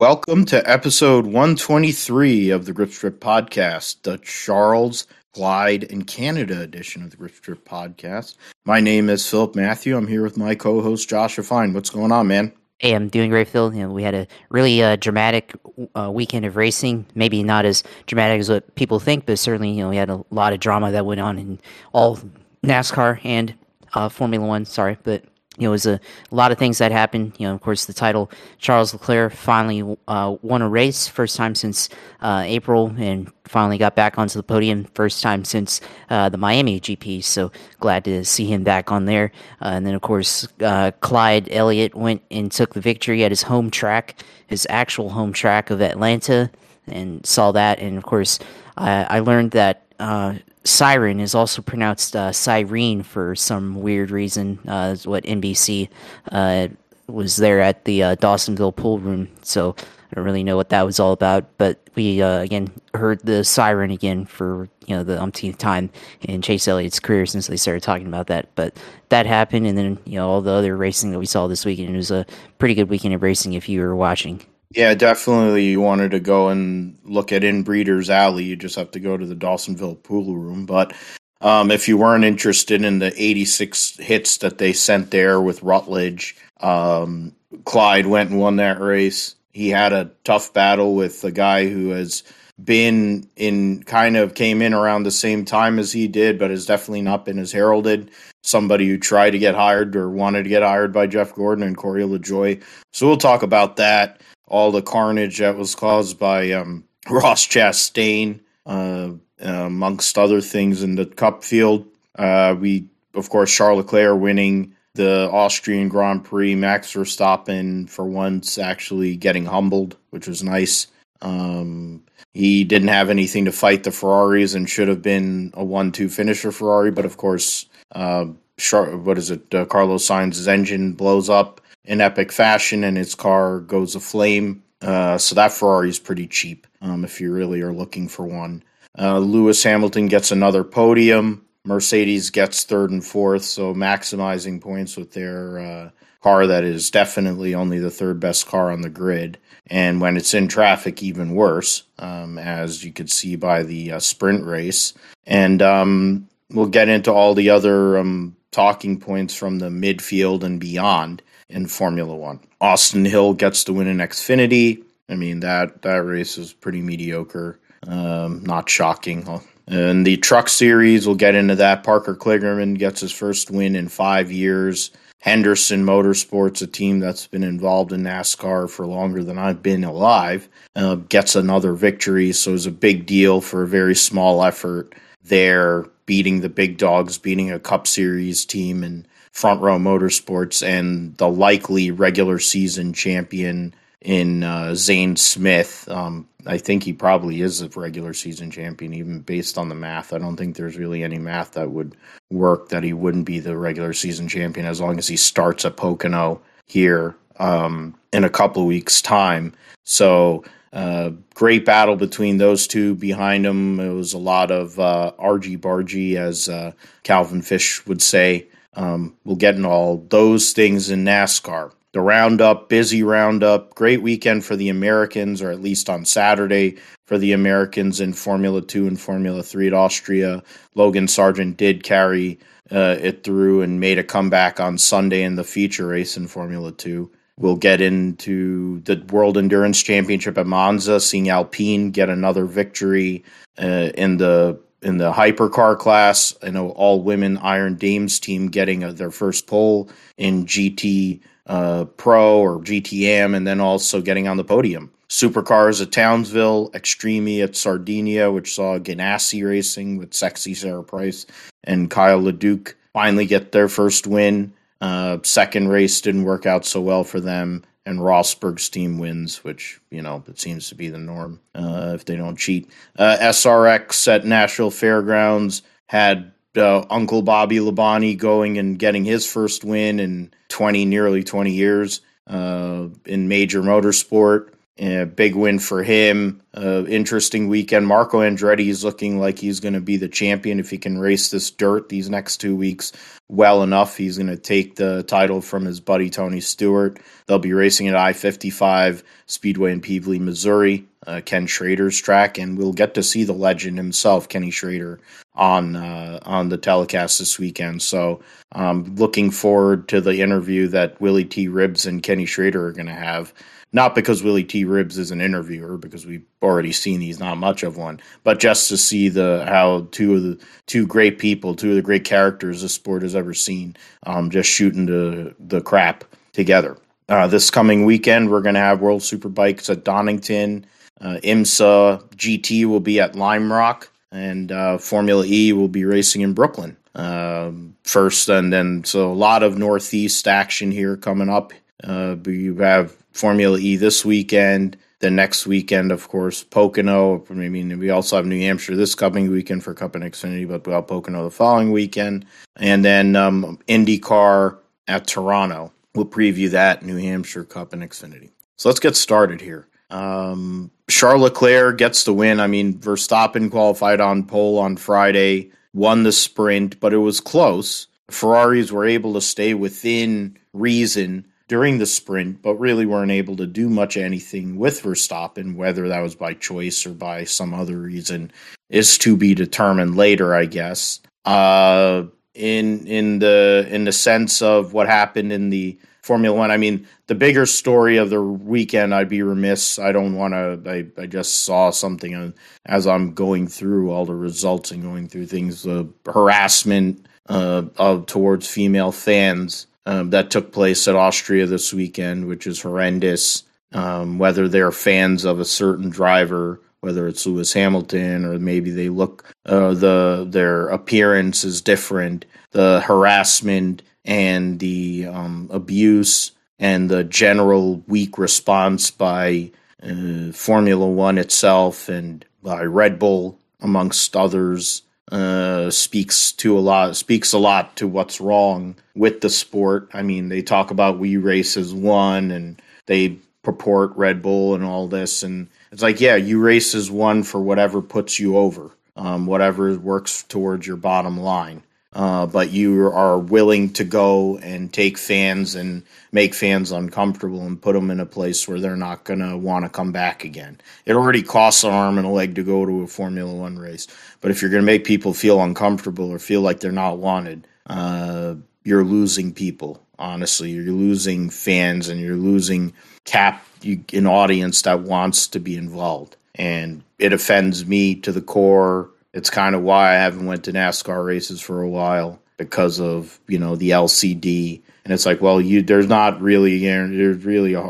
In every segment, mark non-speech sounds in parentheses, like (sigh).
Welcome to episode 123 of the Grip Strip Podcast, the Charles, Glide and Canada edition of the Grip Strip Podcast. My name is Philip Matthew. I'm here with my co host, Joshua Fine. What's going on, man? Hey, I'm doing great, Phil. You know, we had a really uh, dramatic uh, weekend of racing. Maybe not as dramatic as what people think, but certainly, you know, we had a lot of drama that went on in all NASCAR and uh, Formula One. Sorry, but it was a, a, lot of things that happened. You know, of course, the title Charles Leclerc finally uh, won a race, first time since uh, April, and finally got back onto the podium, first time since uh, the Miami GP. So glad to see him back on there. Uh, and then, of course, uh, Clyde Elliott went and took the victory at his home track, his actual home track of Atlanta, and saw that. And of course, I learned that uh, Siren is also pronounced uh, Cyrene for some weird reason. Uh, is what NBC uh, was there at the uh, Dawsonville pool room, so I don't really know what that was all about. But we uh, again heard the siren again for you know the umpteenth time in Chase Elliott's career since they started talking about that. But that happened, and then you know all the other racing that we saw this weekend. It was a pretty good weekend of racing if you were watching. Yeah, definitely. You wanted to go and look at Inbreeders Alley. You just have to go to the Dawsonville pool room. But um, if you weren't interested in the 86 hits that they sent there with Rutledge, um, Clyde went and won that race. He had a tough battle with a guy who has been in kind of came in around the same time as he did, but has definitely not been as heralded. Somebody who tried to get hired or wanted to get hired by Jeff Gordon and Corey LaJoie. So we'll talk about that all the carnage that was caused by um, (laughs) Ross Chastain, uh, amongst other things in the Cup field. Uh, we, of course, Charles Leclerc winning the Austrian Grand Prix. Max Verstappen, for once, actually getting humbled, which was nice. Um, he didn't have anything to fight the Ferraris and should have been a one-two finisher Ferrari, but of course, uh, what is it? Uh, Carlos Sainz's engine blows up in epic fashion and its car goes aflame. Uh, so that Ferrari is pretty cheap um, if you really are looking for one. Uh, Lewis Hamilton gets another podium. Mercedes gets third and fourth, so maximizing points with their uh, car that is definitely only the third best car on the grid. And when it's in traffic, even worse, um, as you could see by the uh, sprint race. And um, we'll get into all the other um, talking points from the midfield and beyond in Formula One. Austin Hill gets the win in Xfinity. I mean that that race was pretty mediocre. Um, not shocking. And the Truck Series, we'll get into that. Parker Kligerman gets his first win in five years. Henderson Motorsports, a team that's been involved in NASCAR for longer than I've been alive, uh, gets another victory. So it's a big deal for a very small effort there, beating the big dogs, beating a Cup Series team, and Front Row Motorsports and the likely regular season champion in uh, Zane Smith. Um, I think he probably is a regular season champion, even based on the math. I don't think there's really any math that would work that he wouldn't be the regular season champion as long as he starts at Pocono here um, in a couple of weeks' time. So, uh, great battle between those two behind him. It was a lot of uh, argy bargy, as uh, Calvin Fish would say. Um, we'll get into all those things in NASCAR. The roundup, busy roundup, great weekend for the Americans, or at least on Saturday for the Americans in Formula 2 and Formula 3 at Austria. Logan Sargeant did carry uh, it through and made a comeback on Sunday in the feature race in Formula 2. We'll get into the World Endurance Championship at Monza, seeing Alpine get another victory uh, in the in the hypercar class. I know all women Iron Dames team getting a, their first pole in GT uh, Pro or GTM, and then also getting on the podium. Supercars at Townsville, Extreme at Sardinia, which saw Ganassi racing with sexy Sara Price and Kyle LeDuc finally get their first win. Uh, second race didn't work out so well for them and Rosberg's team wins, which you know it seems to be the norm uh, if they don't cheat. Uh, SRX at Nashville Fairgrounds had uh, Uncle Bobby Labonte going and getting his first win in twenty, nearly twenty years uh, in major motorsport. A big win for him. Uh, interesting weekend. Marco Andretti is looking like he's going to be the champion if he can race this dirt these next two weeks well enough. He's going to take the title from his buddy Tony Stewart. They'll be racing at I 55 Speedway in Pevely, Missouri, uh, Ken Schrader's track, and we'll get to see the legend himself, Kenny Schrader, on uh, on the telecast this weekend. So, um, looking forward to the interview that Willy T. Ribbs and Kenny Schrader are going to have not because Willy T. Ribbs is an interviewer, because we've already seen he's not much of one, but just to see the how two of the two great people, two of the great characters this sport has ever seen, um, just shooting the the crap together. Uh, this coming weekend, we're going to have World Superbikes at Donington. Uh, IMSA GT will be at Lime Rock, and uh, Formula E will be racing in Brooklyn um, first, and then so a lot of Northeast action here coming up. Uh, you have Formula E this weekend. The next weekend, of course, Pocono. I mean, we also have New Hampshire this coming weekend for Cup and Xfinity, but we have Pocono the following weekend. And then um, IndyCar at Toronto. We'll preview that New Hampshire Cup and Xfinity. So let's get started here. Um, Charles Leclerc gets the win. I mean, Verstappen qualified on pole on Friday, won the sprint, but it was close. Ferraris were able to stay within reason during the sprint, but really weren't able to do much anything with Verstappen, whether that was by choice or by some other reason is to be determined later, I guess. Uh, in in the in the sense of what happened in the Formula One, I mean, the bigger story of the weekend, I'd be remiss. I don't want to. I, I just saw something as I'm going through all the results and going through things. The harassment uh, of towards female fans um, that took place at Austria this weekend, which is horrendous. Um, whether they're fans of a certain driver, whether it's Lewis Hamilton or maybe they look uh, the their appearance is different, the harassment and the um, abuse and the general weak response by uh, Formula One itself and by Red Bull, amongst others, uh, speaks to a lot speaks a lot to what's wrong with the sport. I mean, they talk about we race as one, and they purport Red Bull and all this, and it's like, yeah, you race as one for whatever puts you over, um, whatever works towards your bottom line. Uh, but you are willing to go and take fans and make fans uncomfortable and put them in a place where they're not going to want to come back again. It already costs an arm and a leg to go to a Formula One race. But if you're going to make people feel uncomfortable or feel like they're not wanted, uh, you're losing people. Honestly, you're losing fans and you're losing cap an audience that wants to be involved, and it offends me to the core. It's kind of why I haven't went to NASCAR races for a while because of you know the LCD and it's like, well, you there's not really you know, there's really a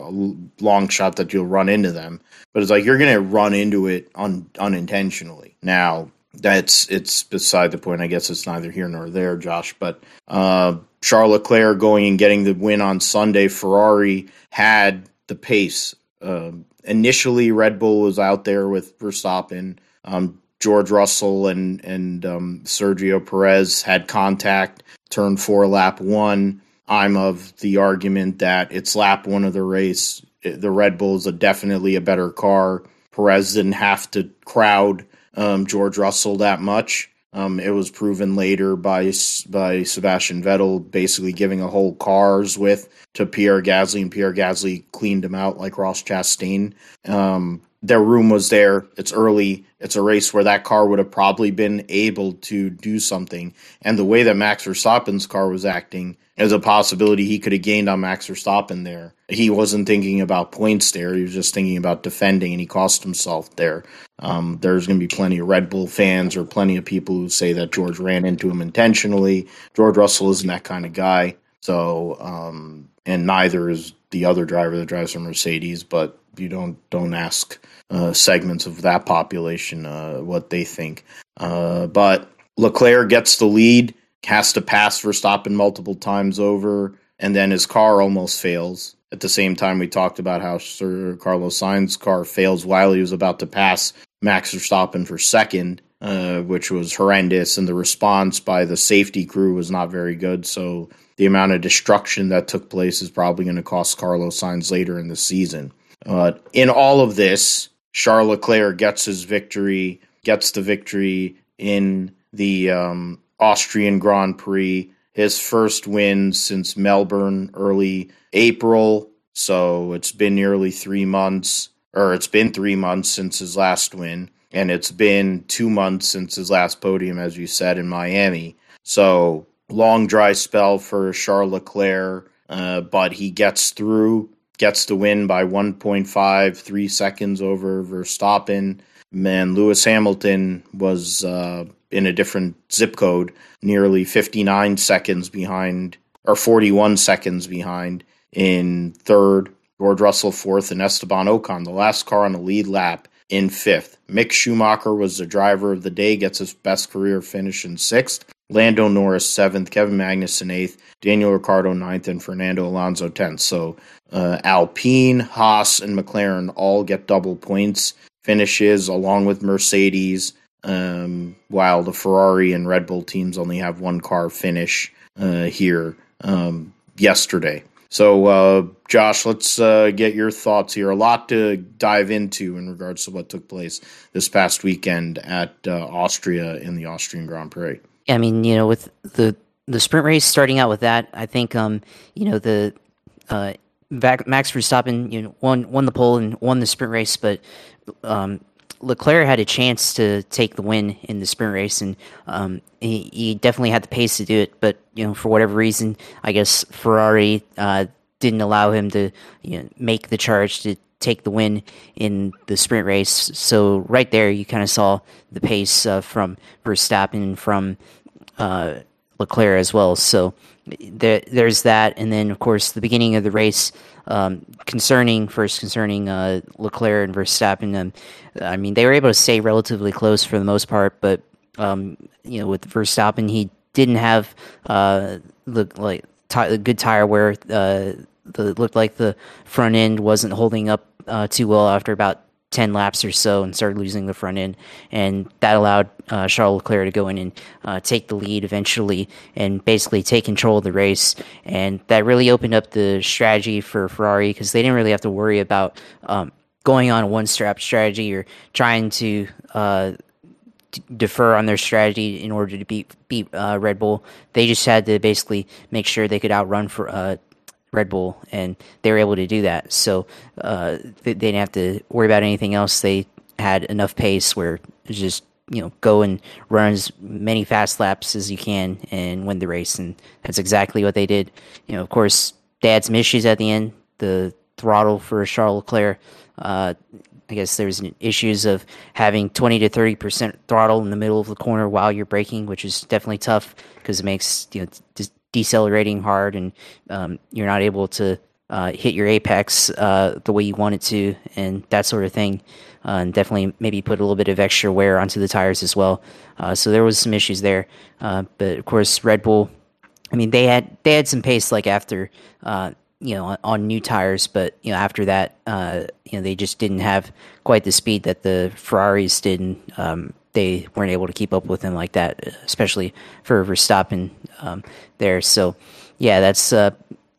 long shot that you'll run into them, but it's like you're going to run into it un, unintentionally. Now that's it's beside the point. I guess it's neither here nor there, Josh. But uh, Charles Leclerc going and getting the win on Sunday, Ferrari had the pace. Uh, initially, Red Bull was out there with Verstappen. Um, George Russell and and um, Sergio Perez had contact. Turn four, lap one. I'm of the argument that it's lap one of the race. The Red Bull is a definitely a better car. Perez didn't have to crowd um, George Russell that much. Um, it was proven later by by Sebastian Vettel basically giving a whole car's width to Pierre Gasly, and Pierre Gasly cleaned him out like Ross Chastain. Um, their room was there. It's early. It's a race where that car would have probably been able to do something. And the way that Max Verstappen's car was acting, as a possibility he could have gained on Max Verstappen there. He wasn't thinking about points there. He was just thinking about defending, and he cost himself there. Um, there's going to be plenty of Red Bull fans or plenty of people who say that George ran into him intentionally. George Russell isn't that kind of guy. So, um, and neither is the other driver that drives a Mercedes. But you don't don't ask uh, segments of that population uh, what they think. Uh, but Leclerc gets the lead has to pass Verstappen multiple times over, and then his car almost fails. At the same time, we talked about how Sir Carlos Sainz's car fails while he was about to pass Max Verstappen for second, uh, which was horrendous, and the response by the safety crew was not very good. So the amount of destruction that took place is probably going to cost Carlos Sainz later in the season. Uh, in all of this, Charles Leclerc gets his victory, gets the victory in the um, Austrian Grand Prix, his first win since Melbourne early April. So it's been nearly three months, or it's been three months since his last win, and it's been two months since his last podium, as you said, in Miami. So long dry spell for Charles Leclerc, uh, but he gets through gets the win by 1.5, three seconds over Verstappen. And Lewis Hamilton was uh, in a different zip code, nearly 59 seconds behind, or 41 seconds behind in third. George Russell fourth, and Esteban Ocon, the last car on the lead lap, in fifth. Mick Schumacher was the driver of the day, gets his best career finish in sixth. Lando Norris seventh, Kevin Magnussen eighth, Daniel Ricciardo ninth, and Fernando Alonso tenth. So uh, Alpine, Haas, and McLaren all get double points finishes along with Mercedes, um, while the Ferrari and Red Bull teams only have one car finish uh, here um, yesterday. So, uh, Josh, let's uh, get your thoughts here. A lot to dive into in regards to what took place this past weekend at uh, Austria in the Austrian Grand Prix. I mean, you know, with the the sprint race starting out with that, I think, um, you know, the uh, Max Verstappen, you know, won won the pole and won the sprint race, but um, Leclerc had a chance to take the win in the sprint race, and um, he, he, definitely had the pace to do it. But you know, for whatever reason, I guess Ferrari uh, didn't allow him to you know, make the charge to take the win in the sprint race. So right there, you kind of saw the pace uh, from Verstappen from uh, Leclerc as well. So there, there's that, and then of course the beginning of the race. Um, concerning first concerning uh, Leclerc and Verstappen. Um, I mean, they were able to stay relatively close for the most part, but um, you know, with Verstappen, he didn't have uh, the like t- good tire wear. Uh, the looked like the front end wasn't holding up uh, too well after about 10 laps or so and started losing the front end. And that allowed uh, Charles Leclerc to go in and uh, take the lead eventually and basically take control of the race. And that really opened up the strategy for Ferrari because they didn't really have to worry about um, going on a one strap strategy or trying to. Uh, defer on their strategy in order to beat beat uh, Red Bull. They just had to basically make sure they could outrun for uh, Red Bull, and they were able to do that. So uh, they, didn't have to worry about anything else. They had enough pace where just you know go and run as many fast laps as you can and win the race, and that's exactly what they did. You know, of course, they had some issues at the end. The throttle for Charles Leclerc. Uh, I guess there's issues of having 20 to 30 percent throttle in the middle of the corner while you're braking, which is definitely tough because it makes you know decelerating hard and um, you're not able to uh, hit your apex uh, the way you want it to and that sort of thing. Uh, and definitely maybe put a little bit of extra wear onto the tires as well. Uh, so there was some issues there. Uh, but of course red bull i mean they had they had some pace like after uh, you know on, on, new tires but you know after that you know they just didn't have quite the speed that the ferraris did and um, they weren't able to keep up with him like that, especially for Verstappen um, there. So, yeah, that's uh,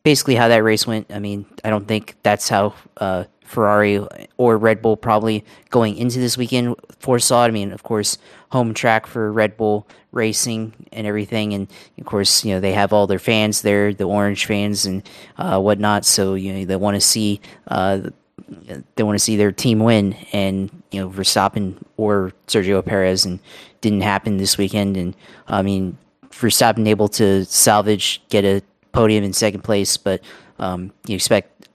basically how that race went. I mean, I don't think that's how uh, Ferrari or Red Bull probably going into this weekend foresaw. I mean, of course, home track for Red Bull racing and everything, and of course, you know they have all their fans there, the orange fans and uh, whatnot. So you know they want to see uh, they want to see their team win, and you know Verstappen or Sergio Perez, and didn't happen this weekend. And I mean, Verstappen able to salvage, get a podium in second place, but um, you expect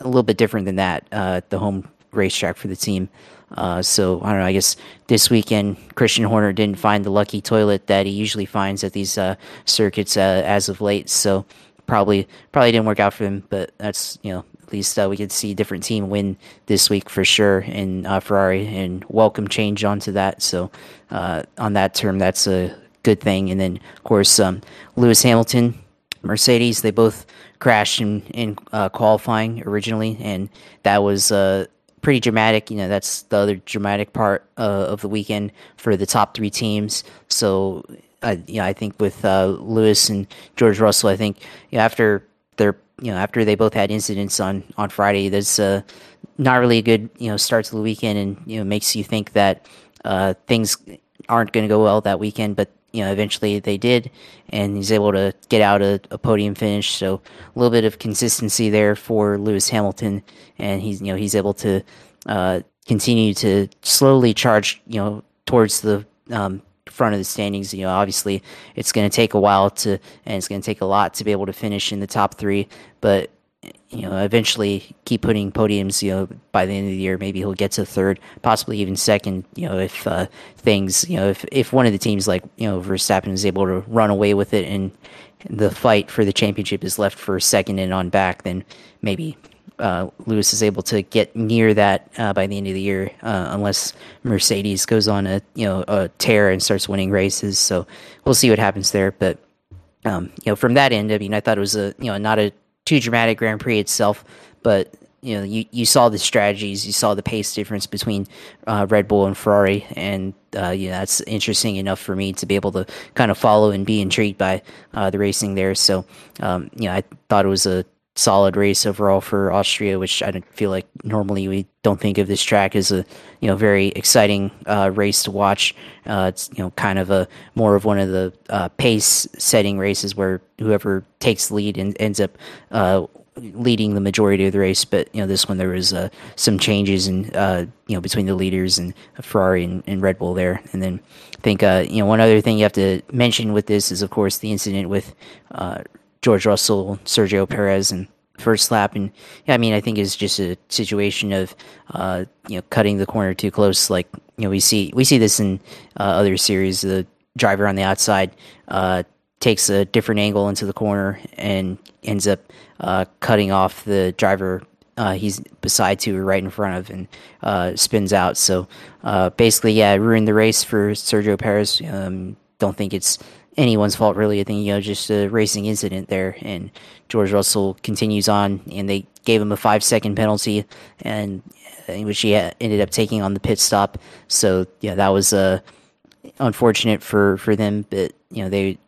a little bit different than that uh, at the home racetrack for the team. Uh, so I don't know. I guess this weekend Christian Horner didn't find the lucky toilet that he usually finds at these uh, circuits uh, as of late. So probably probably didn't work out for him. But that's you know least uh, we could see a different team win this week for sure in uh, Ferrari and welcome change onto that. So uh, on that term, that's a good thing. And then of course um, Lewis Hamilton, Mercedes, they both crashed in in uh, qualifying originally, and that was uh, pretty dramatic. You know, that's the other dramatic part uh, of the weekend for the top three teams. So, uh, you know, I think with uh, Lewis and George Russell, I think you know, after they're you know after they both had incidents on on Friday, that's uh, not really a good you know start to the weekend, and you know makes you think that uh, things aren't going to go well that weekend. But you know eventually they did, and he's able to get out a, a, podium finish. So a little bit of consistency there for Lewis Hamilton, and he's you know he's able to uh, continue to slowly charge you know towards the um, front of the standings. You know, obviously it's going to take a while to, and it's going to take a lot to be able to finish in the top three. But you know, eventually keep putting podiums. You know, by the end of the year, maybe he'll get to third, possibly even second. You know, if uh, things, you know, if if one of the teams like you know Verstappen is able to run away with it and the fight for the championship is left for second and on back, then maybe uh, Lewis is able to get near that uh, by the end of the year, uh, unless Mercedes goes on a you know a tear and starts winning races. So we'll see what happens there. But um, you know, from that end, I mean, I thought it was a you know not a too dramatic Grand Prix itself, but you know, you, you saw the strategies, you saw the pace difference between uh, Red Bull and Ferrari, and uh, yeah, that's interesting enough for me to be able to kind of follow and be intrigued by uh, the racing there. So, um, you know, I thought it was a solid race overall for Austria, which I don't feel like normally we don't think of this track as a you know very exciting uh, race to watch. Uh, it's you know kind of a more of one of the uh, pace setting races where whoever takes lead and ends up uh, leading the majority of the race. But you know this one there was uh, some changes in uh, you know between the leaders and Ferrari and, and Red Bull there, and then I think you know one other thing you have to mention with this is of course the incident with George Russell, Sergio Perez, and first lap. And yeah, I mean, I think it's just a situation of uh, you know cutting the corner too close. Like you know, we see we see this in uh, other series. The driver on the outside uh, takes a different angle into the corner and ends up uh, cutting off the driver. Uh, he's beside to right in front of and uh, spins out. So basically, yeah, ruined the race for Sergio Perez. Um, don't think it's anyone's fault really. I think you know just a racing incident there, and George Russell continues on, and they gave him a five second penalty, and which he ended up taking on the pit stop. So yeah, that was uh, unfortunate for for them, but you know they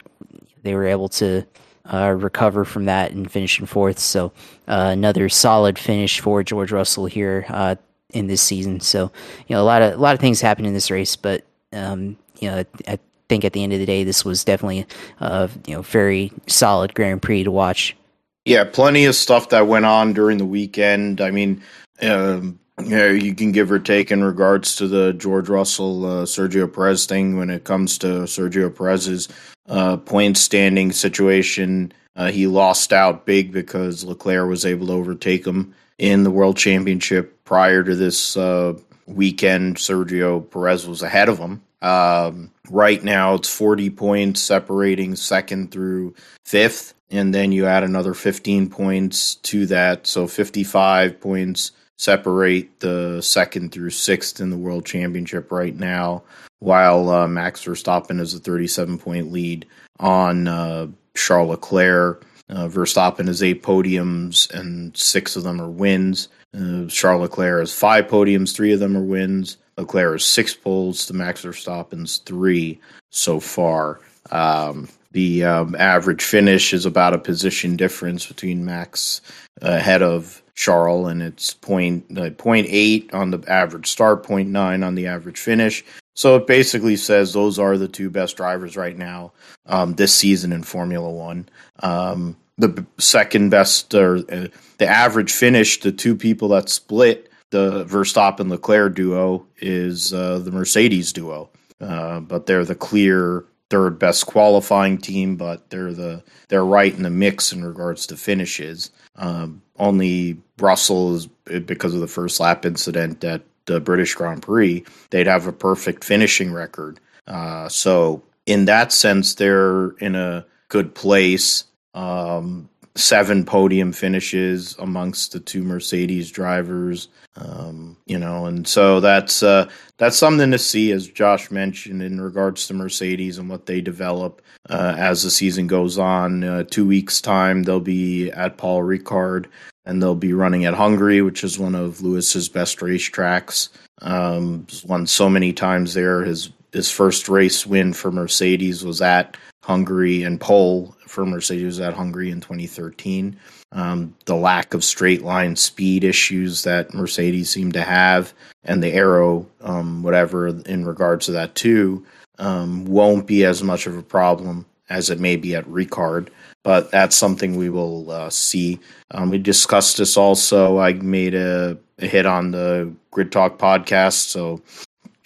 they were able to. Uh, recover from that and finish in fourth. So uh, another solid finish for George Russell here uh, in this season. So you know a lot of a lot of things happened in this race, but um, you know I, think at the end of the day, this was definitely a you know very solid Grand Prix to watch. Yeah, plenty of stuff that went on during the weekend. I mean, um, yeah, you can give or take in regards to the George Russell uh, Sergio Perez thing when it comes to Sergio Perez's uh, point standing situation. Uh, he lost out big because Leclerc was able to overtake him in the World Championship prior to this uh, weekend. Sergio Perez was ahead of him. Um, right now, it's 40 points separating second through fifth, and then you add another 15 points to that. So 55 points separate the second through sixth in the World Championship right now, while uh, Max Verstappen has a 37 point lead on uh, Charles Leclerc. Uh, Verstappen has eight podiums, and six of them are wins. Uh, Charles Leclerc has five podiums, three of them are wins. Leclerc has six poles to Max Verstappen's three so far. Um, the um, average finish is about a position difference between Max ahead of Charles, and it's point, uh, 0.8 on the average start, 0.9 on the average finish. So it basically says those are the two best drivers right now um, this season in Formula One. Um, the second best, or uh, the average finish, the two people that split the Verstappen Leclerc duo is uh, the Mercedes duo, uh, but they're the clear third best qualifying team. But they're the they're right in the mix in regards to finishes. Um, only Russell is because of the first lap incident at the British Grand Prix. They'd have a perfect finishing record. Uh, so in that sense, they're in a good place. Um, seven podium finishes amongst the two Mercedes drivers. Um, you know, and so that's uh, that's something to see, as Josh mentioned, in regards to Mercedes and what they develop uh, as the season goes on. Uh, two weeks time, they'll be at Paul Ricard, and they'll be running at Hungary, which is one of Lewis's best racetracks. Um, won so many times there. His his first race win for Mercedes was at Hungary and pole for Mercedes at Hungary in 2013. Um, the lack of straight line speed issues that Mercedes seemed to have, and the aero, um, whatever, in regards to that too, um, won't be as much of a problem as it may be at Ricard. But that's something we will uh, see. Um, we discussed this also. I made a, a hit on the Grid Talk podcast, so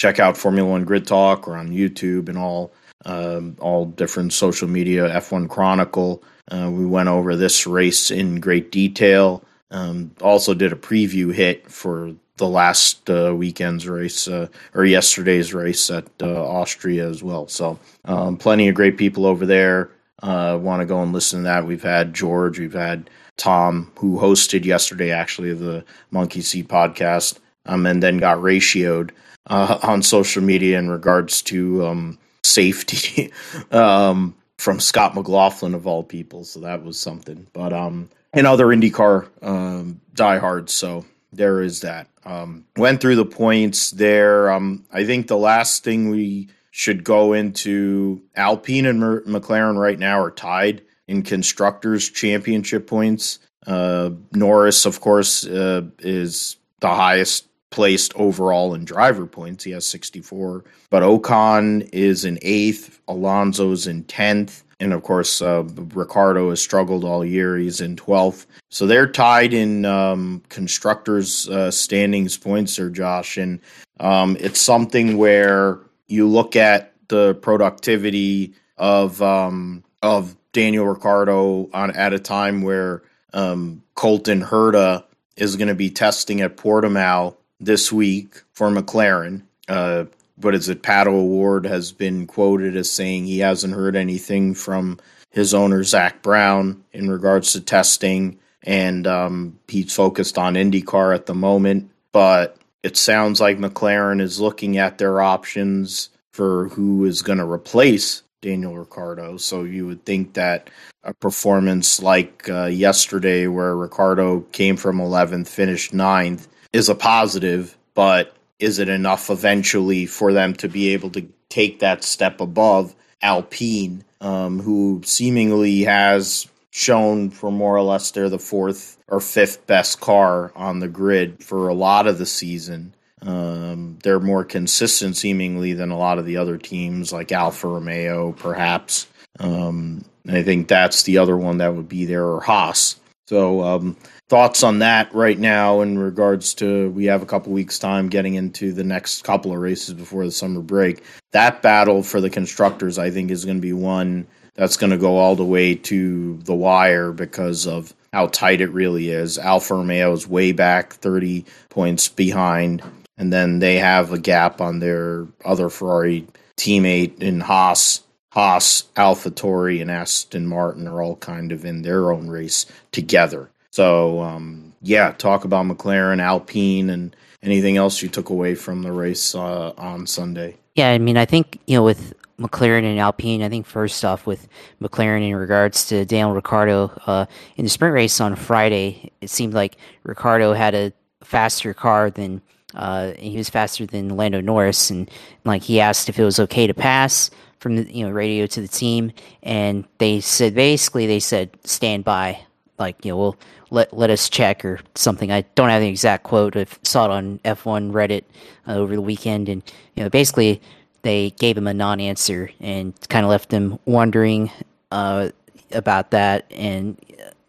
check out Formula One Grid Talk or on YouTube and all um, all different social media. F1 Chronicle. Uh, we went over this race in great detail. Um, also did a preview hit for the last uh, weekend's race uh, or yesterday's race at uh, Austria as well. So um, plenty of great people over there. Uh, Want to go and listen to that? We've had George, we've had Tom, who hosted yesterday actually the Monkey Seat podcast, um, and then got ratioed uh, on social media in regards to um, safety (laughs) um, from Scott McLaughlin of all people. So that was something. But um, and other IndyCar um, diehards. So there is that. Um, went through the points there. Um, I think the last thing we should go into Alpine and Mer- McLaren right now are tied in constructors championship points. Uh, Norris, of course, uh, is the highest placed overall in driver points. He has 64. But Ocon is in eighth. Alonso's in 10th. And of course, uh, Ricciardo has struggled all year. He's in 12th. So they're tied in um, constructors' uh, standings points there, Josh. And um, it's something where you look at the productivity of um, of Daniel Ricciardo on at a time where um, Colton Herta is going to be testing at Portimao this week for McLaren. Uh, but is it Pato O'Ward has been quoted as saying he hasn't heard anything from his owner Zak Brown in regards to testing, and um, he's focused on IndyCar at the moment. But it sounds like McLaren is looking at their options for who is going to replace Daniel Ricciardo. So you would think that a performance like uh, yesterday, where Ricciardo came from 11th, finished 9th, is a positive, but is it enough eventually for them to be able to take that step above Alpine, um, who seemingly has shown for more or less they're the fourth or fifth best car on the grid for a lot of the season. Um, they're more consistent seemingly than a lot of the other teams like Alfa Romeo, perhaps. Um, I think that's the other one that would be there, or Haas. So um, thoughts on that right now in regards to we have a couple weeks time getting into the next couple of races before the summer break. That battle for the constructors i think is going to be one that's going to go all the way to the wire because of how tight it really is. Alfa romeo is way back 30 points behind and then they have a gap on their other ferrari teammate in haas. Haas AlphaTauri and aston martin are all kind of in their own race together so um, yeah, talk about McLaren, Alpine, and anything else you took away from the race uh, on Sunday. Yeah, I mean, I think you know with McLaren and Alpine, I think first off with McLaren in regards to Daniel Ricciardo uh, in the sprint race on Friday, it seemed like Ricciardo had a faster car than uh, he was faster than Lando Norris, and like he asked if it was okay to pass from the you know radio to the team, and they said basically they said stand by, like you know we'll let let us check or something. I don't have the exact quote. I saw it on F1 Reddit uh, over the weekend, and you know, basically they gave him a non-answer and kind of left him wondering uh, about that, and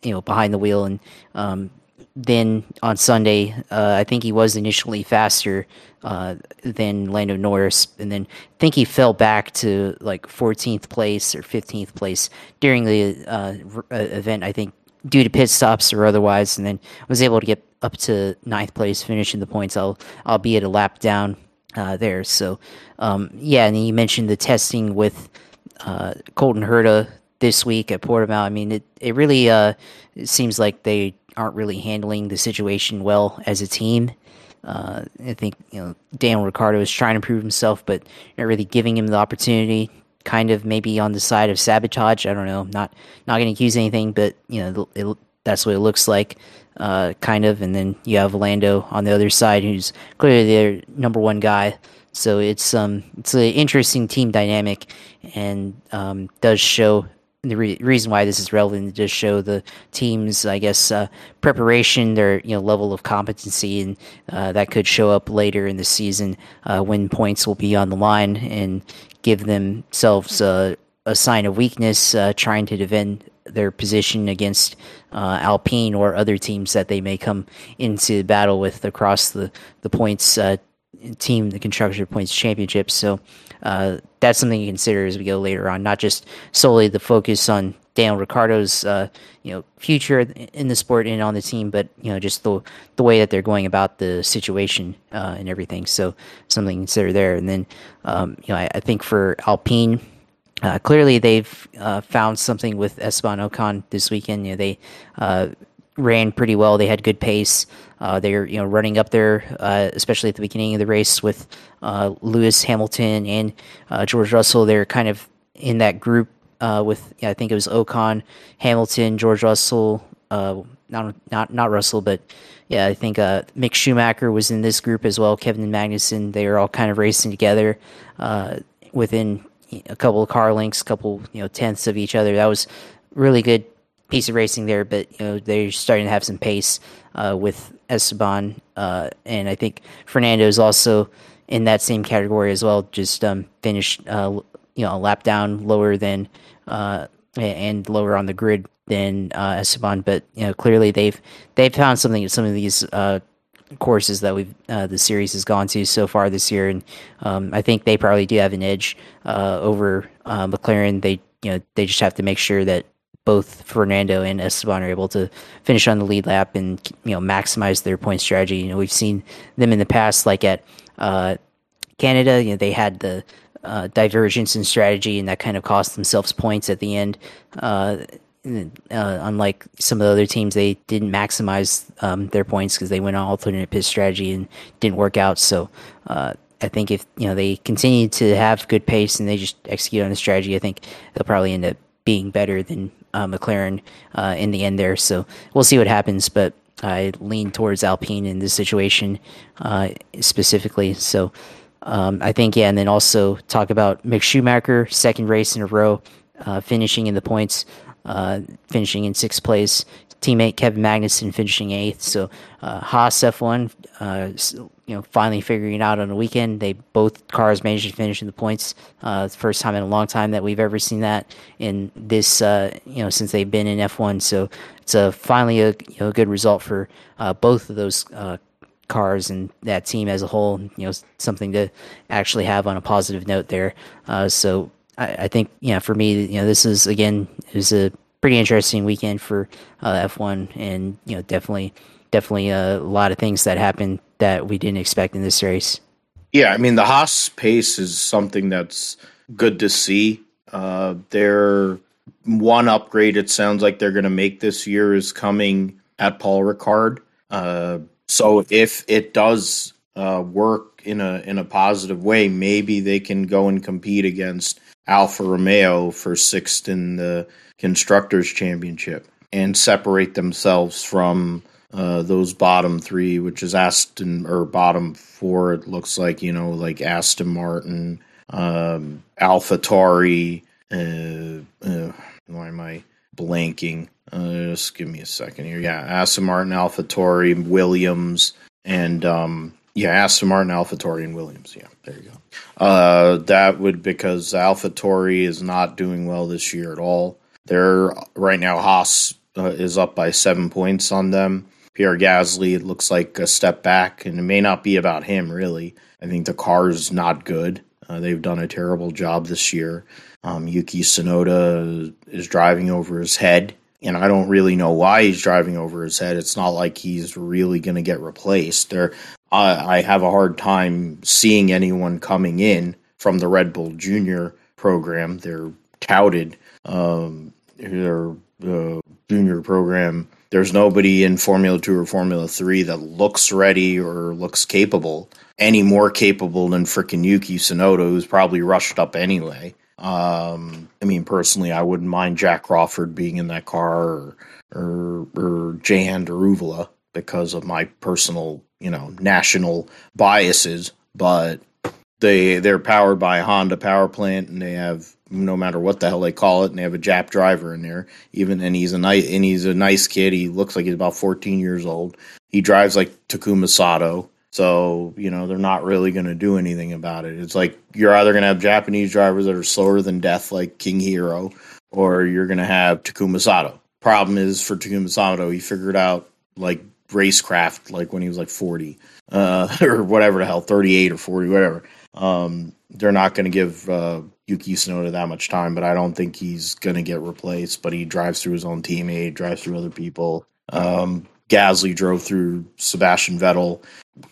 you know, behind the wheel. And um, then on Sunday, uh, I think he was initially faster uh, than Lando Norris, and then I think he fell back to like 14th place or 15th place during the uh, uh, event. I think due to pit stops or otherwise, and then I was able to get up to ninth place, finishing the points, I'll, albeit a lap down uh, there. So, um, yeah, and you mentioned the testing with uh, Colton Herta this week at Portimao. I mean, it, it really uh, it seems like they aren't really handling the situation well as a team. Uh, I think you know Daniel Ricciardo is trying to prove himself, but not really giving him the opportunity kind of maybe on the side of sabotage. I don't know. Not not going to accuse anything, but you know, it that's what it looks like, uh, kind of. And then you have Lando on the other side, who's clearly their number one guy. So it's um it's an interesting team dynamic, and um, does show the re- reason why this is relevant is to show the team's, I guess, uh, preparation, their you know level of competency, and uh, that could show up later in the season uh, when points will be on the line and give themselves a sign of weakness, uh, trying to defend their position against uh, Alpine or other teams that they may come into battle with across the the points uh, team, the constructor points championship. So uh, that's something to consider as we go later on, not just solely the focus on Daniel Ricciardo's uh, you know future in the sport and on the team, but you know just the the way that they're going about the situation uh, and everything. So something to consider there. And then um, you know I, I, think for Alpine. Uh, clearly, they've uh, found something with Esteban Ocon this weekend. You know, they uh, ran pretty well. They had good pace. Uh, they're you know running up there, uh, especially at the beginning of the race with uh, Lewis Hamilton and uh, George Russell. They're kind of in that group uh, with yeah, I think it was Ocon, Hamilton, George Russell. Uh, not not not Russell, but yeah, I think Mick Schumacher was in this group as well. Kevin Magnussen. They were all kind of racing together within a couple of car lengths, a couple you know tenths of each other. That was really good piece of racing there, but you know they're starting to have some pace uh, with Esteban, uh, and I think Fernando is also in that same category as well. Just um, finished, uh, you know, a lap down lower than uh, and lower on the grid than uh, Esteban, but you know clearly they've they've found something at some of these uh, courses that we've the series has gone to so far this year, and um, I think they probably do have an edge over McLaren. They you know they just have to make sure that both Fernando and Esteban are able to finish on the lead lap and you know maximize their point strategy. You know, we've seen them in the past, like at uh, Canada. You know, they had the uh, divergence in strategy, and that kind of cost themselves points at the end. Uh, uh unlike some of the other teams, they didn't maximize um, their points because they went on alternate pit strategy and didn't work out. So uh, I think if you know they continue to have good pace and they just execute on the strategy, I think they'll probably end up being better than uh, McLaren uh, in the end there. So we'll see what happens, but I lean towards Alpine in this situation uh, specifically. So um, I think, yeah, and then also talk about Mick Schumacher, second race in a row, uh, finishing in the points, uh, finishing in sixth place teammate Kevin Magnussen finishing eighth. So uh, Haas F1, uh, you know, finally figuring it out on the weekend. They both cars managed to finish in the points. Uh, first time in a long time that we've ever seen that in this, uh, you know, since they've been in F1. So it's a finally a, you know, good result for uh, both of those uh, cars and that team as a whole. You know, something to actually have on a positive note there. Uh, so I, think, yeah, for me, you know, this is again is a pretty interesting weekend for uh, F1, and you know, definitely, definitely a lot of things that happened that we didn't expect in this race. Yeah, I mean, the Haas pace is something that's good to see. Uh, their one upgrade it sounds like they're going to make this year is coming at Paul Ricard. Uh, so if it does uh, work in a in a positive way, maybe they can go and compete against Alfa Romeo for sixth in the constructors championship and separate themselves from uh, those bottom three, which is Aston or bottom four. It looks like you know, like Aston Martin, um, AlphaTauri. Uh, uh, why am I blanking? Uh, just give me a second here. Yeah, Aston Martin, AlphaTauri, Williams, and um, yeah, Aston Martin, AlphaTauri, and Williams. Yeah, there you go. Uh, that would because AlphaTauri is not doing well this year at all. They're right now Haas uh, is up by seven points on them. Pierre Gasly it looks like a step back, and it may not be about him really. I think the car is not good. Uh, they've done a terrible job this year. Um, Yuki Tsunoda is driving over his head, and I don't really know why he's driving over his head. It's not like he's really going to get replaced. There, I, I have a hard time seeing anyone coming in from the Red Bull Junior program. They're touted um, their uh, junior program. There's nobody in Formula Two or Formula Three that looks ready or looks capable any more capable than frickin' Yuki Tsunoda, who's probably rushed up anyway. Um, I mean, personally, I wouldn't mind Jak Crawford being in that car or or, or Jehan Daruvala because of my personal, you know, national biases. But they they're powered by a Honda power plant, and they have no matter what the hell they call it, and they have a Jap driver in there. Even and he's a nice and he's a nice kid. He looks like he's about 14 years old. He drives like Takuma Sato. So, you know, they're not really going to do anything about it. It's like you're either going to have Japanese drivers that are slower than death, like King Hero, or you're going to have Takuma Sato. Problem is for Takuma Sato, he figured out like racecraft like when he was like 40 uh, (laughs) or whatever the hell, 38 or 40, whatever. Um, they're not going to give uh, Yuki Tsunoda that much time, but I don't think he's going to get replaced. But he drives through his own teammate, drives through other people. Um, Gasly drove through Sebastian Vettel.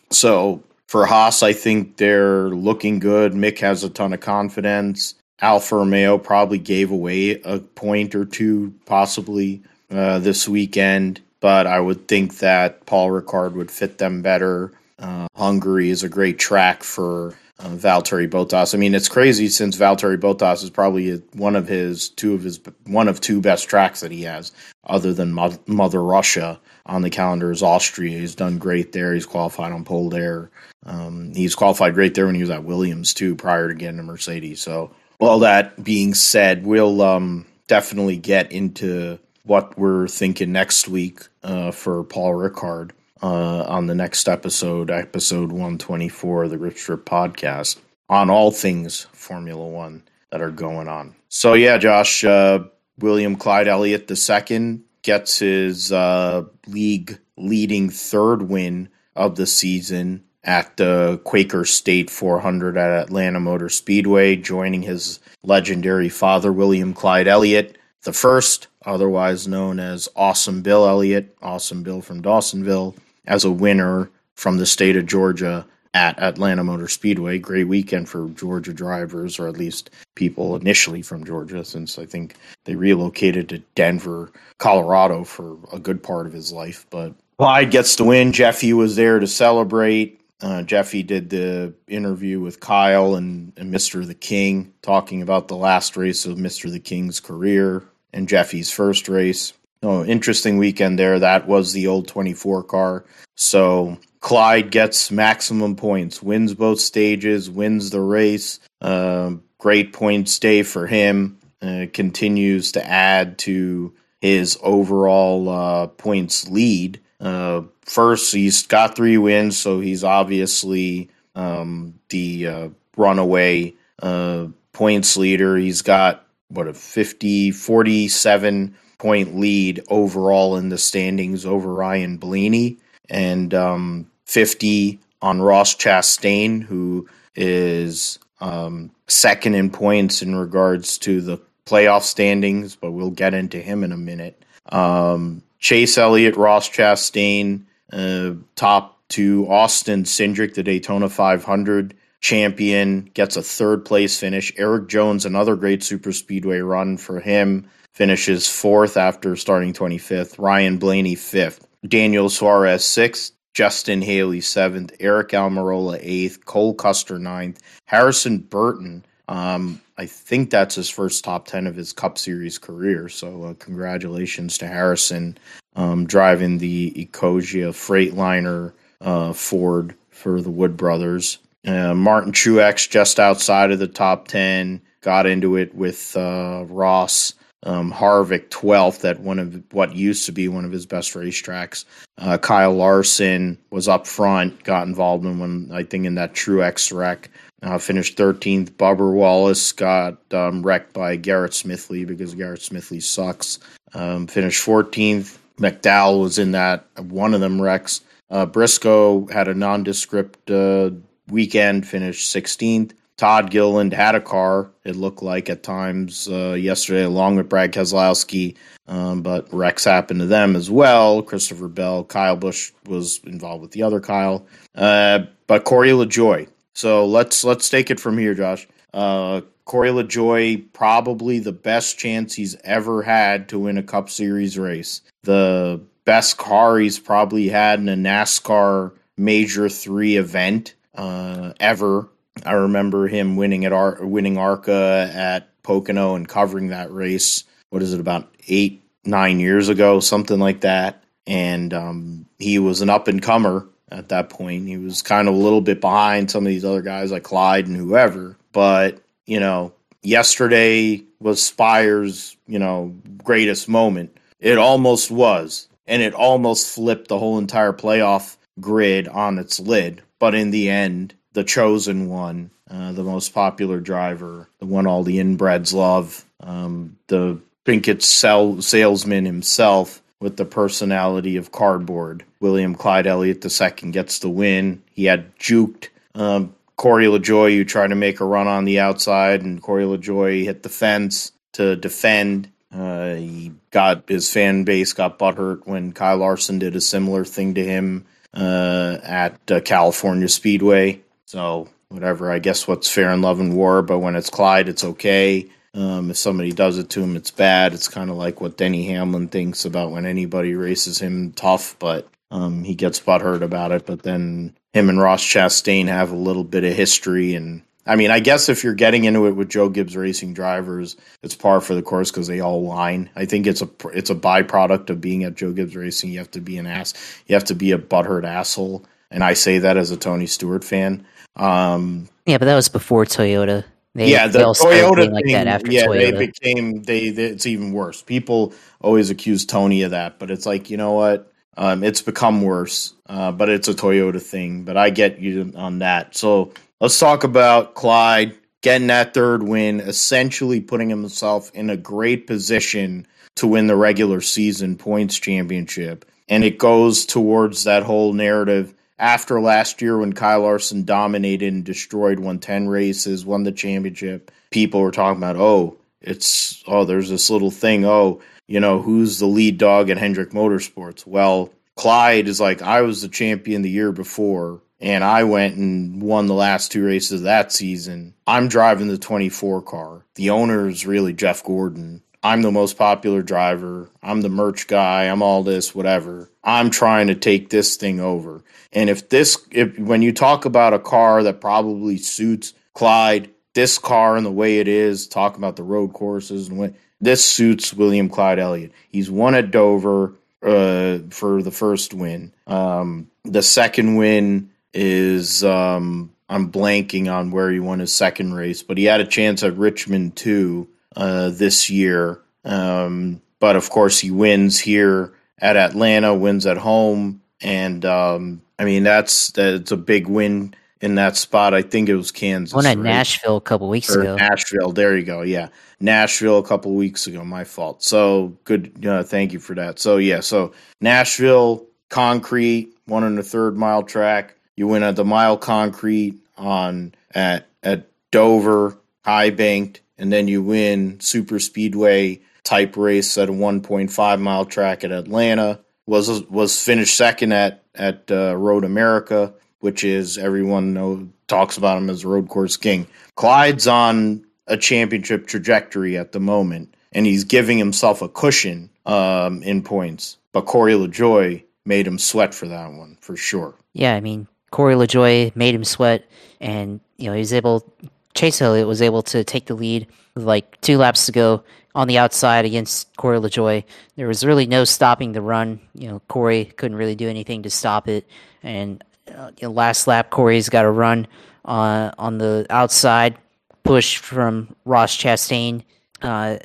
So for Haas, I think they're looking good. Mick has a ton of confidence. Alfa Romeo probably gave away a point or two, possibly uh, this weekend, but I would think that Paul Ricard would fit them better. Uh, Hungary is a great track for uh, Valtteri Bottas. I mean, it's crazy since Valtteri Bottas is probably one of his two of his one of two best tracks that he has, other than Mother Russia on the calendar is Austria. He's done great there. He's qualified on pole there. Um, he's qualified great there when he was at Williams too, prior to getting to Mercedes. So, all that being said, we'll um, definitely get into what we're thinking next week uh, for Paul Ricard uh, on the next episode, episode 124 of the Rip Strip podcast, on all things Formula One that are going on. So, yeah, Josh, uh, William Clyde Elliott II gets his uh, league leading third win of the season at the Quaker State 400 at Atlanta Motor Speedway, joining his legendary father, William Clyde Elliott, the first, otherwise known as Awesome Bill Elliott, Awesome Bill from Dawsonville, as a winner from the state of Georgia at Atlanta Motor Speedway. Great weekend for Georgia drivers, or at least people initially from Georgia, since I think they relocated to Denver, Colorado for a good part of his life. But Clyde gets the win. Jeffy was there to celebrate. Uh, Jeffy did the interview with Kyle and, and Mr. the King, talking about the last race of Mr. the King's career and Jeffy's first race. Oh, interesting weekend there. That was the old 24 car. So Clyde gets maximum points, wins both stages, wins the race. Uh, great points day for him. Uh, continues to add to his overall uh, points lead. Uh, first, he's got three wins, so he's obviously um, the uh, runaway uh, points leader. He's got what a 50, 47 point lead overall in the standings over Ryan Blaney and um, 50 on Ross Chastain, who is um, second in points in regards to the playoff standings, but we'll get into him in a minute. Um, Chase Elliott, Ross Chastain, uh, top to Austin Cindric, the Daytona 500 champion, gets a third place finish. Erik Jones, another great super speedway run for him, finishes fourth after starting 25th. Ryan Blaney, fifth. Daniel Suarez, sixth. Justin Haley, seventh. Aric Almirola, eighth. Cole Custer, ninth. Harrison Burton, um, I think that's his first top 10 of his Cup Series career. So, uh, congratulations to Harrison um, driving the Ecosia Freightliner uh, Ford for the Wood Brothers. Uh, Martin Truex just outside of the top 10, got into it with uh, Ross um, Harvick 12th at one of what used to be one of his best racetracks. Uh, Kyle Larson was up front, got involved in one, I think, in that Truex wreck. Uh, finished 13th. Bubba Wallace got um, wrecked by Garrett Smithley because Garrett Smithley sucks. Um, finished 14th. McDowell was in that one of them wrecks. Uh, Briscoe had a nondescript uh, weekend, finished 16th. Todd Gilliland had a car, it looked like at times uh, yesterday, along with Brad Keselowski, um, but wrecks happened to them as well. Christopher Bell, Kyle Busch was involved with the other Kyle, uh, but Corey LaJoie. So let's let's take it from here, Josh. Uh, Corey LaJoie probably the best chance he's ever had to win a Cup Series race. The best car he's probably had in a NASCAR Major Three event uh, ever I remember him winning at Ar- winning ARCA at Pocono and covering that race. What is it about eight nine years ago, something like that. And um, he was an up and comer at that point. He was kind of a little bit behind some of these other guys like Clyde and whoever. But you know, yesterday was Spire's you know greatest moment. It almost was, and it almost flipped the whole entire playoff grid on its lid. But in the end, the chosen one, uh, the most popular driver, the one all the inbreds love, um, the Pinkett sell, salesman himself with the personality of cardboard. William Clyde Elliott II gets the win. He had juked um, Corey LaJoie, who tried to make a run on the outside, and Corey LaJoie hit the fence to defend. Uh, he got his fan base got butthurt when Kyle Larson did a similar thing to him uh, at uh, California Speedway. So whatever, I guess what's fair in love and war, but when it's Clyde, it's okay. Um, if somebody does it to him, it's bad. It's kind of like what Denny Hamlin thinks about when anybody races him tough, but um, he gets butthurt about it. But then him and Ross Chastain have a little bit of history, and I mean, I guess if you're getting into it with Joe Gibbs Racing drivers, it's par for the course because they all line. I think it's a it's a byproduct of being at Joe Gibbs Racing. You have to be an ass. You have to be a butthurt asshole, and I say that as a Tony Stewart fan. Um, yeah, but that was before Toyota. They, yeah, the Toyota like thing, that after yeah, Toyota. they became they, they, It's even worse. People always accuse Tony of that, but it's like you know what? Um, it's become worse, uh, but it's a Toyota thing. But I get you on that. So let's talk about Clyde getting that third win, essentially putting himself in a great position to win the regular season points championship. And it goes towards that whole narrative after last year when Kyle Larson dominated and destroyed, won 10 races, won the championship, people were talking about, oh, it's, oh, there's this little thing. Oh, you know, who's the lead dog at Hendrick Motorsports? Well, Clyde is like, I was the champion the year before, and I went and won the last two races that season. I'm driving the 24 car. The owner is really Jeff Gordon. I'm the most popular driver. I'm the merch guy. I'm all this, whatever. I'm trying to take this thing over. And if this, if when you talk about a car that probably suits Clyde, this car and the way it is, talk about the road courses and what this suits William Clyde Elliott. He's won at Dover uh, for the first win. Um, the second win is um, I'm blanking on where he won his second race, but he had a chance at Richmond too uh, this year. Um, but of course, he wins here at Atlanta, wins at home, and um, I mean that's that's a big win in that spot. I think it was Kansas. Won at right? Nashville a couple weeks or ago. Nashville, there you go. Yeah, Nashville a couple weeks ago. My fault. So good. Uh, thank you for that. So yeah, so Nashville concrete, one in the third mile track. You win at the mile concrete on at at Dover, high banked and then you win super speedway type race at a 1.5 mile track at Atlanta. Was was finished second at at uh, Road America, which is everyone know talks about him as road course king. Clyde's on a championship trajectory at the moment, and he's giving himself a cushion um, in points. But Corey LaJoie made him sweat for that one for sure. Yeah, I mean Corey LaJoie made him sweat, and you know he was able Chase Elliott was able to take the lead like two laps to go on the outside against Corey LaJoie. There was really no stopping the run. You know, Corey couldn't really do anything to stop it. And uh, you know, last lap, Corey's got a run uh, on the outside, push from Ross Chastain, uh,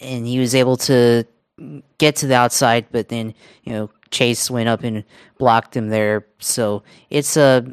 and he was able to get to the outside, but then you know Chase went up and blocked him there. So it's a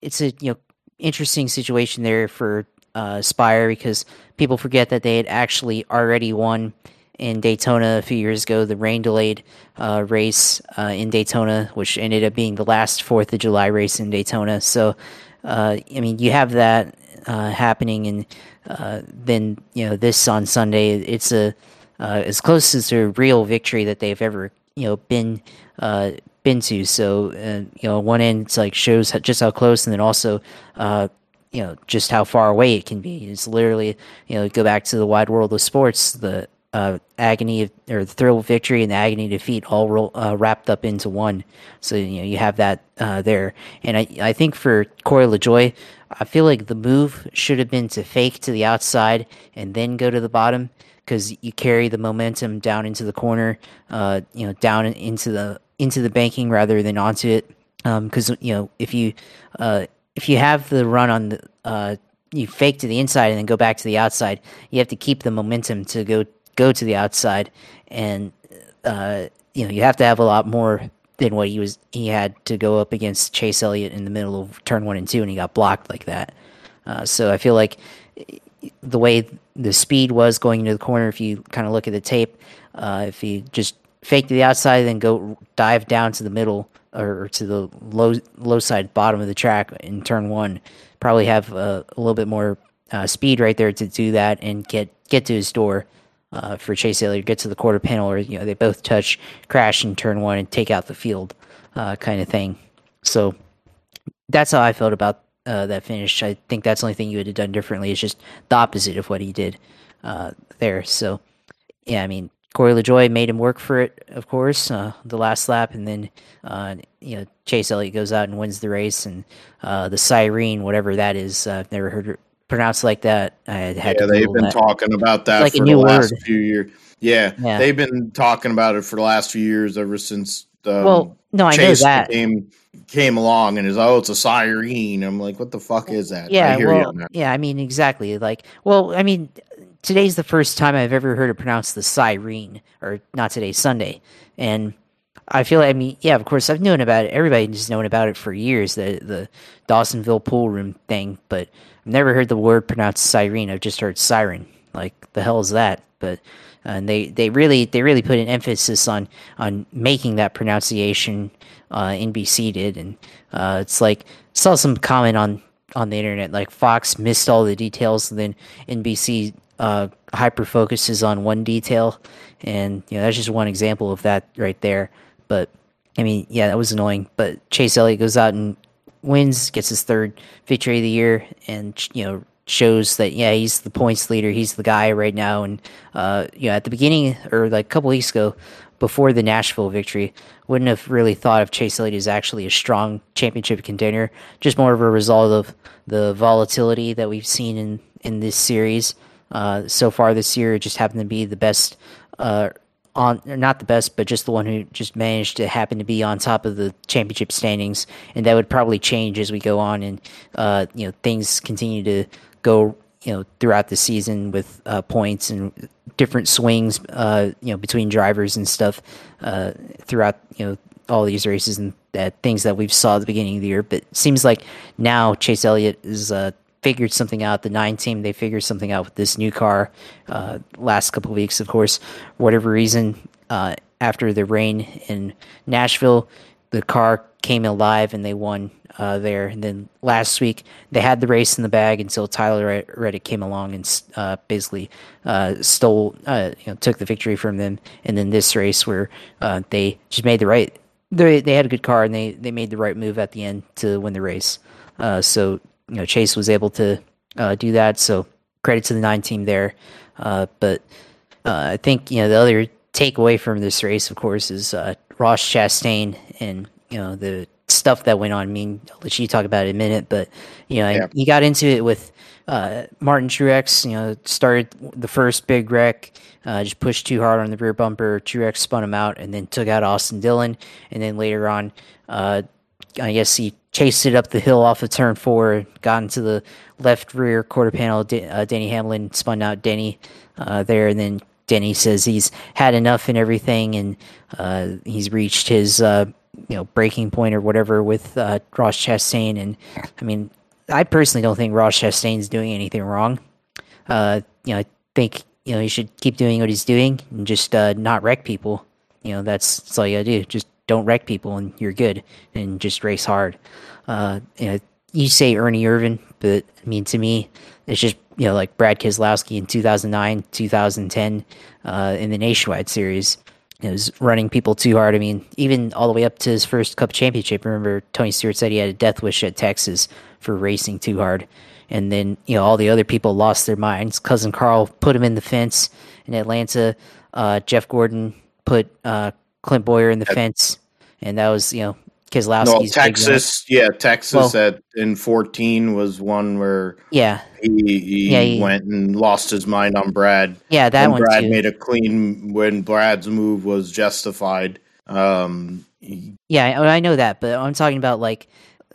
it's a you know interesting situation there for uh, Spire because people forget that they had actually already won in Daytona a few years ago, the rain delayed uh, race uh, in Daytona, which ended up being the last Fourth of July race in Daytona. So, uh, I mean, you have that uh, happening, and uh, then you know this on Sunday, it's a uh, as close as a real victory that they've ever you know been uh, been to. So, you know, one end it's like shows just how close, and then also uh, you know just how far away it can be. It's literally you know go back to the wide world of sports. The uh, agony of, or the thrill of victory and the agony of defeat all uh, wrapped up into one. So you know you have that uh, there, and I I think for Corey LaJoie, I feel like the move should have been to fake to the outside and then go to the bottom because you carry the momentum down into the corner, uh, you know, down into the into the banking rather than onto it. Because um, you know if you uh, if you have the run on the uh, you fake to the inside and then go back to the outside, you have to keep the momentum to go go to the outside, and uh, you know you have to have a lot more than what he was he had to go up against Chase Elliott in the middle of turn one and two, and he got blocked like that. Uh, so I feel like the way the speed was going into the corner, if you kind of look at the tape, uh, if you just fake to the outside, then go dive down to the middle or to the low low side bottom of the track in turn one, probably have a little bit more uh, speed right there to do that and get get to his door uh, for Chase Elliott, get to the quarter panel, or you know they both touch, crash in turn one, and take out the field, uh, kind of thing. So that's how I felt about uh, that finish. I think that's the only thing you would have done differently. It's just the opposite of what he did uh, there. So yeah, I mean Corey LaJoie made him work for it, of course, uh, the last lap, and then uh, you know Chase Elliott goes out and wins the race, and uh, the siren, whatever that is, I've never heard it pronounced like that. I had yeah, they've been that. talking about that like for the last few years. Yeah, yeah, they've been talking about it for the last few years, ever since. Um, well, no, I Chase know that came came along and is oh, it's a siren. I'm like, what the fuck is that? Yeah, well, yeah, I mean, exactly. Like, well, I mean, today's the first time I've ever heard it pronounced the siren, or not today, Sunday, and I feel. I mean, yeah, of course, I've known about it. Everybody's known about it for years. The the Dawsonville pool room thing, but I've never heard the word pronounced siren. I've just heard siren. Like the hell is that? But and they, they really they really put an emphasis on on making that pronunciation. Uh, NBC did, and uh, it's like saw some comment on on the internet like Fox missed all the details, and then NBC uh, hyper focuses on one detail, and you know that's just one example of that right there. But I mean, yeah, that was annoying. But Chase Elliott goes out and wins, gets his third victory of the year, and you know shows that yeah he's the points leader, he's the guy right now. And uh, you know at the beginning or like a couple weeks ago, before the Nashville victory, wouldn't have really thought of Chase Elliott as actually a strong championship contender. Just more of a result of the volatility that we've seen in in this series uh, so far this year. It just happened to be the best. Uh, on not the best, but just the one who just managed to happen to be on top of the championship standings, and that would probably change as we go on and uh, you know things continue to go you know throughout the season with uh, points and different swings uh, you know between drivers and stuff uh, throughout you know all these races and that things that we've saw at the beginning of the year. But seems like now Chase Elliott is uh, figured something out. The nine team they figured something out with this new car. Uh, last couple weeks, of course, whatever reason, uh, after the rain in Nashville, the car came alive and they won uh, there. And then last week they had the race in the bag until Tyler Reddick came along and uh, basically uh, stole, uh, you know, took the victory from them. And then this race where they just made the right. They, they had a good car and they, they made the right move at the end to win the race. so you know Chase was able to uh, do that. So credit to the nine team there. Uh, but uh, I think you know the other takeaway from this race, of course, is uh, Ross Chastain and you know the stuff that went on. I mean, I'll let you talk about it in a minute, but you know yeah. he got into it with uh, Martin Truex. You know, started the first big wreck. Uh, just pushed too hard on the rear bumper. Truex spun him out and then took out Austin Dillon. And then later on, uh, I guess he chased it up the hill off of turn four, got into the left rear quarter panel. D- uh, Denny Hamlin spun out Denny uh, there, and then Denny says he's had enough and everything, and uh, he's reached his uh, you know breaking point or whatever with uh, Ross Chastain. And I mean, I personally don't think Ross Chastain's doing anything wrong. Uh, you know, I think you know he should keep doing what he's doing and just not wreck people. You know, that's, that's all you gotta do. Just don't wreck people and you're good and just race hard. Uh, you, know, you say Ernie Irvan, but I mean, to me, it's just, you know, like Brad Keselowski in 2009, 2010, uh, in the Nationwide Series. It was running people too hard. I mean, even all the way up to his first Cup championship. Remember, Tony Stewart said he had a death wish at Texas for racing too hard. and then you know all the other people lost their minds. Cousin Carl put him in the fence in Atlanta. Uh, Jeff Gordon put uh, Clint Bowyer in the fence, and that was you know Keselowski's. No, Texas, yeah, Texas well, at in fourteen was one where yeah he, he, yeah, he went and lost his mind on Brad. Yeah, that when one. Brad too. made a clean when Brad's move was justified. Um, he, yeah, I know that, but I'm talking about like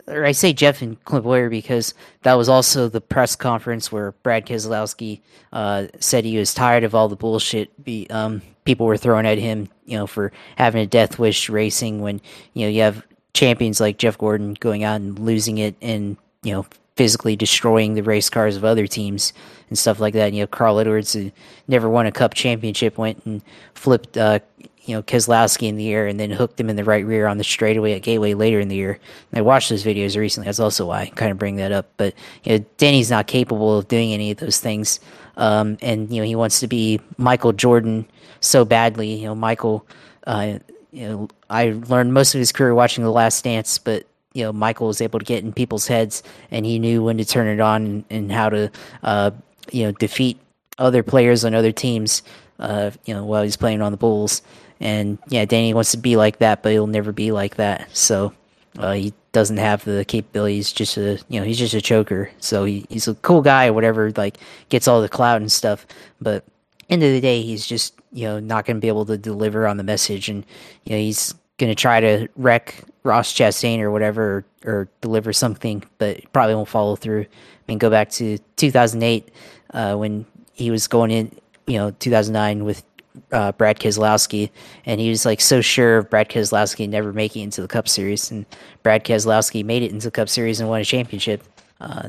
or I say Jeff and Clint Bowyer because that was also the press conference where Brad Keselowski uh, said he was tired of all the bullshit be, um, people were throwing at him, you know, for having a death wish racing when you know you have champions like Jeff Gordon going out and losing it and you know physically destroying the race cars of other teams and stuff like that. And, you know, Carl Edwards, who never won a Cup championship, went and flipped uh, you know Keselowski in the air and then hooked him in the right rear on the straightaway at Gateway later in the year. And I watched those videos recently. That's also why I kind of bring that up. But you know, Denny's not capable of doing any of those things, um, and you know he wants to be Michael Jordan so badly. You know, Michael. Uh, you know, I learned most of his career watching The Last Dance, but you know, Michael was able to get in people's heads, and he knew when to turn it on and, and how to, uh, you know, defeat other players on other teams. Uh, you know, while he's playing on the Bulls, and yeah, Danny wants to be like that, but he'll never be like that. So uh, he doesn't have the capabilities. Just a you know, he's just a choker. So he, he's a cool guy or whatever. Like gets all the clout and stuff, but end of the day, he's just you know not going to be able to deliver on the message, and you know he's going to try to wreck Ross Chastain or whatever, or, or, deliver something, but probably won't follow through. I mean, go back to 2008 uh, when he was going in, you know, 2009 with uh, Brad Keselowski, and he was like so sure of Brad Keselowski never making it into the Cup Series, and Brad Keselowski made it into the Cup Series and won a championship. Uh,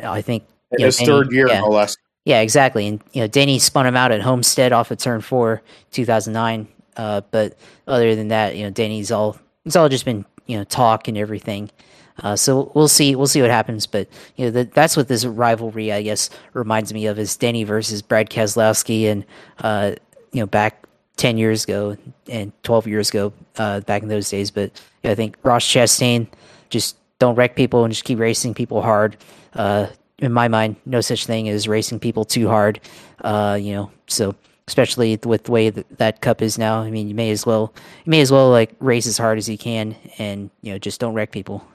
I think in his know, third year, yeah, no less. Yeah, exactly. And you know, Denny spun him out at Homestead off of Turn Four, 2009. Uh, but other than that, you know, Denny's all it's all just been you know talk and everything. Uh, so we'll see. We'll see what happens. But you know, the, that's what this rivalry, I guess, reminds me of is Denny versus Brad Keselowski, and uh, you know, back 10 years ago and 12 years ago, uh, back in those days. But I think Ross Chastain, just don't wreck people and just keep racing people hard. In my mind, no such thing as racing people too hard. Uh, you know, so especially with the way that, that cup is now. I mean, you may as well, you may as well like race as hard as you can and, you know, just don't wreck people.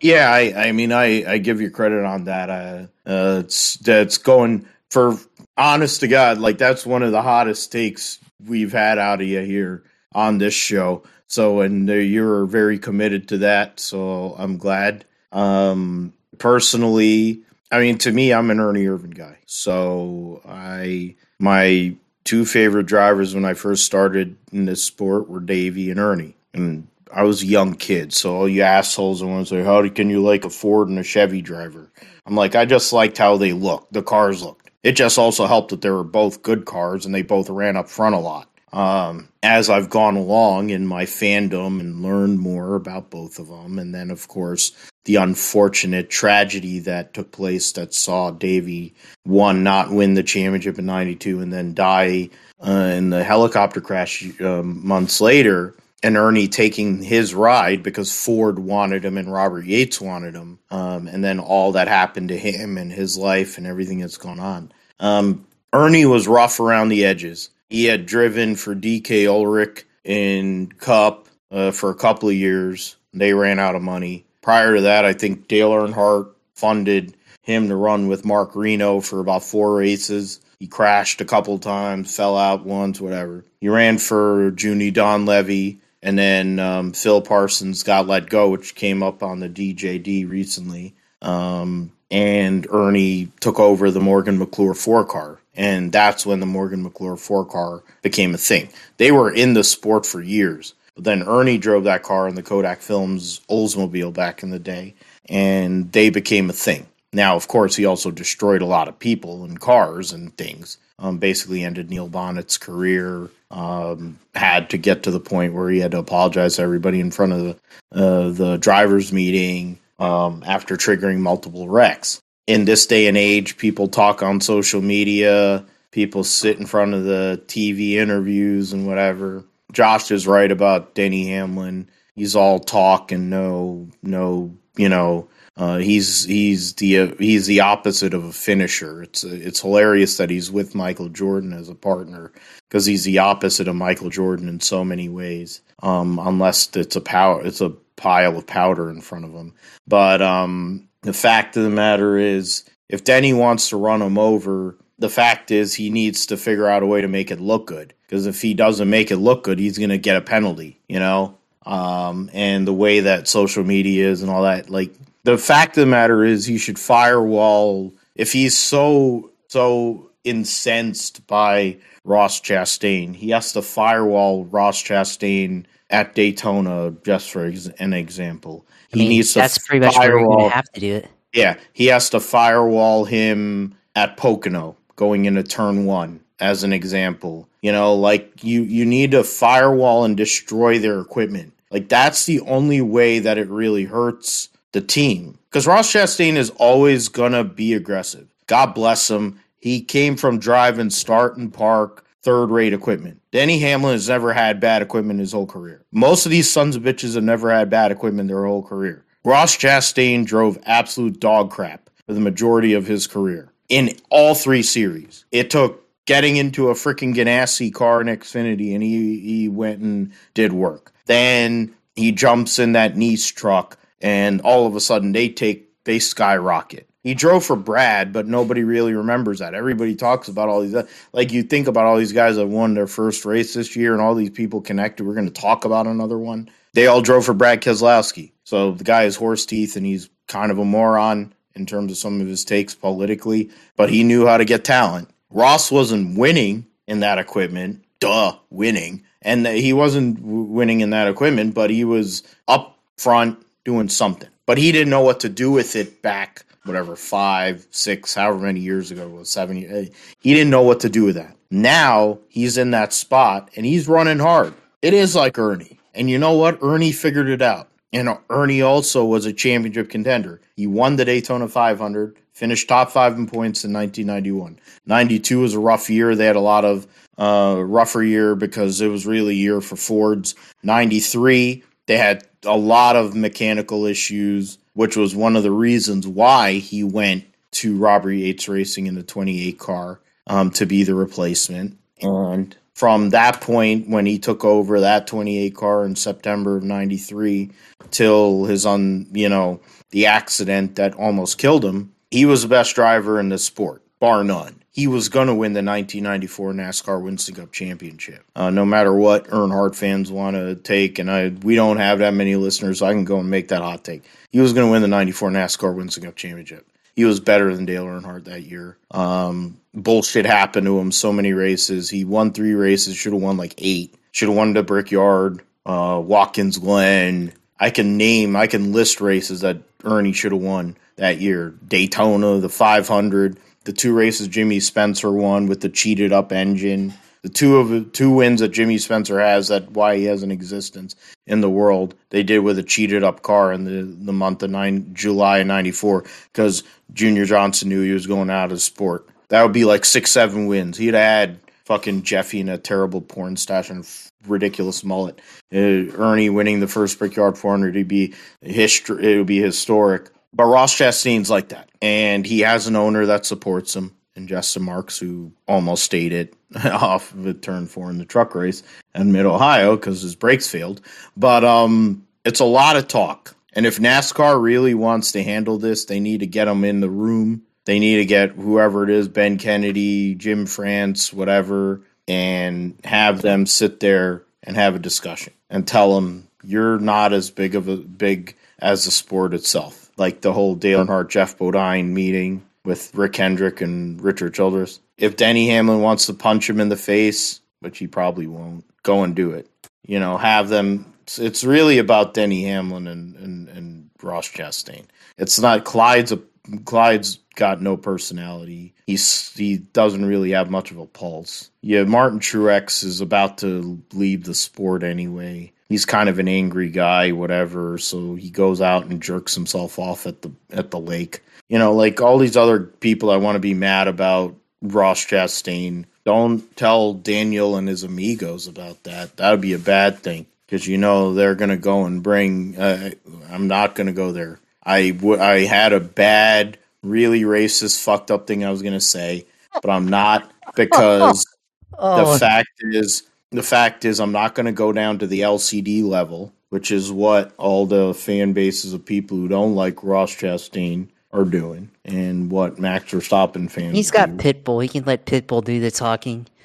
Yeah. I, I mean, I, I give you credit on that. Uh, uh, it's, that's going for honest to God, like that's one of the hottest takes we've had out of you here on this show. So, and uh, you're very committed to that. So I'm glad. Um, personally, I mean, to me, I'm an Ernie Irvan guy. So I, my two favorite drivers when I first started in this sport were Davey and Ernie. And I was a young kid. So all you assholes want to say, how can you like a Ford and a Chevy driver? I'm like, I just liked how they looked. The cars looked. It just also helped that they were both good cars and they both ran up front a lot. Um, as I've gone along in my fandom and learned more about both of them, and then of course the unfortunate tragedy that took place that saw Davey one not win the championship in '92 and then die uh, in the helicopter crash um, months later and Ernie taking his ride because Ford wanted him and Robert Yates wanted him, um, and then all that happened to him and his life and everything that's gone on. Um, Ernie was rough around the edges. He had driven for DK Ulrich in Cup uh, for a couple of years. They ran out of money. Prior to that, I think Dale Earnhardt funded him to run with Mark Reno for about four races. He crashed a couple times, fell out once, whatever. He ran for Junie Donlavey and then um, Phil Parsons got let go, which came up on the DJD recently. Um, and Ernie took over the Morgan McClure four car. And that's when the Morgan McClure four car became a thing. They were in the sport for years. But then Ernie drove that car in the Kodak Films Oldsmobile back in the day, and they became a thing. Now, of course, he also destroyed a lot of people and cars and things. Um, basically, ended Neil Bonnett's career um, had to get to the point where he had to apologize to everybody in front of the, uh, the drivers' meeting um, after triggering multiple wrecks. In this day and age, people talk on social media, people sit in front of the TV interviews and whatever. Josh is right about Denny Hamlin. He's all talk and no, no, you know, Uh, he's he's the uh, he's the opposite of a finisher. It's it's hilarious that he's with Michael Jordan as a partner because he's the opposite of Michael Jordan in so many ways. Um, unless it's a power, it's a pile of powder in front of him. But um, the fact of the matter is, if Denny wants to run him over, the fact is he needs to figure out a way to make it look good. Because if he doesn't make it look good, he's going to get a penalty. You know, um, and the way that social media is and all that, like the fact of the matter is you should firewall if he's so so incensed by Ross Chastain, he has to firewall Ross Chastain at Daytona just for ex- an example. I mean, he needs to that's pretty much where firewall. going to have to do it. Yeah, he has to firewall him at Pocono going into turn one as an example. You know, like you you need to firewall and destroy their equipment. Like that's the only way that it really hurts the team. Because Ross Chastain is always gonna be aggressive. God bless him. He came from driving start and park third rate equipment. Denny Hamlin has never had bad equipment his whole career. Most of these sons of bitches have never had bad equipment their whole career. Ross Chastain drove absolute dog crap for the majority of his career in all three series. It took getting into a freaking Ganassi car in Xfinity and he, he went and did work. Then he jumps in that Niece truck and all of a sudden they take they skyrocket. He drove for Brad, but nobody really remembers that. Everybody talks about all these like you think about all these guys that won their first race this year and all these people connected. We're going to talk about another one. They all drove for Brad Keselowski. So the guy has horse teeth and he's kind of a moron in terms of some of his takes politically, but he knew how to get talent. Ross wasn't winning in that equipment. Duh, winning. And he wasn't winning in that equipment, but he was up front doing something. But he didn't know what to do with it back, whatever, five, six, however many years ago, was seven years. He didn't know what to do with that. Now he's in that spot and he's running hard. It is like Ernie. And you know what? Ernie figured it out. And Ernie also was a championship contender. He won the Daytona 500, finished top five in points in 1991. 92 was a rough year. They had a lot of uh, rougher year because it was really a year for Fords. 93, they had a lot of mechanical issues, which was one of the reasons why he went to Robert Yates Racing in the 28 car um, to be the replacement. And from that point, when he took over that 28 car in September of 93 till his on, you know, the accident that almost killed him, he was the best driver in the sport, bar none. He was going to win the 1994 NASCAR Winston Cup Championship, uh, no matter what Earnhardt fans want to take. And I, we don't have that many listeners, so I can go and make that hot take. He was going to win the 94 NASCAR Winston Cup Championship. He was better than Dale Earnhardt that year. Um, bullshit happened to him so many races. He won three races, should have won like eight. Should have won the Brickyard, uh, Watkins Glen. I can name, I can list races that Ernie should have won that year. Daytona, the 500, the two races Jimmy Spencer won with the cheated up engine. The two of two wins that Jimmy Spencer has that why he has an existence in the world. They did with a cheated up car in the, the month of nine July '94 because Junior Johnson knew he was going out of sport. That would be like six seven wins. He'd had fucking Jeffy in a terrible porn stash and ridiculous mullet. Uh, Ernie winning the first Brickyard 400 would be history. It would be historic. But Ross Chastain's like that, and he has an owner that supports him, and Justin Marks, who almost stayed it (laughs) off of a turn four in the truck race in Mid Ohio because his brakes failed. But um, it's a lot of talk, and if NASCAR really wants to handle this, they need to get them in the room. They need to get whoever it is, Ben Kennedy, Jim France, whatever, and have them sit there and have a discussion and tell them you're not as big of a big as the sport itself like the whole Dale Earnhardt Geoff Bodine meeting with Rick Hendrick and Richard Childress. If Denny Hamlin wants to punch him in the face, which he probably won't, go and do it. You know, have them. It's really about Denny Hamlin and, and, and Ross Chastain. It's not Clyde's. A, Clyde's got no personality. He's he doesn't really have much of a pulse. Yeah, Martin Truex is about to leave the sport anyway he's kind of an angry guy, whatever. So he goes out and jerks himself off at the at the lake. You know, like all these other people I want to be mad about Ross Chastain. Don't tell Daniel and his amigos about that. That would be a bad thing because you know they're going to go and bring. Uh, I'm not going to go there. I, w- I had a bad, really racist, fucked up thing I was going to say, but I'm not because (laughs) Oh, the fact is the fact is I'm not going to go down to the LCD level, which is what all the fan bases of people who don't like Ross Chastain are doing, and what Max Verstappen fans. he's got do. Pitbull. He can let Pitbull do the talking. (laughs)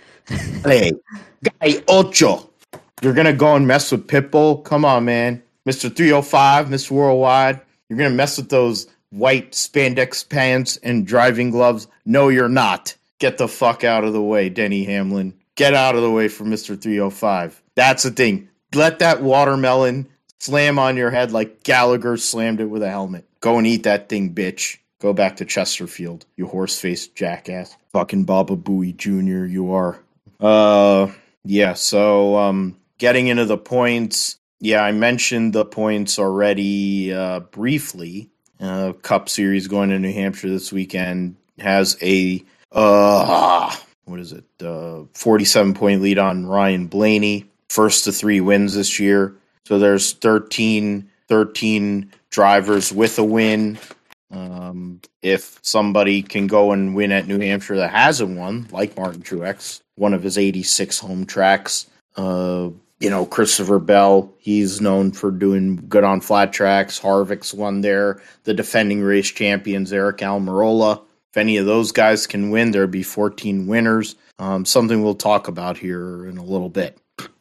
Hey, guy Ocho, you're gonna go and mess with Pitbull? Come on, man, Mister 305, Mister Worldwide. You're gonna mess with those white spandex pants and driving gloves? No, you're not. Get the fuck out of the way, Denny Hamlin. Get out of the way for Mister 305. That's the thing. Let that watermelon slam on your head like Gallagher slammed it with a helmet. Go and eat that thing, bitch. Go back to Chesterfield, you horse faced jackass. Fucking Baba Booey Jr., you are. Uh, yeah. So, um, getting into the points. Yeah, I mentioned the points already uh, briefly. Uh, Cup Series going to New Hampshire this weekend has a uh, what is it? Uh, forty-seven point lead on Ryan Blaney. First to three wins this year. So there's 13, 13 drivers with a win. Um, if somebody can go and win at New Hampshire that hasn't won, like Martin Truex, one of his 86 home tracks, uh, you know, Christopher Bell, he's known for doing good on flat tracks. Harvick's won there. The defending race champions, Aric Almirola. Any of those guys can win, there'd be 14 winners. Um, something we'll talk about here in a little bit.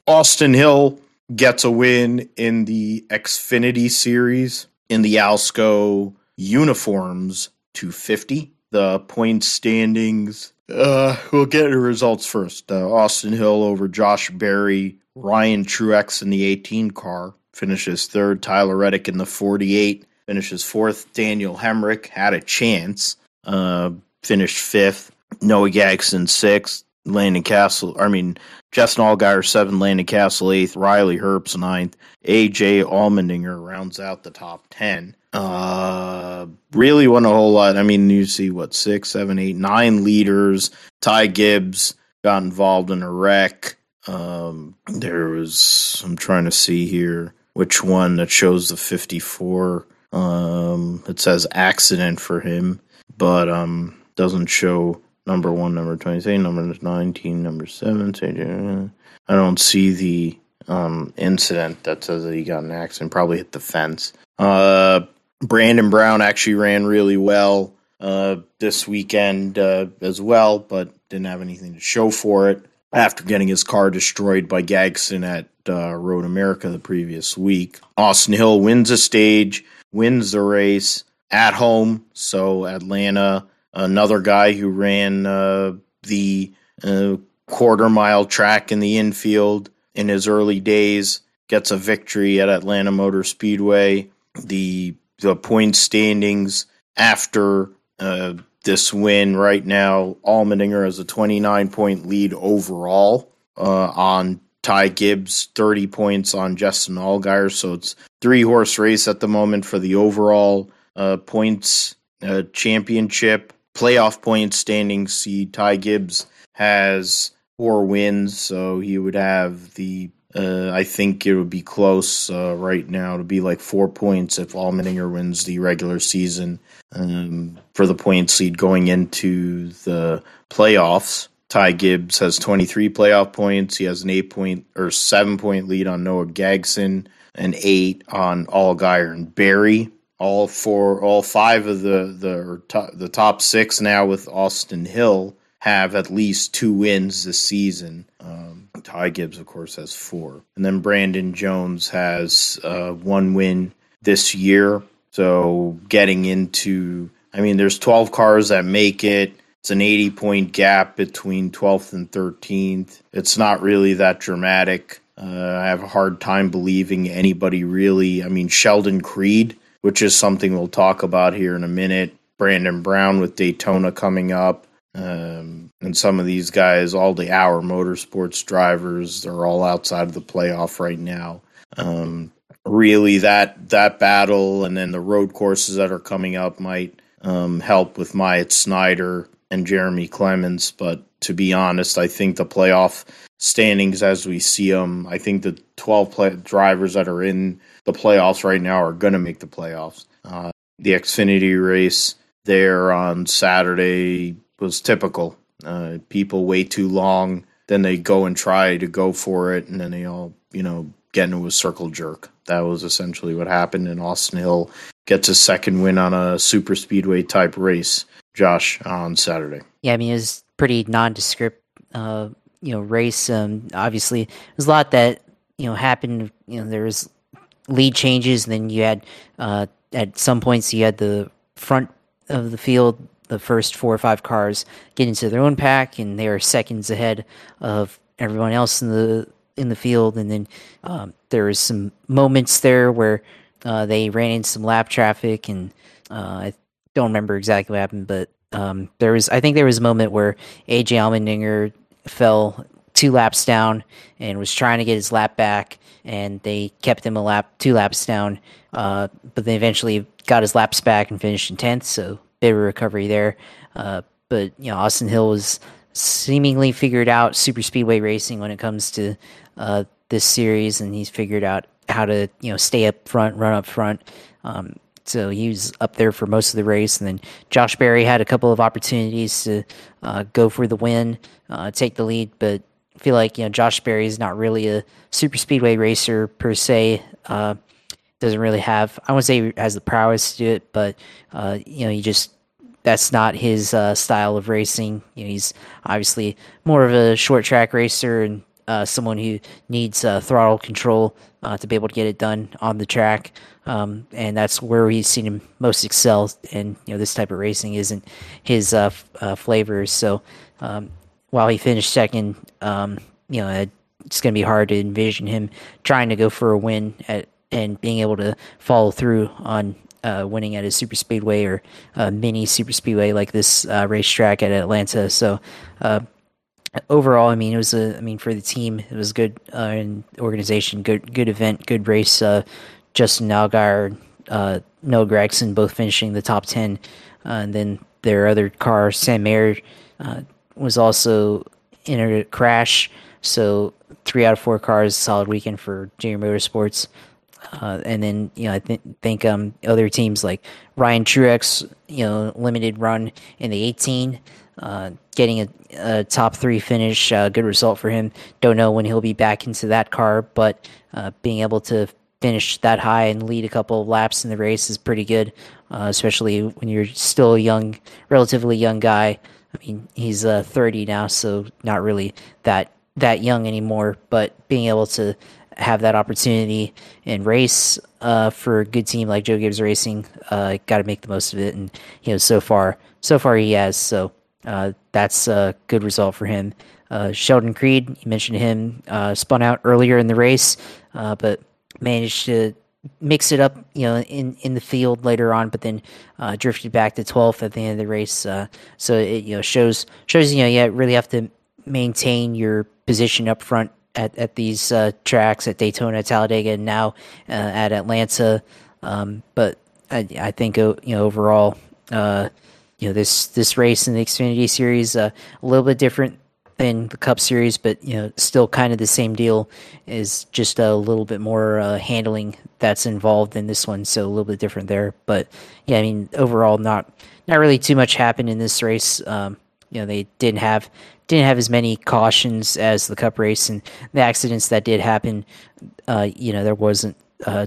Austin Hill gets a win in the Xfinity Series in the Alsco uniforms 250. The point standings. Uh, we'll get the results first. Uh, Austin Hill over Josh Berry, Ryan Truex in the 18 car finishes third. Tyler Reddick in the 48 finishes fourth. Daniel Hemric had a chance, uh, finished fifth. Noah Gragson sixth. Landon Cassill, I mean, Justin Allgaier seventh, Landon Cassill eighth, Riley Herbst ninth, AJ Allmendinger rounds out the top ten. Uh, really won a whole lot. I mean, you see what six, seven, eight, nine leaders. Ty Gibbs got involved in a wreck. Um, there was. I'm trying to see here which one that shows the 54. Um, it says accident for him, but um, doesn't show number one, number 23, number 19, number seven. I don't see the um, incident that says that he got an accident. Probably hit the fence. Uh, Brandon Brown actually ran really well uh, this weekend uh, as well, but didn't have anything to show for it after getting his car destroyed by Gragson at uh, Road America the previous week. Austin Hill wins a stage, wins the race at home. So Atlanta, another guy who ran uh, the uh, quarter mile track in the infield in his early days, gets a victory at Atlanta Motor Speedway. The the point standings after uh, this win right now, Allmendinger has a 29 point lead overall uh, on Ty Gibbs, 30 points on Justin Allgaier. So it's three horse race at the moment for the overall uh, points uh, championship. Playoff points standings see Ty Gibbs has four wins, so he would have the. Uh, I think it would be close uh, right now to be like four points if Allmendinger wins the regular season um, for the points lead going into the playoffs. Ty Gibbs has 23 playoff points. He has an eight point or seven point lead on Noah Gragson, an eight on Allgaier and Berry. All four, all five of the the or the top six now with Austin Hill have at least two wins this season. Um, Ty Gibbs, of course, has four, and then Brandon Jones has uh, one win this year. So getting into, I mean, there's 12 cars that make it. It's an 80 point gap between 12th and 13th. It's not really that dramatic. Uh, I have a hard time believing anybody really. I mean, Sheldon Creed, which is something we'll talk about here in a minute. Brandon Brown with Daytona coming up. Um, and some of these guys, all the Our Motorsports drivers, they're all outside of the playoff right now. Um, really, that that battle and then the road courses that are coming up might um, help with Myatt Snider and Jeremy Clements. But to be honest, I think the playoff standings as we see them, I think the 12 play- drivers that are in the playoffs right now are going to make the playoffs. Uh, the Xfinity race there on Saturday was typical. Uh, people wait too long, then they go and try to go for it, and then they all, you know, get into a circle jerk. That was essentially what happened, and Austin Hill gets a second win on a super speedway type race. Josh on Saturday. Yeah, I mean it was pretty nondescript, uh, you know, race. Um, obviously, there's a lot that you know happened. You know, there was lead changes, and then you had uh, at some points you had the front of the field, the first four or five cars get into their own pack, and they are seconds ahead of everyone else in the in the field. And then um, there was some moments there where uh, they ran into some lap traffic, and uh, I don't remember exactly what happened, but um, there was I think there was a moment where AJ Allmendinger fell two laps down and was trying to get his lap back, and they kept him a lap two laps down, uh, but they eventually got his laps back and finished in tenth. So bit of recovery there. Uh, but you know Austin Hill was seemingly figured out super speedway racing when it comes to uh, this series, and he's figured out how to you know stay up front, run up front. Um, so he was up there for most of the race, and then Josh Berry had a couple of opportunities to uh, go for the win, uh, take the lead, but feel like you know Josh Berry is not really a super speedway racer per se. Uh, doesn't really have I wouldn't say he has the prowess to do it, but uh, you know he just that's not his uh, style of racing. You know, he's obviously more of a short track racer and uh, someone who needs uh, throttle control uh, to be able to get it done on the track. Um, and that's where he's seen him most excel. And you know, this type of racing isn't his flavors. So um, while he finished second, um, you know, it's going to be hard to envision him trying to go for a win at, and being able to follow through on uh, winning at a super speedway or a mini super speedway like this uh, racetrack at Atlanta. So uh, overall, I mean, it was a, I mean, for the team, it was good uh, and organization, good, good event, good race. Uh, Justin Allgaier, uh, Noah Gragson, both finishing the top ten, uh, and then their other car, Sam Mayer, uh, was also in a crash. So three out of four cars, solid weekend for Junior Motorsports. Uh, and then you know I th- think um, other teams like Ryan Truex, you know, limited run in the 18, uh, getting a, a, top three finish, uh, good result for him. Don't know when he'll be back into that car, but uh, being able to finish that high and lead a couple of laps in the race is pretty good, uh, especially when you're still a young, relatively young guy. I mean, he's uh, 30 now, so not really that that young anymore. But being able to have that opportunity and race uh, for a good team like Joe Gibbs Racing, uh, got to make the most of it. And you know, so far, so far he has. So uh, that's a good result for him. Uh, Sheldon Creed, you mentioned him, uh, spun out earlier in the race, but managed to mix it up, you know, in, in the field later on, but then uh, drifted back to 12th at the end of the race. Uh, so it you know shows shows you know you really have to maintain your position up front at at these uh, tracks at Daytona, Talladega, and now uh, at Atlanta. Um, but I, I think uh, you know overall, uh, you know this this race in the Xfinity Series a little bit different in the Cup Series, but you know, still kind of the same deal. Is just a little bit more uh, handling that's involved in this one, so a little bit different there. But yeah, I mean, overall, not not really too much happened in this race. Um, you know, they didn't have didn't have as many cautions as the Cup race, and the accidents that did happen, uh, you know, there wasn't uh,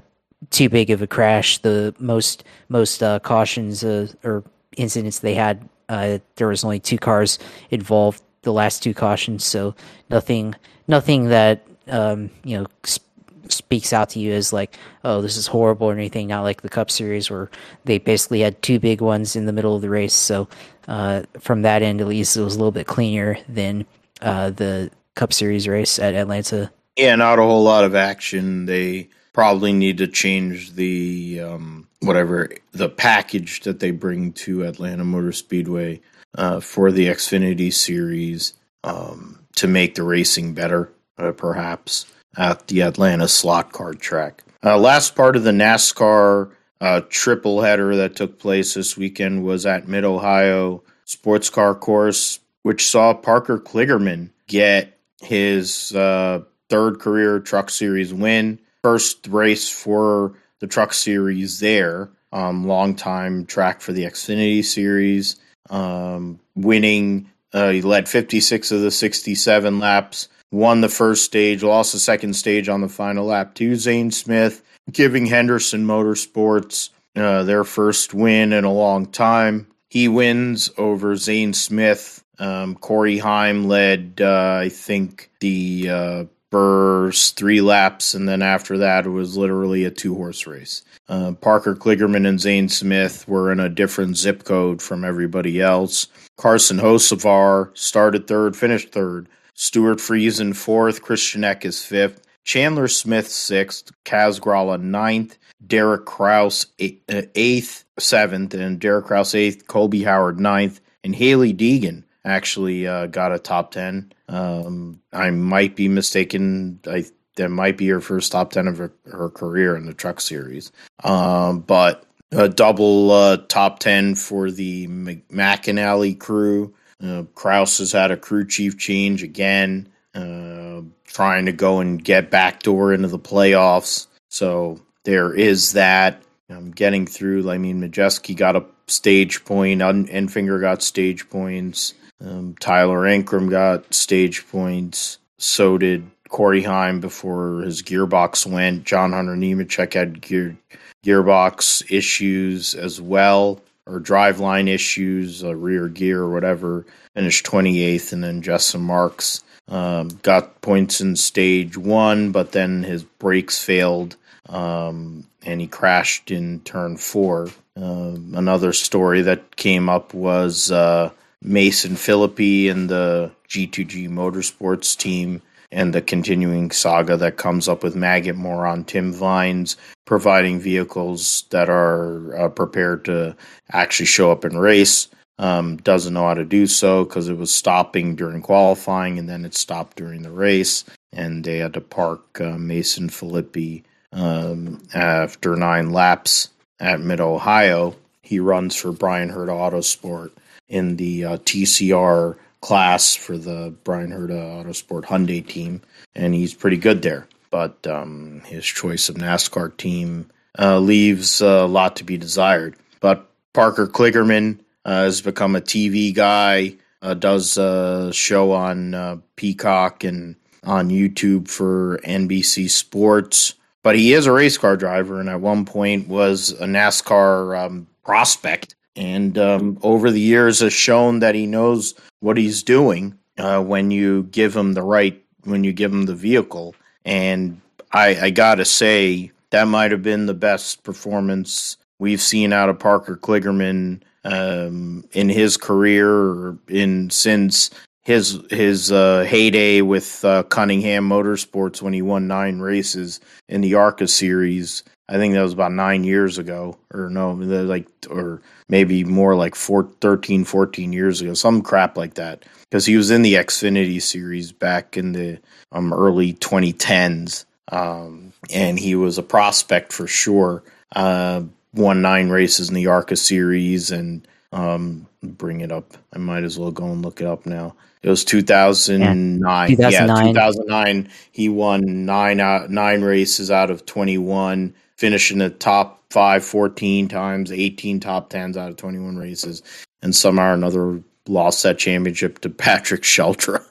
too big of a crash. The most most uh, cautions uh, or incidents they had, uh, there was only two cars involved the last two cautions. So nothing, nothing that um, you know sp- speaks out to you as like, oh, this is horrible or anything. Not like the Cup Series where they basically had two big ones in the middle of the race. So uh, from that end, at least, it was a little bit cleaner than uh, the Cup Series race at Atlanta. Yeah, not a whole lot of action. They probably need to change the um, whatever the package that they bring to Atlanta Motor Speedway uh, for the Xfinity series um, to make the racing better, uh, perhaps, at the Atlanta slot card track. Uh, last part of the NASCAR uh, triple header that took place this weekend was at Mid Ohio Sports Car Course, which saw Parker Kligerman get his uh, third career Truck Series win. First race for the Truck Series there. um, long time track for the Xfinity Series, um, winning. Uh, he led 56 of the 67 laps, won the first stage, lost the second stage on the final lap to Zane Smith, giving Henderson Motorsports uh, their first win in a long time. He wins over Zane Smith. Um, Corey Heim led, uh, I think, the Burrs three laps, and then after that, it was literally a two horse race. Uh, Parker Kligerman and Zane Smith were in a different zip code from everybody else. Carson Hocevar started third, finished third. Stewart Friesen fourth. Christian Eckes fifth. Chandler Smith sixth. Kaz Grala ninth. Derek Kraus uh, eighth, seventh, and Derek Kraus eighth. Colby Howard ninth, and Hailie Deegan actually uh, got a top ten. Um, I might be mistaken. I that might be her first top ten of her, her career in the Truck Series. Um, but a double uh, top ten for the McAnally crew. Uh, Kraus has had a crew chief change again, uh, trying to go and get backdoor into the playoffs. So there is that. Um, getting through. I mean, Majeski got a stage point. Enfinger got stage points. Um, Tyler Ankrum got stage points. So did Corey Heim before his gearbox went. John Hunter Nemechek had gear, gearbox issues as well, or driveline issues, a rear gear or whatever. Finished 28th, and then Justin Marks um, got points in stage one, but then his brakes failed um, and he crashed in turn four. Uh, another story that came up was uh, Mason Filippi and the G2G Motorsports team and the continuing saga that comes up with Maggot Moron Tim Viens providing vehicles that are uh, prepared to actually show up and race. Um, doesn't know how to do so because it was stopping during qualifying and then it stopped during the race, and they had to park uh, Mason Filippi um, after nine laps at Mid Ohio. He runs for Bryan Herta Autosport in the uh, TCR class for the Bryan Herta Autosport Hyundai team, and he's pretty good there. But um, his choice of NASCAR team uh, leaves a lot to be desired. But Parker Kligerman uh, has become a TV guy, uh, does a show on uh, Peacock and on YouTube for NBC Sports. But he is a race car driver, and at one point was a NASCAR um, prospect and um, over the years has shown that he knows what he's doing uh, when you give him the right when you give him the vehicle and i, I gotta say that might have been the best performance we've seen out of parker kligerman um, in his career in since his his uh, heyday with uh, Cunningham Motorsports when he won nine races in the ARCA series. I think that was about nine years ago, or no, like, or maybe more like four, 13, 14 years ago, some crap like that. Because he was in the Xfinity series back in the um, early 2010s, um, and he was a prospect for sure. Uh, won nine races in the ARCA series, and um, bring it up. I might as well go and look it up now. It was 2009. Yeah, 2009. yeah 2009. He won nine out, nine races out of 21 finishing the top five 14 times, 18 top tens out of 21 races, and somehow another lost that championship to (laughs) Patrick Sheltra,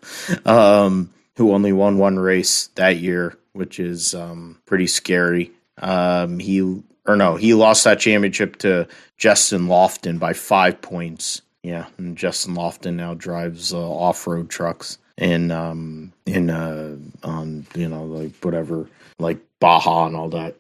um, who only won one race that year, which is um, pretty scary. Um, he or no, he lost that championship to Justin Lofton by five points. Yeah, and Justin Lofton now drives uh, off-road trucks in um in uh on you know like whatever like Baja and all that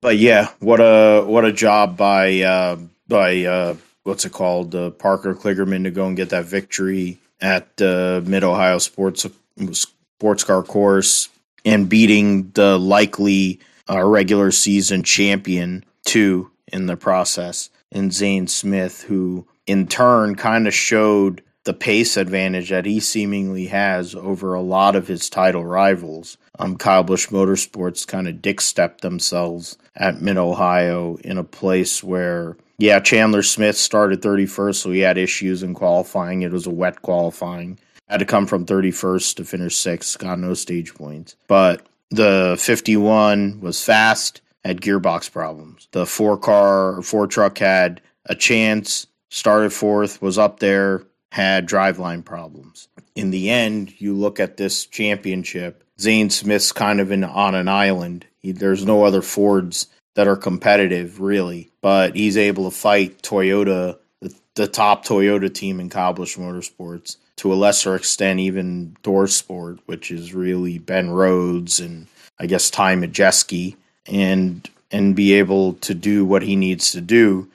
but yeah, what a what a job by uh, by uh, what's it called, uh, Parker Kligerman to go and get that victory at uh, Mid Ohio Sports Sports Car Course and beating the likely uh, regular season champion too in the process, and Zane Smith, who in turn kind of showed the pace advantage that he seemingly has over a lot of his title rivals. Um, Kyle Busch Motorsports kind of dick stepped themselves at Mid Ohio in a place where, yeah, Chandler Smith started 31st, so he had issues in qualifying. It was a wet qualifying. Had to come from 31st to finish sixth, got no stage points. But the 51 was fast had gearbox problems. The four car, four truck had a chance, started fourth, was up there, had driveline problems. In the end, you look at this championship, Zane Smith's kind of in, on an island. He, there's no other Fords that are competitive, really, but he's able to fight Toyota, the, the top Toyota team in Cobblish Motorsports, to a lesser extent, even ThorSport, which is really Ben Rhodes and I guess Ty Majeski, and and be able to do what he needs to do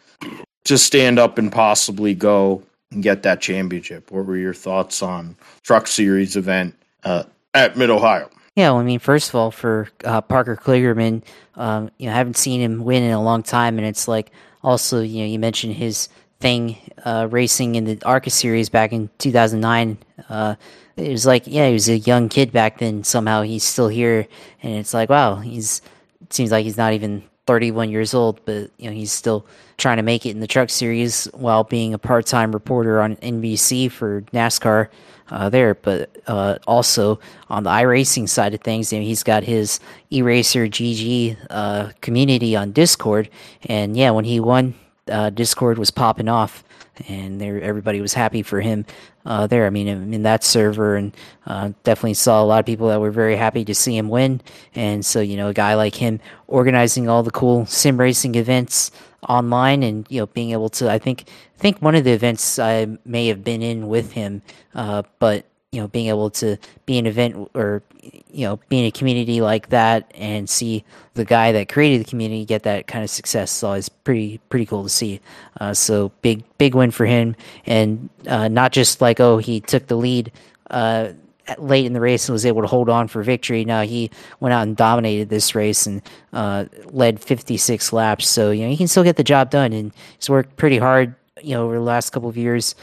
to stand up and possibly go and get that championship. What were your thoughts on Truck Series event uh, at Mid Ohio? Yeah, well, I mean, first of all, for uh, Parker Kligerman, um, you know, I haven't seen him win in a long time, and it's like also, you know, you mentioned his thing uh, racing in the ARCA series back in 2009. Uh, it was like, yeah, he was a young kid back then. Somehow he's still here, and it's like, wow, he's seems like he's not even 31 years old, but you know he's still trying to make it in the truck series while being a part-time reporter on NBC for NASCAR uh, there. But uh, also on the iRacing side of things, know, he's got his eRacer GG uh, community on Discord, and yeah, when he won, uh, Discord was popping off, and there everybody was happy for him uh, there. I mean, in that server, and uh, definitely saw a lot of people that were very happy to see him win. And so, you know, a guy like him organizing all the cool sim racing events online, and you know, being able to, I think, I think one of the events I may have been in with him, uh, but you know, being able to be an event or you know, being a community like that and see the guy that created the community get that kind of success is always pretty pretty cool to see. Uh, so big big win for him, and uh, not just like oh he took the lead. Uh, late in the race and was able to hold on for victory. Now he went out and dominated this race and uh, led 56 laps. So you know he can still get the job done, and he's worked pretty hard. You know over the last couple of years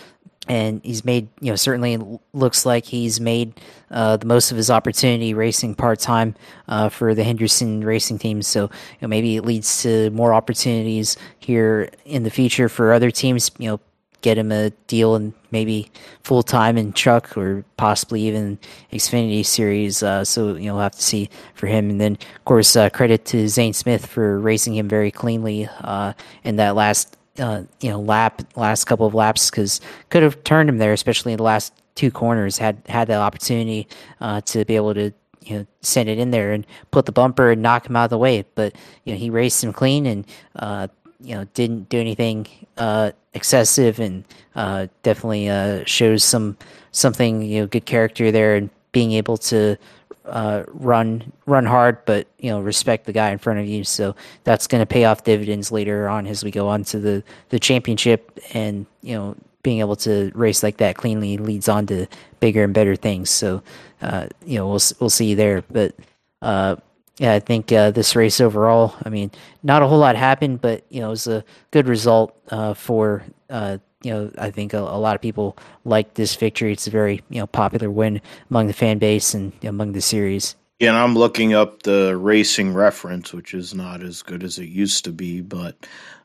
and he's made you know certainly looks like he's made uh, the most of his opportunity racing part time uh, for the Henderson racing team. So you know, maybe it leads to more opportunities here in the future for other teams. You know, get him a deal and maybe full time in truck or possibly even Xfinity series. Uh, so you know, have to see for him. And then of course, uh, credit to Zane Smith for racing him very cleanly uh, in that last uh, you know lap last couple of laps because could have turned him there, especially in the last two corners. Had had the opportunity uh, to be able to you know send it in there and put the bumper and knock him out of the way, but you know he raced him clean and uh, you know didn't do anything uh, excessive and uh, definitely uh, shows some something you know good character there and being able to uh, run run hard, but you know respect the guy in front of you. So that's going to pay off dividends later on as we go on to the the championship, and you know being able to race like that cleanly leads on to bigger and better things. So uh, you know we'll we'll see there, but. Yeah, I think uh, this race overall, I mean, not a whole lot happened, but you know, it was a good result uh, for uh, you know, I think a, a, lot of people like this victory. It's a very you know popular win among the fan base and among the series. Yeah, and I'm looking up the racing reference, which is not as good as it used to be, but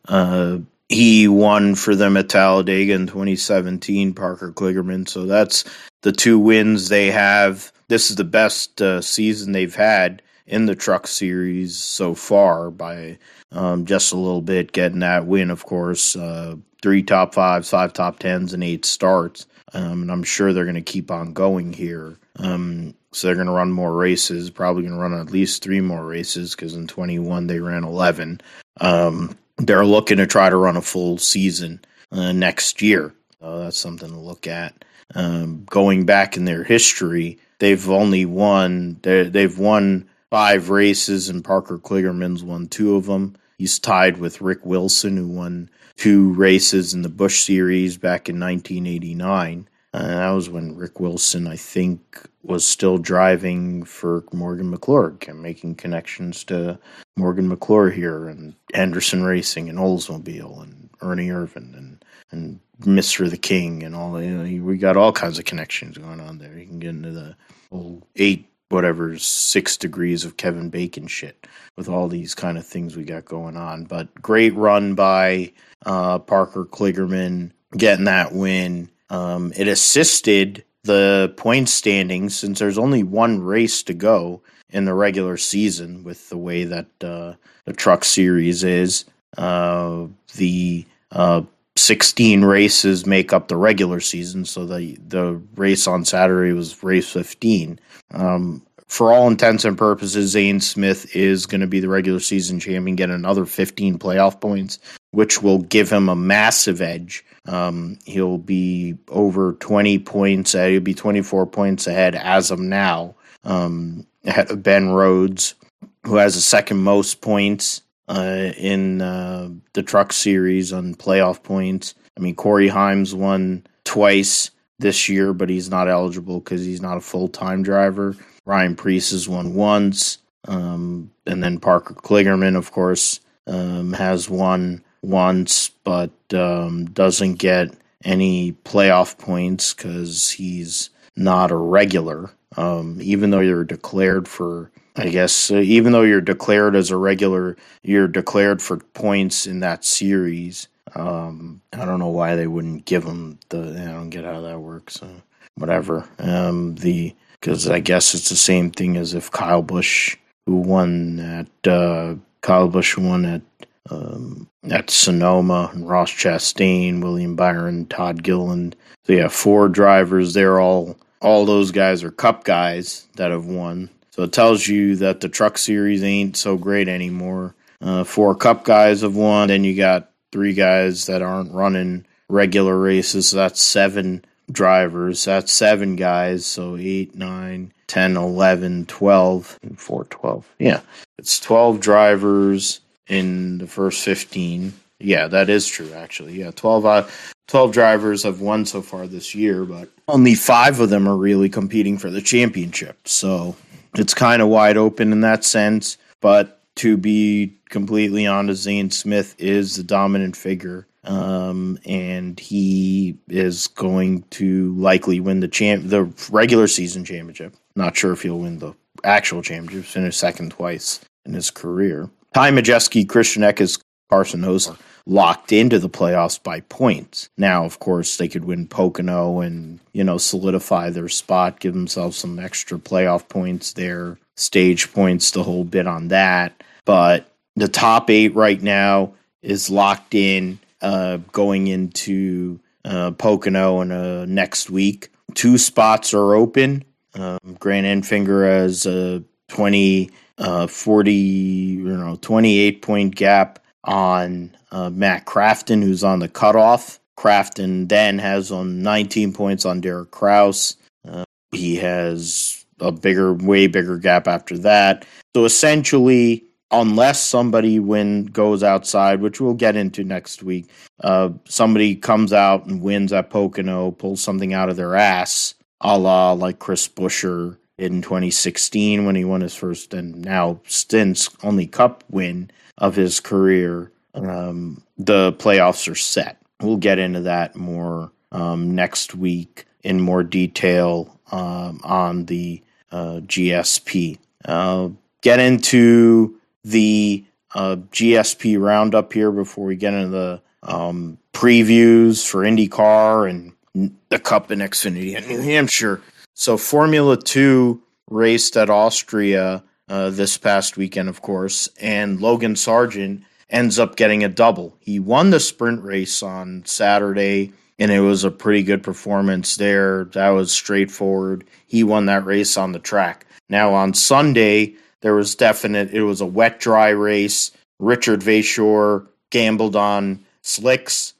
uh, he won for them at Talladega in 2017, Parker Kligerman. So that's the two wins they have. This is the best uh, season they've had in the truck series so far by um, just a little bit, getting that win, of course. Uh, three top fives, five top tens, and eight starts. Um, and I'm sure they're going to keep on going here. Um, so they're going to run more races, probably going to run at least three more races because in 21 they ran 11. Um, they're looking to try to run a full season uh, next year. So that's something to look at. Um, going back in their history, they've only won they've won five races, and Parker Kligerman's won two of them. He's tied with Rick Wilson, who won two races in the Busch Series back in 1989. Uh, that was when Rick Wilson, I think, was still driving for Morgan McClure, making connections to Morgan McClure here and Henderson Racing and Oldsmobile and Ernie Irvan and and Mr. the King and all. You know, we got all kinds of connections going on there. You can get into the whole eight whatever six degrees of Kevin Bacon shit with all these kind of things we got going on. But great run by uh, Parker Kligerman getting that win. Um, it assisted the point standings, since there's only one race to go in the regular season, with the way that uh, the Truck Series is, uh, the 16 races make up the regular season. So the the race on Saturday was race 15. Um, for all intents and purposes, Zane Smith is going to be the regular season champion, get another 15 playoff points, which will give him a massive edge. Um, he'll be over 20 points. Uh, he'll be 24 points ahead as of now. Um, ahead of Ben Rhodes, who has the second most points uh, in uh, the Truck Series on playoff points. I mean, Corey Heim won twice this year, but he's not eligible because he's not a full time driver. Ryan Preece has won once. Um, and then Parker Kligerman, of course, um, has won once, but um, doesn't get any playoff points because he's not a regular. Um, even though you're declared for, I guess, uh, even though you're declared as a regular, you're declared for points in that series. Um, I don't know why they wouldn't give him the. I don't get how that works. So whatever. Um, the because I guess it's the same thing as if Kyle Busch, who won at uh, Kyle Busch won at um, at Sonoma, and Ross Chastain, William Byron, Todd Gilliland. So yeah, four drivers. They're all all those guys are Cup guys that have won. So it tells you that the Truck Series ain't so great anymore. Uh, four Cup guys have won. Then you got three guys that aren't running regular races. So that's seven drivers. That's seven guys. So 8, 9, 10, 11, 12, 4, 12. Yeah. It's 12 drivers in the first 15. Yeah, that is true, actually. Yeah, 12, uh, 12 drivers have won so far this year, but only five of them are really competing for the championship. So it's kind of wide open in that sense. But to be completely honest, Zane Smith is the dominant figure um, and he is going to likely win the champ, the regular season championship. Not sure if he'll win the actual championship. Finished second twice in his career. Ty Majeski, Christian Eckes, Carson Host locked into the playoffs by points. Now, of course, they could win Pocono and you know solidify their spot, give themselves some extra playoff points there, stage points, the whole bit on that. But the top eight right now is locked in uh, going into uh, Pocono in uh, next week. Two spots are open. Um, Grant Enfinger has a 20, uh, 40, you know, 28 point gap on uh, Matt Crafton, who's on the cutoff. Crafton then has on 19 points on Derek Kraus. Uh, he has a bigger, way bigger gap after that. So essentially, unless somebody win goes outside, which we'll get into next week. Uh, somebody comes out and wins at Pocono, pulls something out of their ass, a la like Chris Buescher in 2016 when he won his first and now since only Cup win of his career. Um, the playoffs are set. We'll get into that more um, next week in more detail um, on the uh, GSP. Uh, get into the uh, GSP roundup here before we get into the um, previews for IndyCar and the Cup and Xfinity and New Hampshire. So Formula Two raced at Austria uh, this past weekend, of course, and Logan Sargeant ends up getting a double. He won the sprint race on Saturday, and it was a pretty good performance there. That was straightforward. He won that race on the track. Now on Sunday, there was definite. It was a wet dry race. Richard Verschoor gambled on slicks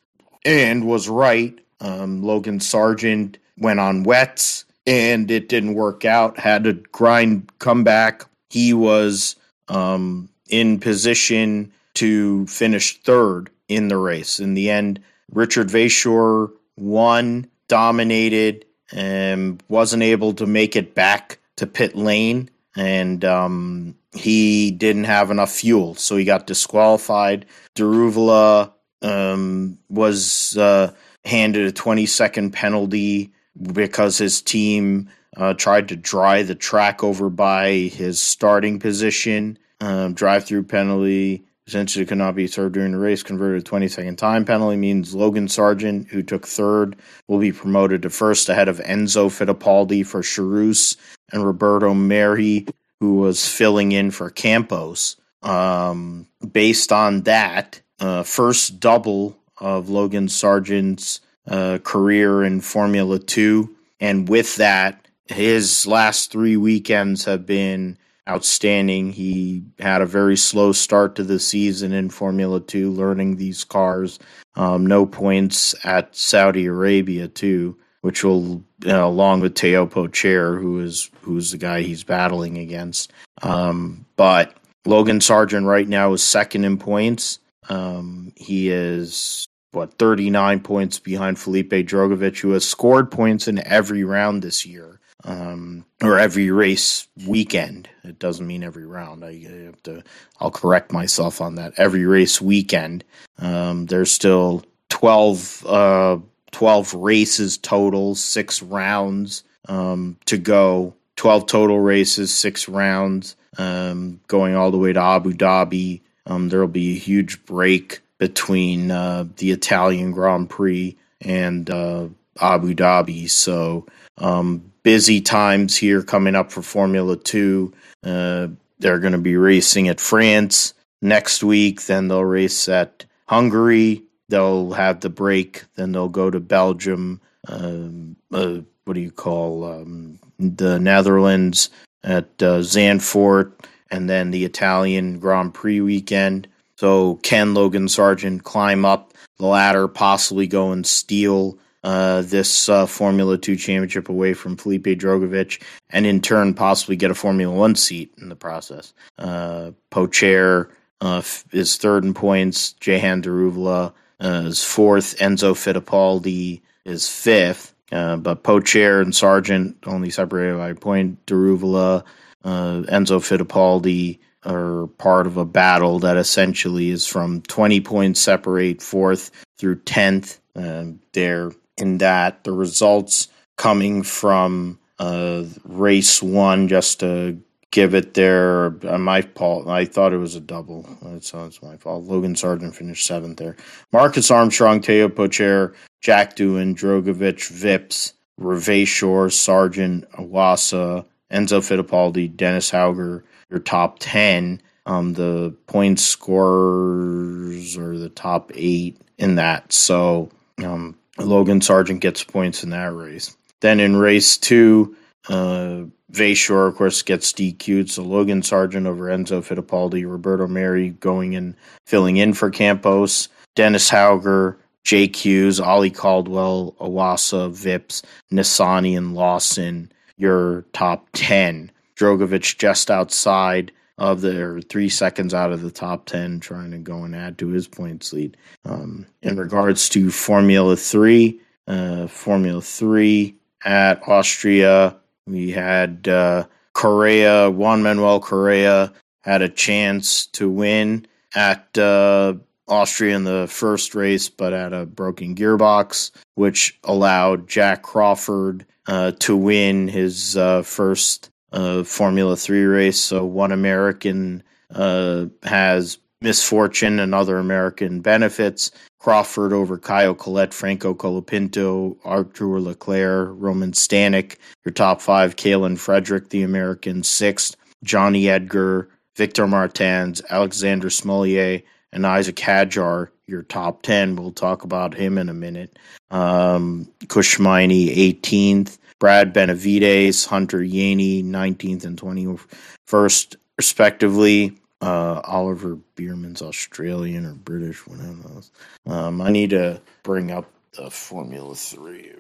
and was right. Um, Logan Sargeant went on wets and it didn't work out. Had to grind comeback. He was um, in position to finish third in the race. In the end, Richard Verschoor won, dominated, and wasn't able to make it back to pit lane and um, he didn't have enough fuel, so he got disqualified. Daruvala um, was uh, handed a 20 second penalty because his team uh, tried to dry the track over by his starting position. Um, drive through penalty. essentially could not be served during the race, converted a 20 second time penalty means Logan Sargeant, who took third, will be promoted to first ahead of Enzo Fittipaldi for Charouz and Roberto Merhi, who was filling in for Campos. Um, based on that, uh, first double of Logan Sargeant's uh, career in Formula Two. And with that, his last three weekends have been outstanding. He had a very slow start to the season in Formula Two, learning these cars. Um, no points at Saudi Arabia too, which will, you know, along with Teo Pourchaire, who is who's the guy he's battling against. Um, but Logan Sargeant right now is second in points. Um, he is what 39 points behind Felipe Drugovich, who has scored points in every round this year um, or every race weekend. It doesn't mean every round. I, have to. I'll correct myself on that. Every race weekend. Um, there's still 12, uh, 12 races total, six rounds um, to go. 12 total races, six rounds, um, going all the way to Abu Dhabi. Um, there will be a huge break between uh, the Italian Grand Prix and uh, Abu Dhabi. So um, busy times here coming up for Formula Two. Uh, they're going to be racing at France next week. Then they'll race at Hungary. They'll have the break. Then they'll go to Belgium. Um, uh, what do you call um, the Netherlands at uh, Zandvoort, and then the Italian Grand Prix weekend. So can Logan Sargeant climb up the ladder, possibly go and steal uh, this uh, Formula Two championship away from Felipe Drugovich, and in turn possibly get a Formula One seat in the process. Uh, Pourchaire uh, is third in points. Jehan Daruvala uh, is fourth. Enzo Fittipaldi is fifth. But Pourchaire and Sargeant only separated by a point. Daruvala, uh, Enzo Fittipaldi are part of a battle that essentially is from 20 points separate fourth through 10th. Uh, they're in that. The results coming from uh, race one, just to give it there. Uh, my fault. I thought it was a double. That's, that's my fault. Logan Sargeant finished seventh there. Marcus Armstrong, Teo Pourchaire, Jack Doohan, Drugovich, Vips, Verschoor, Sargeant, Iwasa, Enzo Fittipaldi, Dennis Hauger, your top 10. Um, the point scorers are the top eight in that. So um, Logan Sargeant gets points in that race. Then in race two, uh, Verschoor, of course, gets DQ'd. So Logan Sargeant over Enzo Fittipaldi, Roberto Merhi going in, filling in for Campos, Dennis Hauger, Jake Hughes, Ollie Caldwell, Iwasa, Vips, Nissany, and Lawson, your top 10. Drugovich just outside of the three seconds out of the top 10, trying to go and add to his points lead. Um, in regards to Formula 3, uh, Formula 3 at Austria, we had uh, Correa, Juan Manuel Correa had a chance to win at uh, Austria in the first race, but at a broken gearbox, which allowed Jak Crawford uh, to win his uh, first uh, Formula Three race. So one American uh, has misfortune, another American benefits. Crawford over Caio Collet, Franco Colapinto, Arthur Leclerc, Roman Stanek, your top five, Kaylen Frederick, the American sixth, Johnny Edgar, Victor Martins, Alexander Smolyar, and Isaac Hadjar, your top 10. We'll talk about him in a minute. Um, Kush Maini, 18th. Brad Benavides, Hunter Yeany, 19th and 21st, respectively. Uh, Oliver Bearman's Australian or British, whatever. Um, I need to bring up the Formula 3.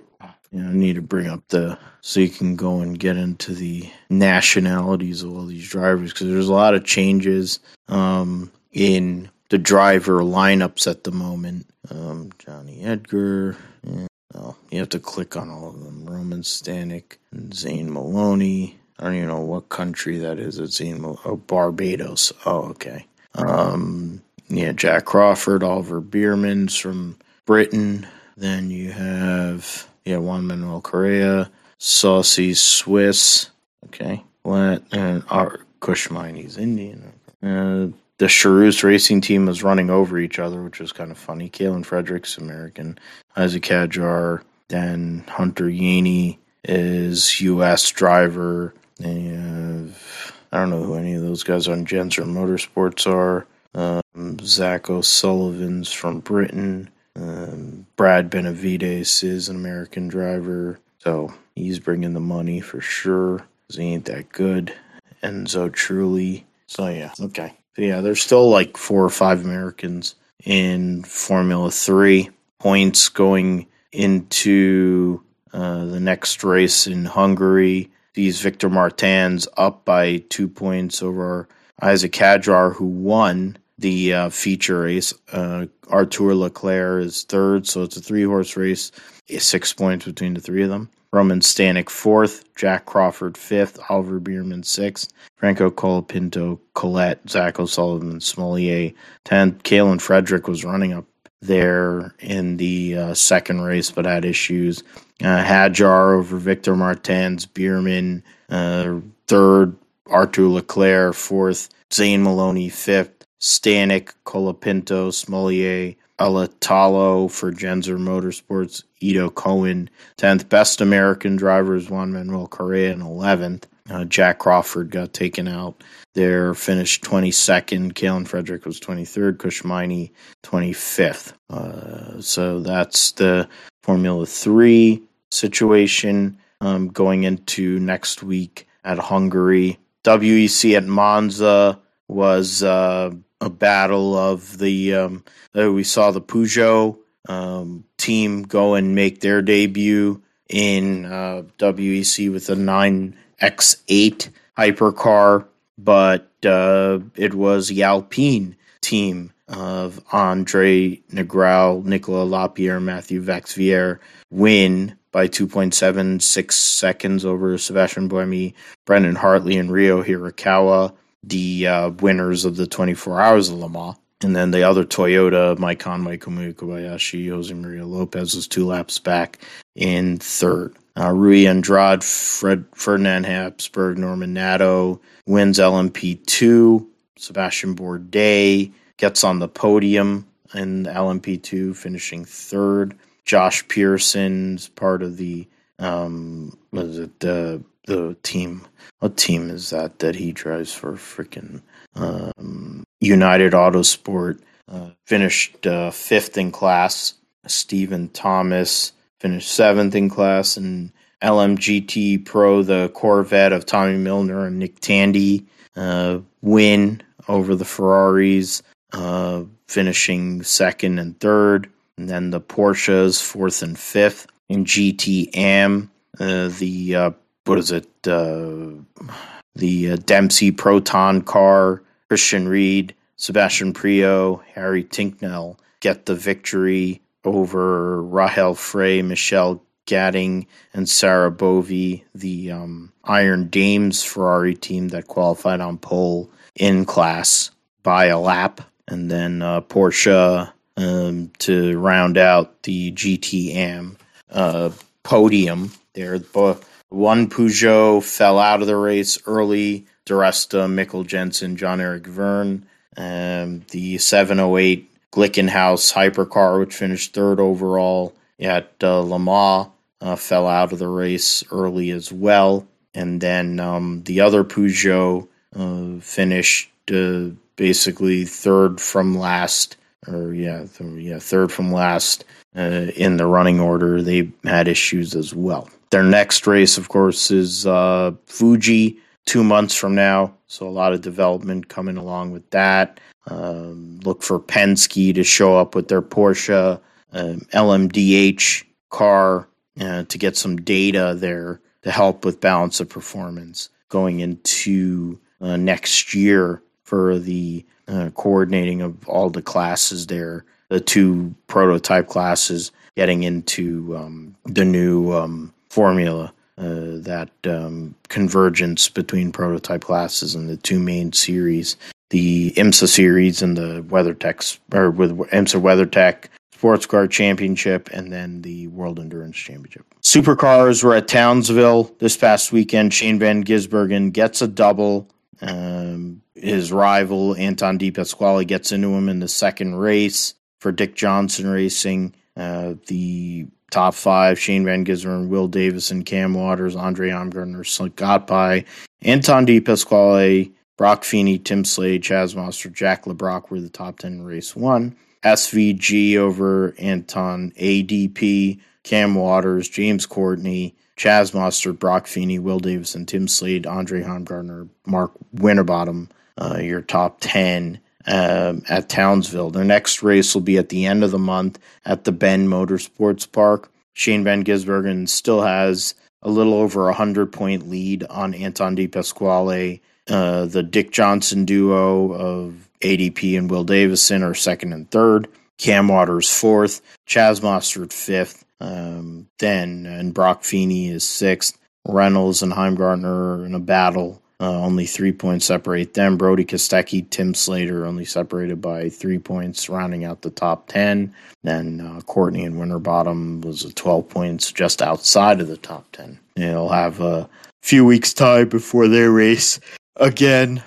Yeah, I need to bring up the so you can go and get into the nationalities of all these drivers because there's a lot of changes um, in the driver lineups at the moment. Um, Johnny Edgar, yeah, you have to click on all of them. Roman Stanek and Zane Maloney. I don't even know what country that is. It's Zane Mal- oh, Barbados. Oh, okay. Um, yeah, Jak Crawford, Oliver Bearman's from Britain. Then you have yeah Juan Manuel Correa, Saucy Swiss. Okay, what and Art Kush Maini, he's Indian. Uh, the Charouz racing team was running over each other, which was kind of funny. Kaylen Fredericks, American, Isaac Hadjar, then Hunter Yeany is U.S. driver. And I don't know who any of those guys on Jenzer Motorsports are. Um, Zach O'Sullivan's from Britain. Um, Brad Benavides is an American driver. So he's bringing the money for sure. He ain't that good. Enzo Trulli. So yeah, okay. So yeah, there's still like four or five Americans in Formula Three. Points going into uh, the next race in Hungary. These Victor Martins up by two points over Isaac Hadjar, who won the uh, feature race. Uh, Arthur Leclerc is third, so it's a three horse race. Six points between the three of them. Roman Stanek fourth, Jak Crawford fifth, Oliver Bearman sixth, Franco Colapinto, Colette, Zach O'Sullivan, Smolyar tenth. Kaylen Frederick was running up there in the uh, second race, but had issues. Uh, Hadjar over Victor Martins, Bearman uh, third, Arthur Leclerc fourth, Zane Maloney fifth, Stanek, Colapinto, Smolyar, Alatalo for Jenzer Motorsports, Ido Cohen, 10th. Best American drivers, Juan Manuel Correa in 11th. Uh, Jak Crawford got taken out there, finished 22nd. Kaylen Frederick was 23rd. Kush Maini 25th. Uh, so that's the Formula 3 situation um, going into next week at Hungary. WEC at Monza was uh, a battle of the. Um, uh, we saw the Peugeot um, team go and make their debut in uh, WEC with a 9X8 hypercar, but uh, it was the Alpine team of Andre Negrão, Nicolas Lapierre, Matthew Vaxivière win by 2.76 seconds over Sebastian Buemi, Brendan Hartley, and Ryo Hirakawa the uh, winners of the 24 Hours of Le Mans. And then the other Toyota, Mike Conway, Kamui Kobayashi, Jose Maria Lopez was two laps back in third. Uh, Rui Andrade, Fred, Ferdinand Habsburg, Norman Nato wins LMP2. Sebastian Bourdais gets on the podium in LMP2, finishing third. Josh Pierson's part of the um, was it the the team. What team is that that he drives for? Freaking um, United Autosport. Uh, finished uh, fifth in class. Stephen Thomas finished seventh in class, and LMGT Pro, the Corvette of Tommy Milner and Nick Tandy, uh, win over the Ferraris, uh, finishing second and third. And then the Porsches fourth and fifth. In GT Am, uh, the uh, what is it? Uh, the uh, Dempsey Proton car, Christian Ried, Sebastian Priaulx, Harry Tinknell get the victory over Rahel Frey, Michelle Gatting, and Sarah Bovy, the um, Iron Dames Ferrari team that qualified on pole in class by a lap. And then uh, Porsche um, to round out the GTM uh, podium there. One Peugeot fell out of the race early. DiResta, Mikkel Jensen, Jean-Éric Vergne. Um, the 708 Glickenhaus hypercar, which finished third overall at uh, Le Mans, uh, fell out of the race early as well. And then um, the other Peugeot uh, finished uh, basically third from last, or yeah, th- yeah, third from last uh, in the running order. They had issues as well. Their next race, of course, is uh, Fuji two months from now. So a lot of development coming along with that. Um, look for Penske to show up with their Porsche um, LMDH car uh, to get some data there to help with balance of performance going into uh, next year for the uh, coordinating of all the classes there, the two prototype classes getting into um, the new um, formula, uh, that um, convergence between prototype classes and the two main series, the IMSA series and the WeatherTech, or with IMSA WeatherTech Sports Car Championship, and then the World Endurance Championship. Supercars were at Townsville this past weekend. Shane Van Gisbergen gets a double Um, his rival Anton De Pasquale gets into him in the second race for Dick Johnson Racing. Uh, the top five: Shane Van Gisbergen, Will Davison, Cam Waters, Andre Heimgartner, got by Anton De Pasquale, Broc Feeney, Tim Slade, Chaz Mostert, Jack Le Brocq were the top ten in race one. SVG over Anton ADP, Cam Waters, James Courtney, Chaz Mostert, Broc Feeney, Will Davison, Tim Slade, Andre Heimgartner, Mark Winterbottom, uh, your top 10 um, at Townsville. Their next race will be at the end of the month at the Bend Motorsports Park. Shane Van Gisbergen still has a little over a 100 point lead on Anton De Pasquale. Uh, the Dick Johnson duo of ADP and Will Davison are second and third. Cam Waters fourth. Chaz Mostert fifth. Um, then and Broc Feeney is sixth. Reynolds and Heimgartner are in a battle. Uh, only three points separate them. Brody Kostecki, Tim Slade only separated by three points, rounding out the top 10. Then uh, Courtney and Winterbottom was 12 points just outside of the top 10. They'll have a few weeks' time before their race again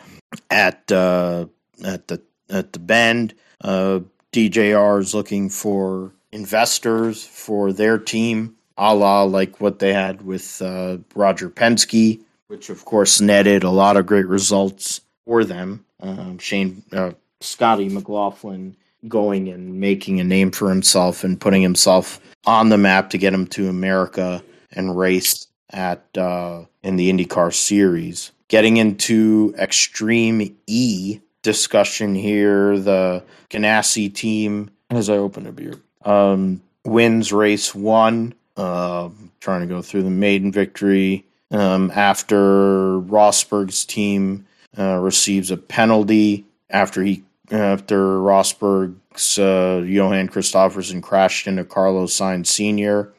at uh, at the at the Bend. Uh, DJR is looking for investors for their team, a la like what they had with uh, Roger Penske, which of course netted a lot of great results for them. Um, Shane, uh, Scotty McLaughlin going and making a name for himself and putting himself on the map to get him to America and race at uh, in the IndyCar series. Getting into Extreme E discussion here, the Ganassi team, as I open a beer, um, wins race one. Uh, trying to go through the maiden victory um, after Rosberg's team uh, receives a penalty after he after Rosberg's uh, Johan Kristoffersson crashed into Carlos Sainz Sr.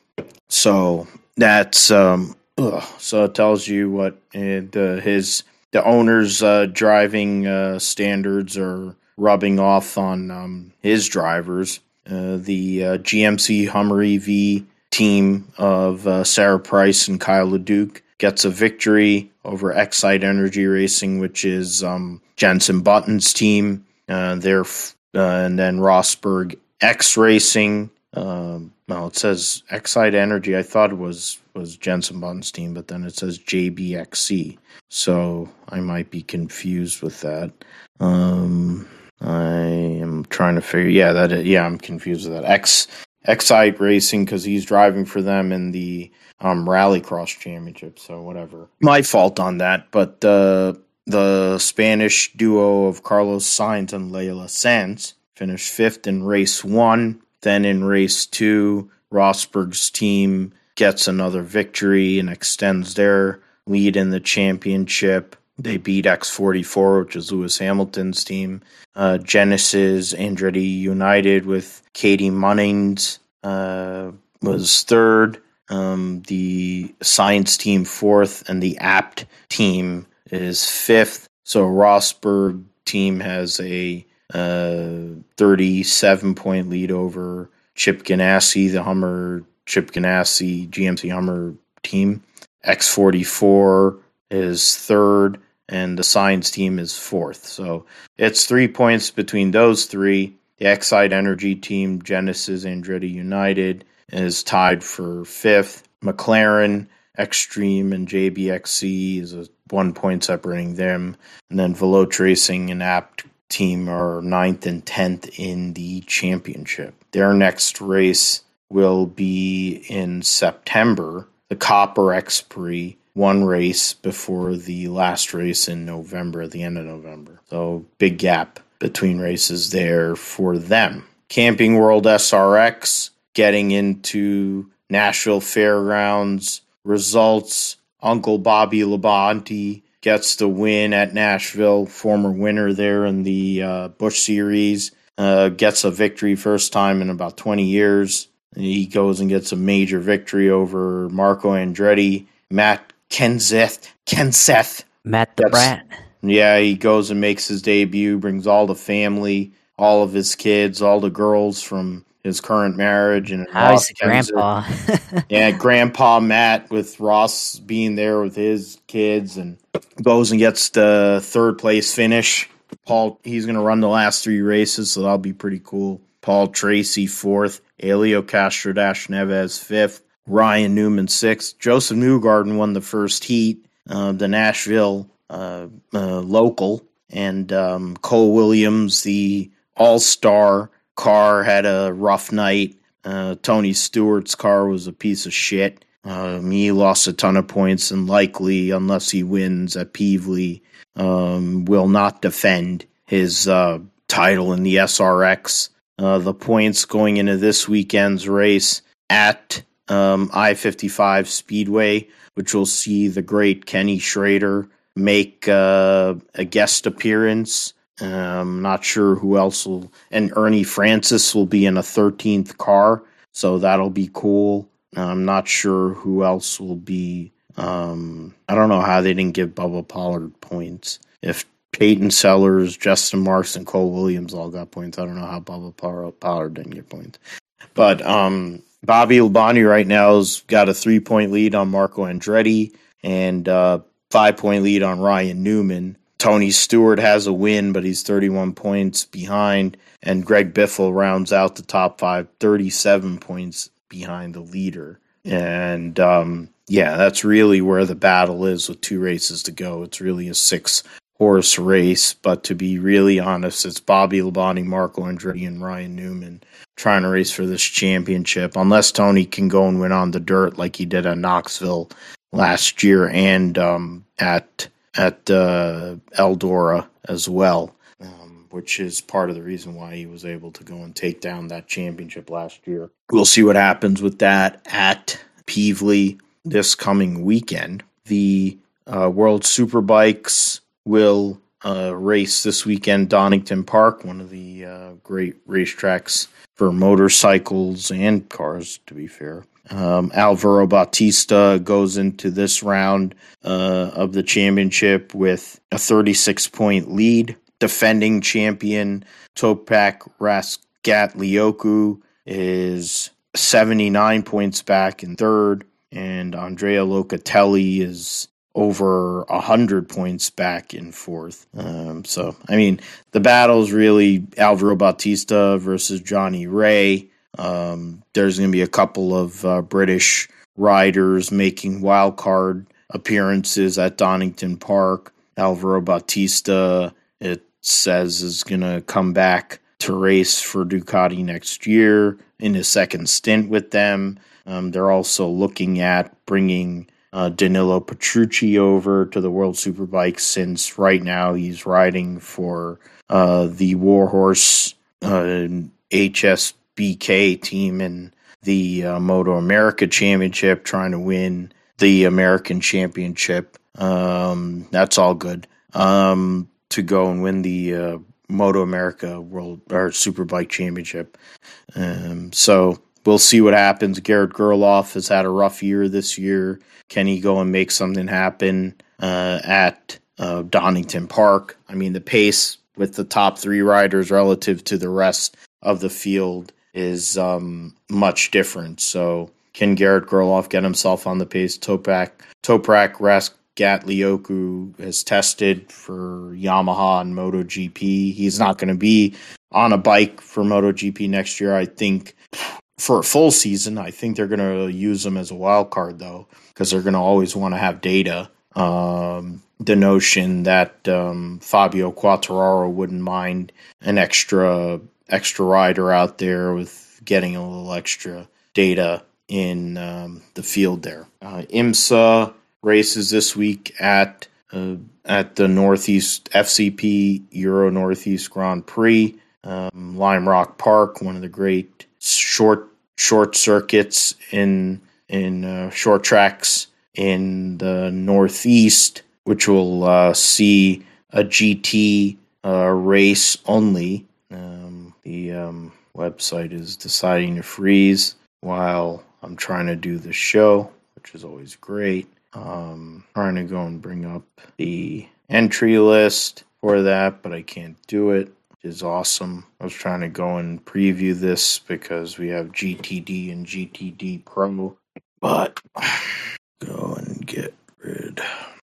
So that's um, ugh, so it tells you what the his the owner's uh, driving uh, standards are rubbing off on um, his drivers. Uh, the uh, GMC Hummer EV team of uh, Sara Price and Kyle LeDuc gets a victory over Xite Energy Racing, which is um, Jenson Button's team. Uh, f- and then Rosberg X Racing. Um, well, it says Xite Energy. I thought was was Jenson Button's team, but then it says JBXE. So I might be confused with that. Um, I am trying to figure. Yeah, that. Yeah, I'm confused with that. X Excite Racing because he's driving for them in the um, Rallycross Championship. So whatever. My fault on that. But uh, the Spanish duo of Carlos Sainz and Leila Sanz finished fifth in race one. Then in race two, Rosberg's team gets another victory and extends their lead in the championship. They beat X44, which is Lewis Hamilton's team. Uh, Genesis Andretti United with Katie Munnings uh, was third. Um, the Sainz team fourth, and the Abt team is fifth. So Rosberg team has a Uh, 37 point lead over Chip Ganassi, the Hummer Chip Ganassi GMC Hummer team. X44 is third, and the Sainz team is fourth. So it's three points between those three. The Xite Energy team, Genesis Andretti United, is tied for fifth. McLaren, Extreme, and JBXE is a one point separating them. And then Veloce Racing and Abt team are ninth and tenth in the championship. Their next race will be in September, the Copper X Prix one race before the last race in November, the end of November. So big gap between races there for them. Camping World SRX getting into Nashville Fairgrounds results. Uncle Bobby Labonte gets the win at Nashville, former winner there in the uh, Busch Series. Uh, gets a victory first time in about 20 years. He goes and gets a major victory over Marco Andretti. Matt Kenseth. Kenseth. Matt the Brat. Yeah, he goes and makes his debut, brings all the family, all of his kids, all the girls from his current marriage and How is grandpa? (laughs) yeah, Grandpa Matt with Ross being there with his kids and goes and gets the third place finish. Paul, he's going to run the last three races, so that'll be pretty cool. Paul Tracy fourth, Helio Castro Dash Neves fifth, Ryan Newman sixth. Josef Newgarden won the first heat, uh, the Nashville uh, uh, local, and um, Cole Williams, the All Star car, had a rough night. Uh, Tony Stewart's car was a piece of shit. Um, he lost a ton of points and likely, unless he wins at Pevely, um, will not defend his uh, title in the SRX. Uh, the points going into this weekend's race at um, I 55 Speedway, which will see the great Kenny Schrader make uh, a guest appearance. Um, not sure who else will, and Ernie Francis will be in a 13th car, so that'll be cool. I'm not sure who else will be. Um, I don't know how they didn't give Bubba Pollard points. If Peyton Sellers, Justin Marks, and Cole Williams all got points, I don't know how Bubba Pollard didn't get points. But um, Bobby Labonte right now has got a three point lead on Marco Andretti and uh, five point lead on Ryan Newman. Tony Stewart has a win, but he's 31 points behind. And Greg Biffle rounds out the top five, 37 points behind the leader. And um, yeah, that's really where the battle is with two races to go. It's really a six horse race. But to be really honest, it's Bobby Labonte, Marco Andretti, and Ryan Newman trying to race for this championship. Unless Tony can go and win on the dirt like he did at Knoxville last year and um, at at uh, Eldora as well, um, which is part of the reason why he was able to go and take down that championship last year. We'll see what happens with that at Pevely this coming weekend. The uh, World Superbikes will uh, race this weekend, Donington Park, one of the uh, great racetracks for motorcycles and cars, to be fair. Um, Alvaro Bautista goes into this round uh, of the championship with a 36 point lead. Defending champion Toprak Razgatlioglu is 79 points back in third, and Andrea Locatelli is over 100 points back in fourth. Um, so, I mean, the battle is really Alvaro Bautista versus Johnny Rea. Um, there's going to be a couple of uh, British riders making wild card appearances at Donington Park. Alvaro Bautista, it says, is going to come back to race for Ducati next year in his second stint with them. Um, they're also looking at bringing uh, Danilo Petrucci over to the World Superbike since right now he's riding for uh, the Warhorse uh, HS BK team in the uh, Moto America Championship, trying to win the American Championship. Um, that's all good. Um, to go and win the uh, Moto America World or Superbike Championship. Um, so we'll see what happens. Garrett Gerloff has had a rough year this year. Can he go and make something happen uh, at uh, Donington Park? I mean, the pace with the top three riders relative to the rest of the field is um, much different. So can Garrett Gerloff get himself on the pace? Toprak Toprak Razgatlioglu has tested for Yamaha and MotoGP. He's not going to be on a bike for MotoGP next year. I think for a full season, I think they're going to use him as a wild card though, because they're going to always want to have data. Um, the notion that um, Fabio Quartararo wouldn't mind an extra extra rider out there with getting a little extra data in um, the field there. Uh, IMSA races this week at uh, at the Northeast FCP Euro Northeast Grand Prix, um, Lime Rock Park, one of the great short short circuits in in uh, short tracks in the Northeast, which will uh, see a GT uh, race only. Um, the um, website is deciding to freeze while I'm trying to do the show, which is always great. Um, trying to go and bring up the entry list for that, but I can't do it. is awesome. I was trying to go and preview this because we have GTD and GTD Pro, but (sighs) go and get rid.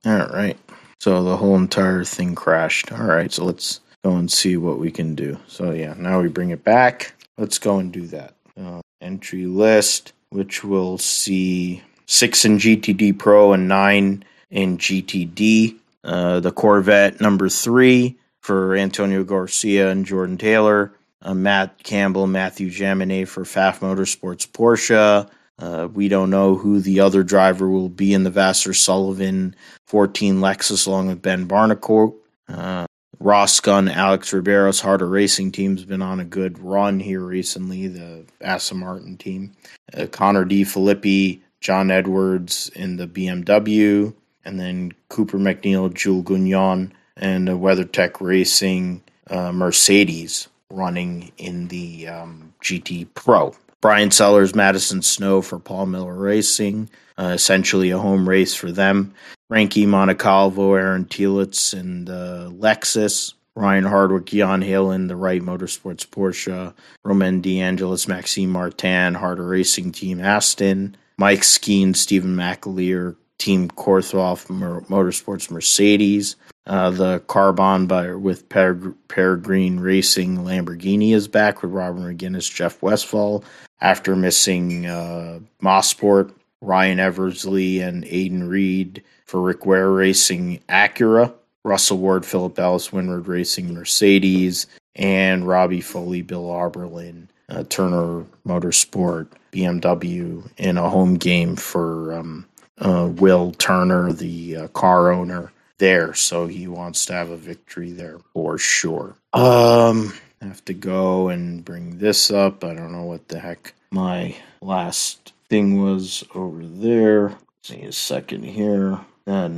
All right. So the whole entire thing crashed. All right. So let's go and see what we can do. So yeah, now we bring it back. Let's go and do that. Uh, entry list, which will see six in GTD Pro and nine in GTD. Uh, the Corvette number three for Antonio Garcia and Jordan Taylor. Uh, Matt Campbell, Matthew Jaminet for Pfaff Motorsports Porsche. Uh, we don't know who the other driver will be in the Vasser Sullivan 14 Lexus along with Ben Barnicoat. Uh, Ross Gunn, Alex Riberas Harder Racing team's been on a good run here recently, the Aston Martin team. Uh, Connor De Phillippi, John Edwards in the BMW, and then Cooper MacNeil, Jules Gounon, and uh, WeatherTech Racing uh, Mercedes running in the um, GT Pro. Bryan Sellers, Madison Snow for Paul Miller Racing, uh, essentially a home race for them. Frankie Montecalvo, Aaron Telitz, and uh, Lexus. Ryan Hardwick, Jan Heylen, the Wright Motorsports Porsche, Roman DeAngelis, Maxime Martin, Heart of Racing Team Aston, Mike Skeen, Stephen McAleer, Team Korthoff Motorsports Mercedes, uh, the CarBahn by with Peregrine Racing Lamborghini is back with Robert Megennis, Jeff Westphal after missing uh, Mosport, Ryan Eversley, and Aidan Read for Rick Ware Racing Acura, Russell Ward, Philip Ellis, Winward Racing Mercedes, and Robbie Foley, Bill Auberlen, uh, Turner Motorsport BMW in a home game for um, uh, Will Turner, the uh, car owner there, so he wants to have a victory there for sure. Um, Have to go and bring this up. I don't know what the heck my last thing was over there. See a second here. Yeah, uh,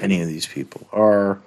any of these people are.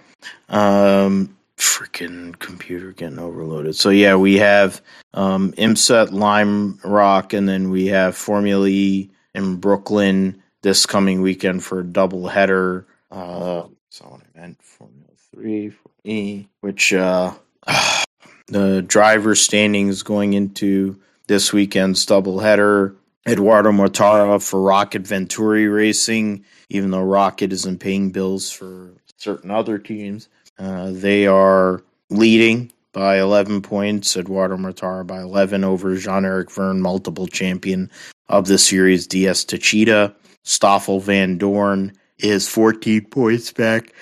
Um, freaking computer getting overloaded. So yeah, we have um, IMSA Lime Rock, and then we have Formula E in Brooklyn this coming weekend for a double header. Uh, what I meant. Formula Three, E, which uh, (sighs) the driver standings going into this weekend's double header. Eduardo Mortara for ROKiT Venturi Racing, even though ROKiT isn't paying bills for certain other teams. Uh, they are leading by 11 points. Eduardo Mortara by 11 over Jean Eric Vergne, multiple champion of the series, DS Techeetah. Stoffel Vandoorne is 14 points back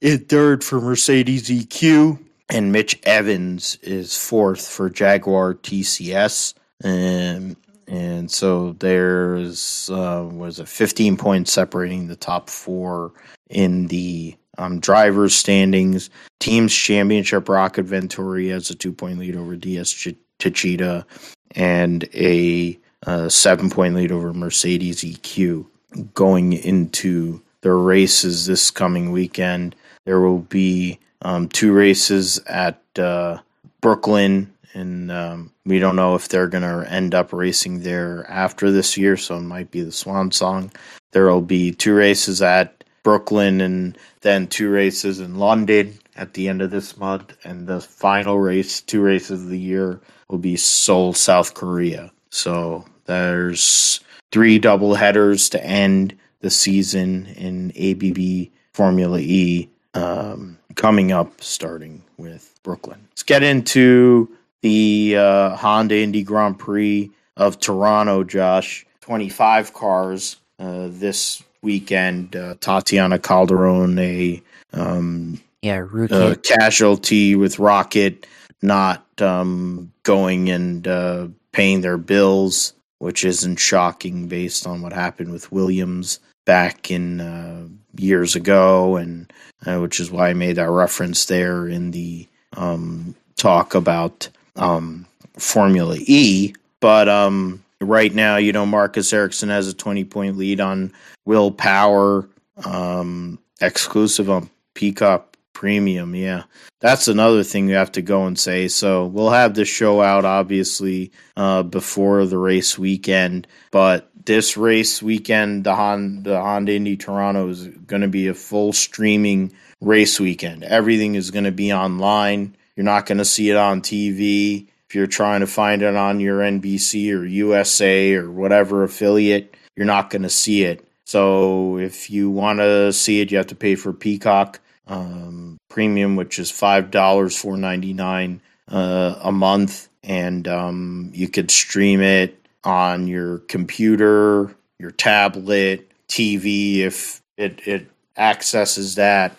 in third for Mercedes EQ. And Mitch Evans is fourth for Jaguar TCS. And, and so there's uh, was a 15 points separating the top four in the um, drivers standings. Teams championship ROKiT Venturi has a two point lead over DS Ch- Techeetah and a, a uh, seven point lead over Mercedes EQ going into the races this coming weekend. There will be um, two races at uh, Brooklyn, and um, we don't know if they're going to end up racing there after this year, so it might be the Swan Song. There will be two races at Brooklyn and then two races in London at the end of this month, and the final race, two races of the year, will be Seoul, South Korea. So there's three double headers to end the season in ABB Formula E um, coming up, starting with Brooklyn. Let's get into the uh, Honda Indy Grand Prix of Toronto, Josh. 25 cars uh, this weekend. Uh, Tatiana Calderon, a um, yeah, uh, casualty with ROKiT not um, going and uh, paying their bills which isn't shocking based on what happened with Williams back in uh, years ago, and uh, which is why I made that reference there in the um, talk about um, Formula E. But um, right now, you know, Marcus Ericsson has a 20 point lead on Will Power, um, exclusive on Peacock Premium. Yeah, that's another thing you have to go and say. So we'll have this show out obviously uh, before the race weekend, but this race weekend, the Honda, the Honda Indy Toronto is going to be a full streaming race weekend. Everything is going to be online. You're not going to see it on TV. If you're trying to find it on your NBC or USA or whatever affiliate, you're not going to see it. So if you want to see it, you have to pay for Peacock um, Premium, which is five dollars four ninety nine uh, a month, and um, you could stream it on your computer, your tablet, TV if it it accesses that.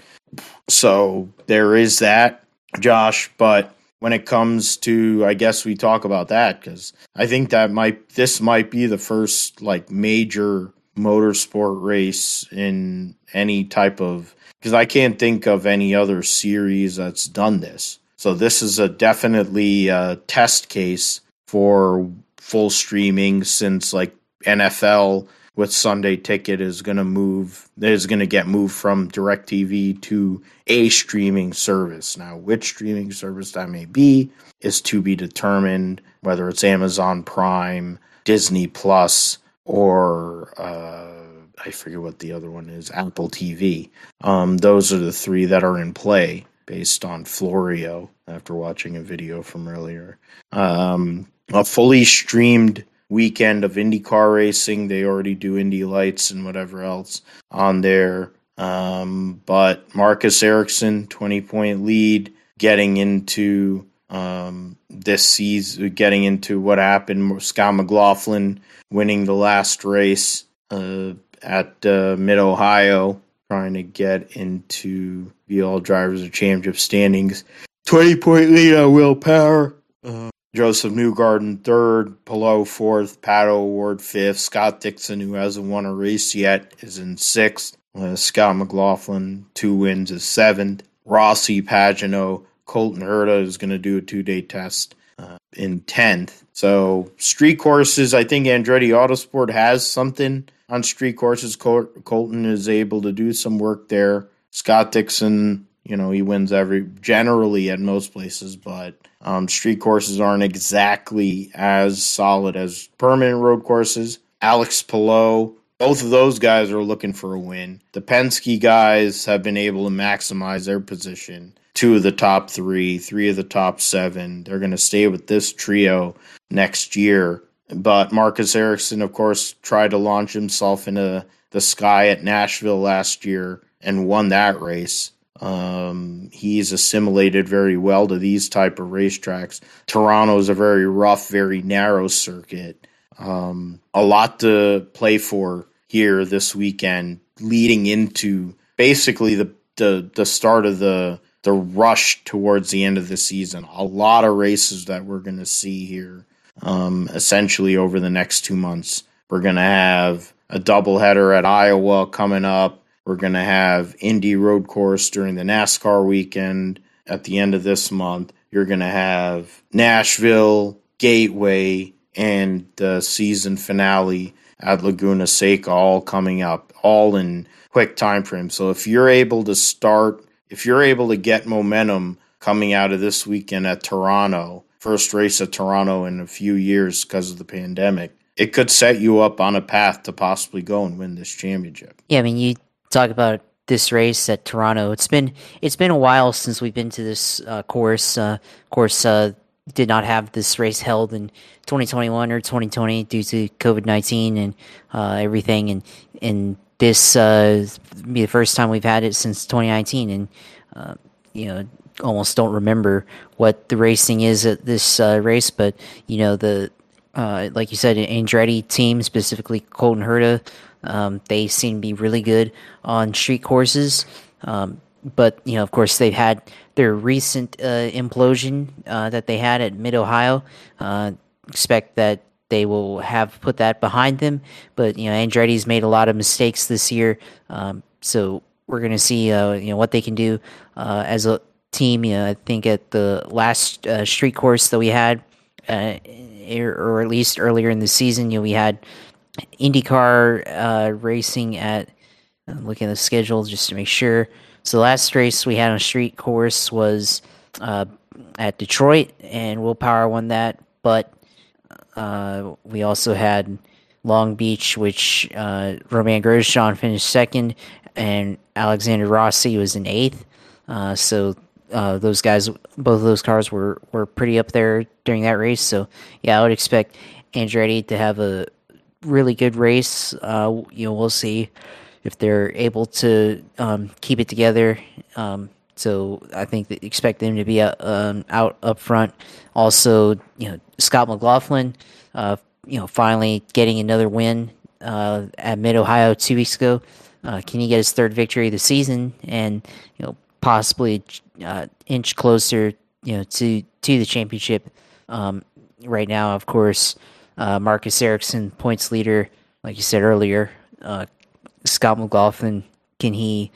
So there is that, Josh. But when it comes to, I guess we talk about that because I think that might this might be the first like major motorsport race in any type of because I can't think of any other series that's done this. So this is a definitely a test case for full streaming since like NFL with Sunday Ticket is going to move is going to get moved from DirecTV to a streaming service. Now, which streaming service that may be is to be determined. Whether it's Amazon Prime, Disney Plus, or uh, I forget what the other one is, Apple TV. Um, those are the three that are in play based on Florio after watching a video from earlier. Um, a fully streamed weekend of IndyCar racing. They already do Indy Lights and whatever else on there. Um, but Marcus Ericsson, 20 point lead, getting into um, this season, getting into what happened. Scott McLaughlin winning the last race uh, at uh, Mid Ohio, trying to get into the All Drivers of Championship standings. 20 point lead on Will Power. Uh, Josef Newgarden third, Palou fourth, Pato O'Ward fifth, Scott Dixon, who hasn't won a race yet, is in sixth. Uh, Scott McLaughlin, two wins, is seventh. Rossi, Pagenaud, Colton Herta is going to do a two day test uh, in 10th. So, street courses, I think Andretti Autosport has something on street courses. Col- Colton is able to do some work there. Scott Dixon, you know, he wins every generally at most places, but um, street courses aren't exactly as solid as permanent road courses. Alex Palou, both of those guys are looking for a win. The Penske guys have been able to maximize their position. Two of the top three, three of the top seven. They're going to stay with this trio next year. But Marcus Ericsson, of course, tried to launch himself into the sky at Nashville last year and won that race. Um, he's assimilated very well to these type of racetracks. Toronto is a very rough, very narrow circuit. Um, a lot to play for here this weekend, leading into basically the the, the start of the the rush towards the end of the season. A lot of races that we're going to see here, um, essentially over the next two months. We're going to have a doubleheader at Iowa coming up. We're going to have Indy Road Course during the NASCAR weekend at the end of this month. You're going to have Nashville, Gateway, and the season finale at Laguna Seca all coming up, all in quick time frame. So if you're able to start, if you're able to get momentum coming out of this weekend at Toronto, first race at Toronto in a few years because of the pandemic, it could set you up on a path to possibly go and win this championship. Yeah, I mean, you talk about this race at Toronto. It's been it's been a while since we've been to this uh, course. Uh, course uh, did not have this race held in 2021 or 2020 due to COVID 19 and uh, everything, and and this uh, be the first time we've had it since 2019, and uh, you know almost don't remember what the racing is at this race, but you know the like you said, Andretti team specifically Colton Herta um, they seem to be really good on street courses. Um, but, you know, of course, they've had their recent uh, implosion uh, that they had at Mid Ohio. Uh, expect that they will have put that behind them. But, you know, Andretti's made a lot of mistakes this year. Um, so we're going to see, uh, you know, what they can do uh, as a team. You know, I think at the last uh, street course that we had, or at least earlier in the season, you know, we had IndyCar uh, racing at I'm looking at the schedule just to make sure. So the last race we had on a street course was uh, at Detroit, and Will Power won that. But uh, we also had Long Beach, which uh, Romain Grosjean finished second, and Alexander Rossi was in eighth. Uh, so uh, those guys, both of those cars were, were pretty up there during that race. So yeah, I would expect Andretti to have a really good race. Uh, you know, we'll see if they're able to um, keep it together. Um, so I think expect them to be uh, um, out up front. Also, you know, Scott McLaughlin, uh, you know, finally getting another win uh, at Mid Ohio two weeks ago. Uh, can he get his third victory of the season and you know possibly uh, inch closer, you know, to to the championship? Um, right now, of course, uh, Marcus Ericsson, points leader, like you said earlier. Scott McLaughlin, can he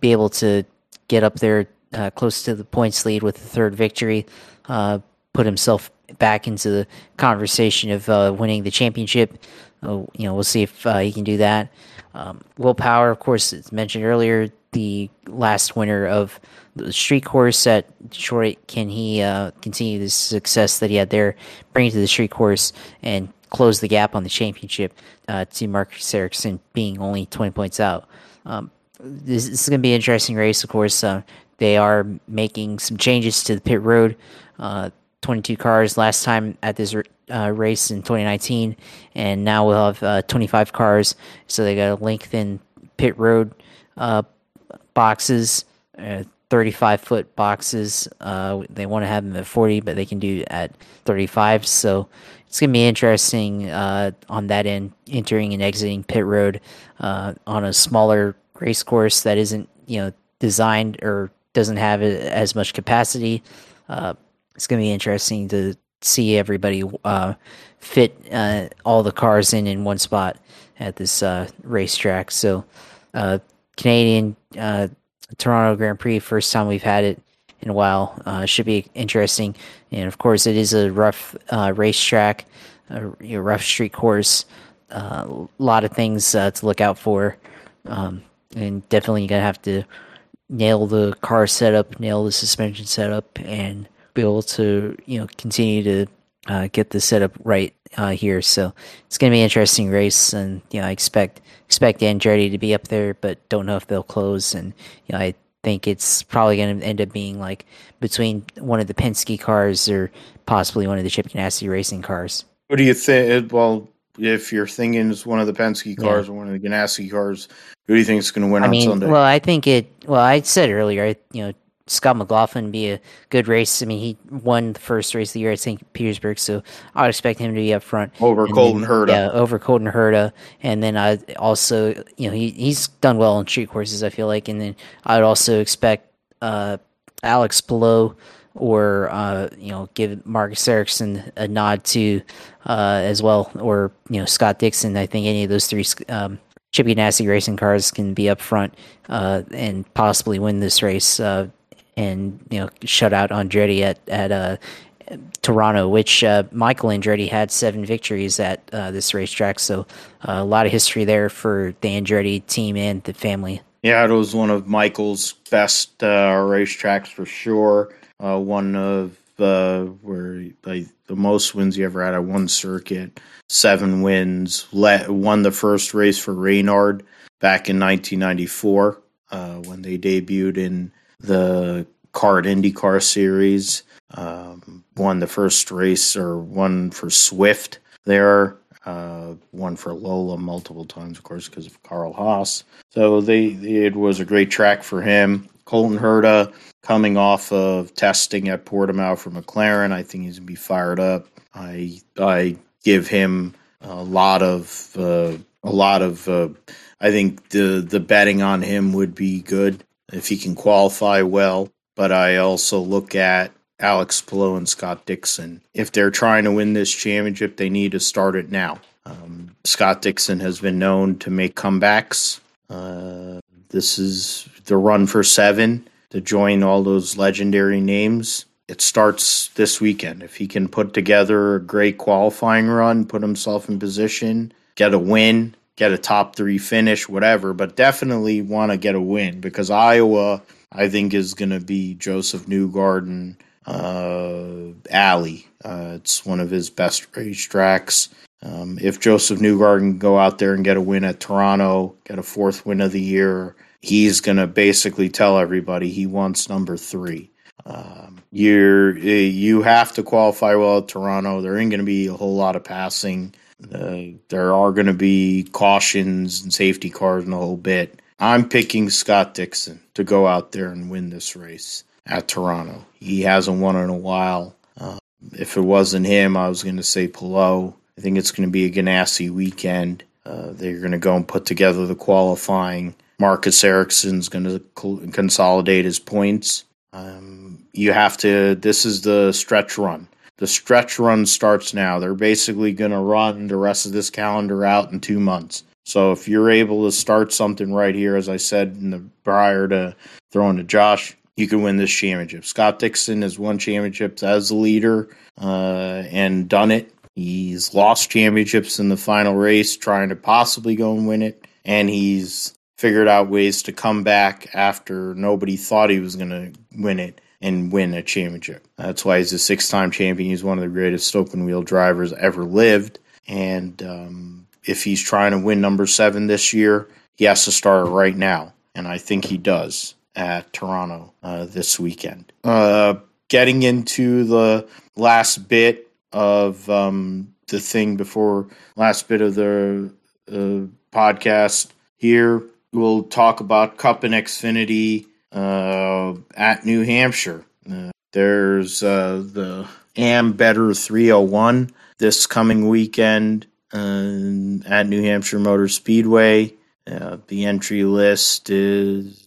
be able to get up there uh, close to the points lead with the third victory, uh, put himself back into the conversation of uh, winning the championship. Uh, you know, we'll see if uh, he can do that. Um, Will Power, of course, as mentioned earlier, the last winner of the street course at Detroit. Can he uh, continue the success that he had there, bring it to the street course, and close the gap on the championship to Marcus Ericsson being only 20 points out? Um, this, this, is going to be an interesting race, of course. Uh, they are making some changes to the pit road. Uh, 22 cars last time at this uh, race in 2019, and now we'll have uh, 25 cars. So they got to lengthen pit road uh, boxes, uh, 35 foot boxes. they want to have them at 40, but they can do at 35. So it's going to be interesting on that end, entering and exiting pit road on a smaller race course that isn't you know designed or doesn't have as much capacity. Uh, it's going to be interesting to see everybody uh, fit uh, all the cars in in one spot at this uh, racetrack. So, uh, Canadian uh, Toronto Grand Prix, first time we've had it in a while, should be interesting. And of course, it is a rough racetrack, a, a, rough street course. A lot of things to look out for. Um, and definitely you're gonna have to nail the car setup, nail the suspension setup, and be able to you know continue to uh, get the setup right uh, here. So it's gonna be an interesting race, and you know I expect expect Andretti to be up there, but don't know if they'll close. And you know I think it's probably gonna end up being like between one of the Penske cars or possibly one of the Chip Ganassi racing cars. What do you think? Well, if you're thinking it's one of the Penske cars yeah. or one of the Ganassi cars, who do you think is going to win I on mean, Sunday? Well, I think it. Well, I said earlier, you know, Scott McLaughlin be a good race. I mean, he won the first race of the year at St. Petersburg, so I would expect him to be up front over Colton Herta. Yeah, over Colton Herta, and then I also, you know, he he's done well on street courses. I feel like, and then I'd also expect uh, Alex Palou or uh, you know give Marcus Ericsson a nod to uh, as well, or you know Scott Dixon. I think any of those three um, Chip Ganassi racing cars can be up front uh, and possibly win this race uh, and you know shut out Andretti at at uh, Toronto, which uh, Michael Andretti had seven victories at this racetrack. So a lot of history there for the Andretti team and the family. Yeah, it was one of Michael's best racetracks for sure uh, one of uh, where the most wins he ever had at one circuit, seven wins. Let, won the first race for Reynard back in 1994 uh, when they debuted in the CART IndyCar series. Um, won the first race or one for Swift there. Uh, one for Lola multiple times, of course, because of Carl Haas. So they it was a great track for him. Colton Herta coming off of testing at Portimao for McLaren. I think he's gonna be fired up. I I give him a lot of uh, a lot of. Uh, I think the the betting on him would be good if he can qualify well. But I also look at Alex Palou and Scott Dixon. If they're trying to win this championship, they need to start it now. Um, Scott Dixon has been known to make comebacks. Uh, this is the run for seven to join all those legendary names. It starts this weekend. If he can put together a great qualifying run, put himself in position, get a win, get a top three finish, whatever, but definitely want to get a win because Iowa, I think, is going to be Josef Newgarden uh, Alley. Uh, it's one of his best racetracks. Um, if Josef Newgarden go out there and get a win at Toronto, get a fourth win of the year, he's going to basically tell everybody he wants number three. Um, you're you have to qualify well at Toronto. There ain't going to be a whole lot of passing. Uh, there are going to be cautions and safety cars and a whole bit. I'm picking Scott Dixon to go out there and win this race at Toronto. He hasn't won in a while. Uh, if it wasn't him, I was going to say Palou. I think it's going to be a Ganassi weekend. Uh, they're going to go and put together the qualifying. Marcus Ericsson's going to consolidate his points. Um, you have to. This is the stretch run. The stretch run starts now. They're basically going to run the rest of this calendar out in two months. So if you're able to start something right here, as I said in the prior to throwing to Josh, you can win this championship. Scott Dixon has won championships as a leader uh, and done it. He's lost championships in the final race, trying to possibly go and win it, and he's figured out ways to come back after nobody thought he was going to win it and win a championship. That's why he's a six-time champion. He's one of the greatest open wheel drivers ever lived, and um, if he's trying to win number seven this year, he has to start right now, and I think he does at Toronto uh, this weekend. Uh, getting into the last bit of um, the thing before last bit of the uh, podcast here, we'll talk about Cup and Xfinity at New Hampshire. Uh, there's uh, the Ambetter 301 this coming weekend at New Hampshire Motor Speedway. the entry list is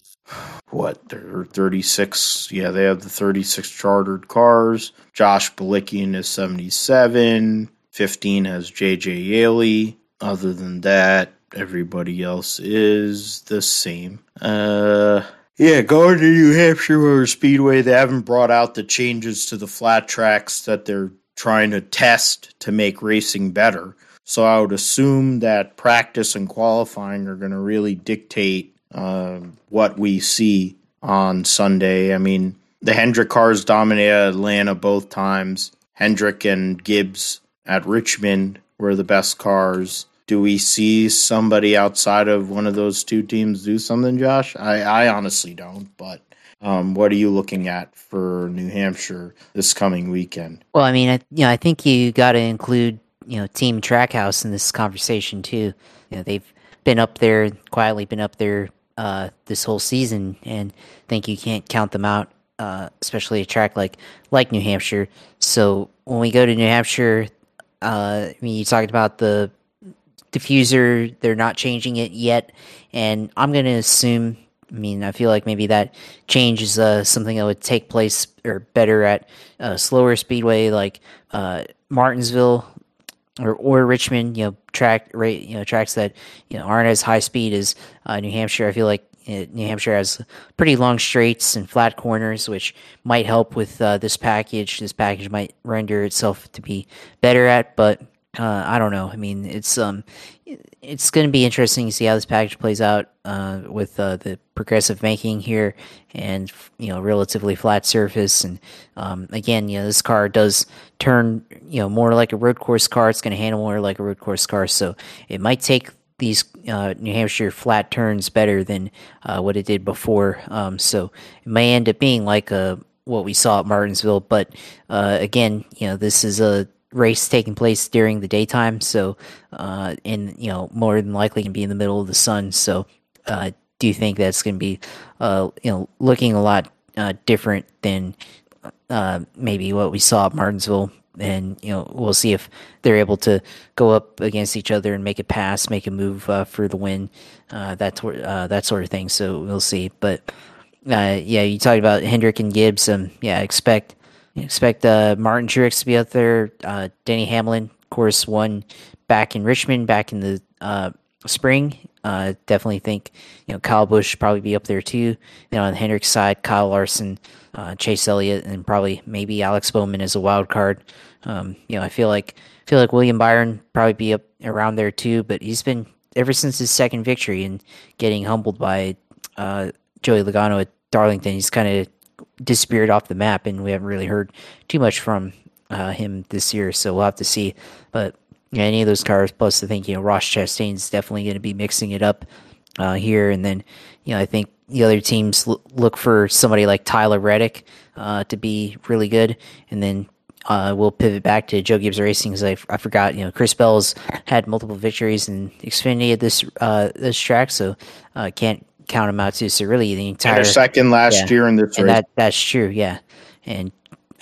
what there are 36 yeah they have the 36 chartered cars josh Bilickian is 77 15 has jj yeley other than that everybody else is the same uh yeah going to new hampshire motor speedway they haven't brought out the changes to the flat tracks that they're trying to test to make racing better so i would assume that practice and qualifying are going to really dictate uh, what we see on Sunday. I mean, the Hendrick cars dominated Atlanta both times. Hendrick and Gibbs at Richmond were the best cars. Do we see somebody outside of one of those two teams do something, Josh? I, I honestly don't, but um, what are you looking at for New Hampshire this coming weekend? Well, I mean, I, you know, I think you got to include you know Team Trackhouse in this conversation too. You know, they've been up there quietly, been up there uh, this whole season, and I think you can't count them out, uh, especially a track like like New Hampshire. So when we go to New Hampshire, uh, I mean, you talked about the diffuser; they're not changing it yet, and I'm going to assume. I mean, I feel like maybe that change is uh, something that would take place or better at a slower speedway like uh, Martinsville or or Richmond, you know, track rate, you know, tracks that you know aren't as high speed as uh, New Hampshire. I feel like uh, New Hampshire has pretty long straights and flat corners, which might help with uh, this package. This package might render itself to be better at, but uh, I don't know. I mean, it's um, it's going to be interesting to see how this package plays out uh, with uh, the progressive making here, and you know, relatively flat surface. And um, again, you know, this car does turn you know more like a road course car. It's going to handle more like a road course car, so it might take these uh, New Hampshire flat turns better than uh, what it did before. Um, so it may end up being like a what we saw at Martinsville, but uh, again, you know, this is a race taking place during the daytime, so uh, and you know more than likely can be in the middle of the sun. So, uh, do you think that's going to be uh, you know looking a lot uh, different than uh, maybe what we saw at Martinsville? And you know we'll see if they're able to go up against each other and make a pass, make a move uh, for the win, uh that that sort of thing. So we'll see. But uh yeah, you talked about Hendrick and Gibbs. Um, yeah, expect expect uh, Martin Truex to be out there. Uh, Hamlin, of course, won back in Richmond back in the uh, spring. Uh, definitely think you know Kyle Busch probably be up there too. You know, on the Hendrick side, Kyle Larson, uh, Chase Elliott, and probably maybe Alex Bowman as a wild card. Um, you know, I feel like I feel like William Byron probably be up around there too. But he's been ever since his second victory and getting humbled by uh, Joey Logano at Darlington. He's kind of disappeared off the map, and we haven't really heard too much from uh, him this year. So we'll have to see. But yeah, any of those cars. Plus, I think you know Ross Chastain's definitely going to be mixing it up uh, here, and then you know I think the other teams l- look for somebody like Tyler Reddick uh, to be really good, and then uh, we'll pivot back to Joe Gibbs Racing because I, f- I forgot you know Chris Bell's had multiple victories in Xfinity at this uh, this track, so uh, can't count him out too. So really, the entire second last yeah, year in this and race. that that's true, yeah, and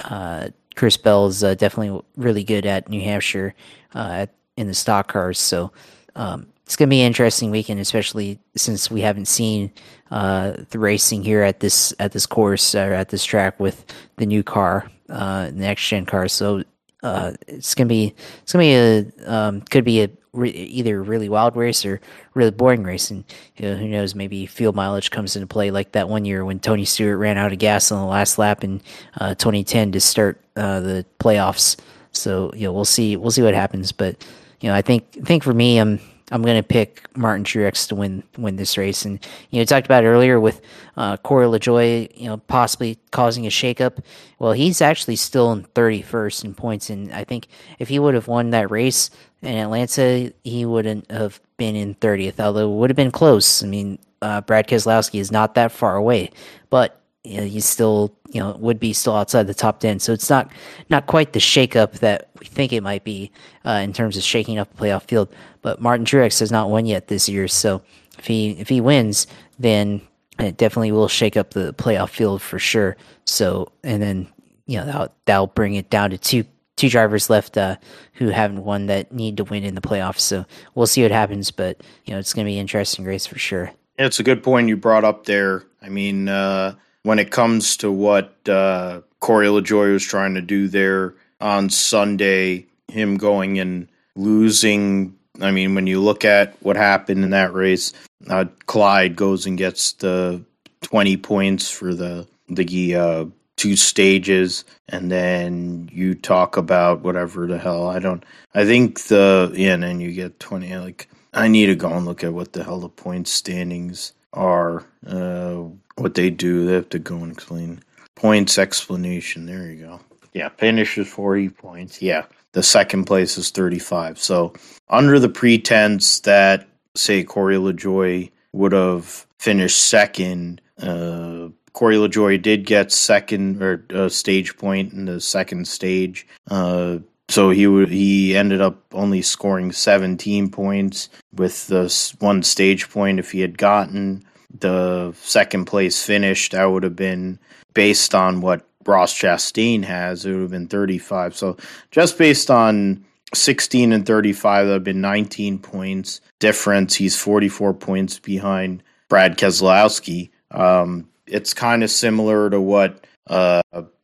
uh, Chris Bell is uh, definitely really good at New Hampshire uh, in the stock cars. So um, it's going to be an interesting weekend, especially since we haven't seen uh, the racing here at this at this course or at this track with the new car, uh, the next gen car. So uh, it's gonna be it's gonna be a um, could be a re- either really wild race or really boring race, and you know, who knows? Maybe fuel mileage comes into play, like that one year when Tony Stewart ran out of gas on the last lap in uh, 2010 to start uh, the playoffs. So you know, we'll see we'll see what happens, but you know, I think think for me, I'm I'm going to pick Martin Truex to win win this race. And you know, talked about earlier with uh, Corey LaJoie, you know, possibly causing a shakeup. Well, he's actually still in 31st in points, and I think if he would have won that race in Atlanta, he wouldn't have been in 30th. Although it would have been close. I mean, uh, Brad Keselowski is not that far away, but you know, he's still, you know, would be still outside the top 10. So it's not, not quite the shakeup that we think it might be uh, in terms of shaking up the playoff field. But Martin Truex has not won yet this year. So if he, if he wins, then it definitely will shake up the playoff field for sure. So, and then, you know, that'll, that'll bring it down to two, two drivers left uh, who haven't won that need to win in the playoffs. So we'll see what happens. But, you know, it's going to be an interesting race for sure. It's a good point you brought up there. I mean, uh, when it comes to what uh, Corey LaJoie was trying to do there on Sunday, him going and losing. I mean, when you look at what happened in that race, uh, Clyde goes and gets the 20 points for the the uh, two stages, and then you talk about whatever the hell. I don't. I think the yeah, and then you get 20. Like I need to go and look at what the hell the point standings are. Uh, what they do. They have to go and explain points explanation. There you go. Yeah, finish is 40 points. Yeah, the second place is 35. So under the pretense that say Corey LaJoie would have finished second, uh, Corey LaJoie did get second or uh, stage point in the second stage. Uh, so he would he ended up only scoring 17 points with the one stage point if he had gotten the second place finish, that would have been based on what Ross Chastain has, it would have been 35. So just based on 16 and 35, that would have been 19 points difference. He's 44 points behind Brad Keselowski. Um, it's kind of similar to what uh,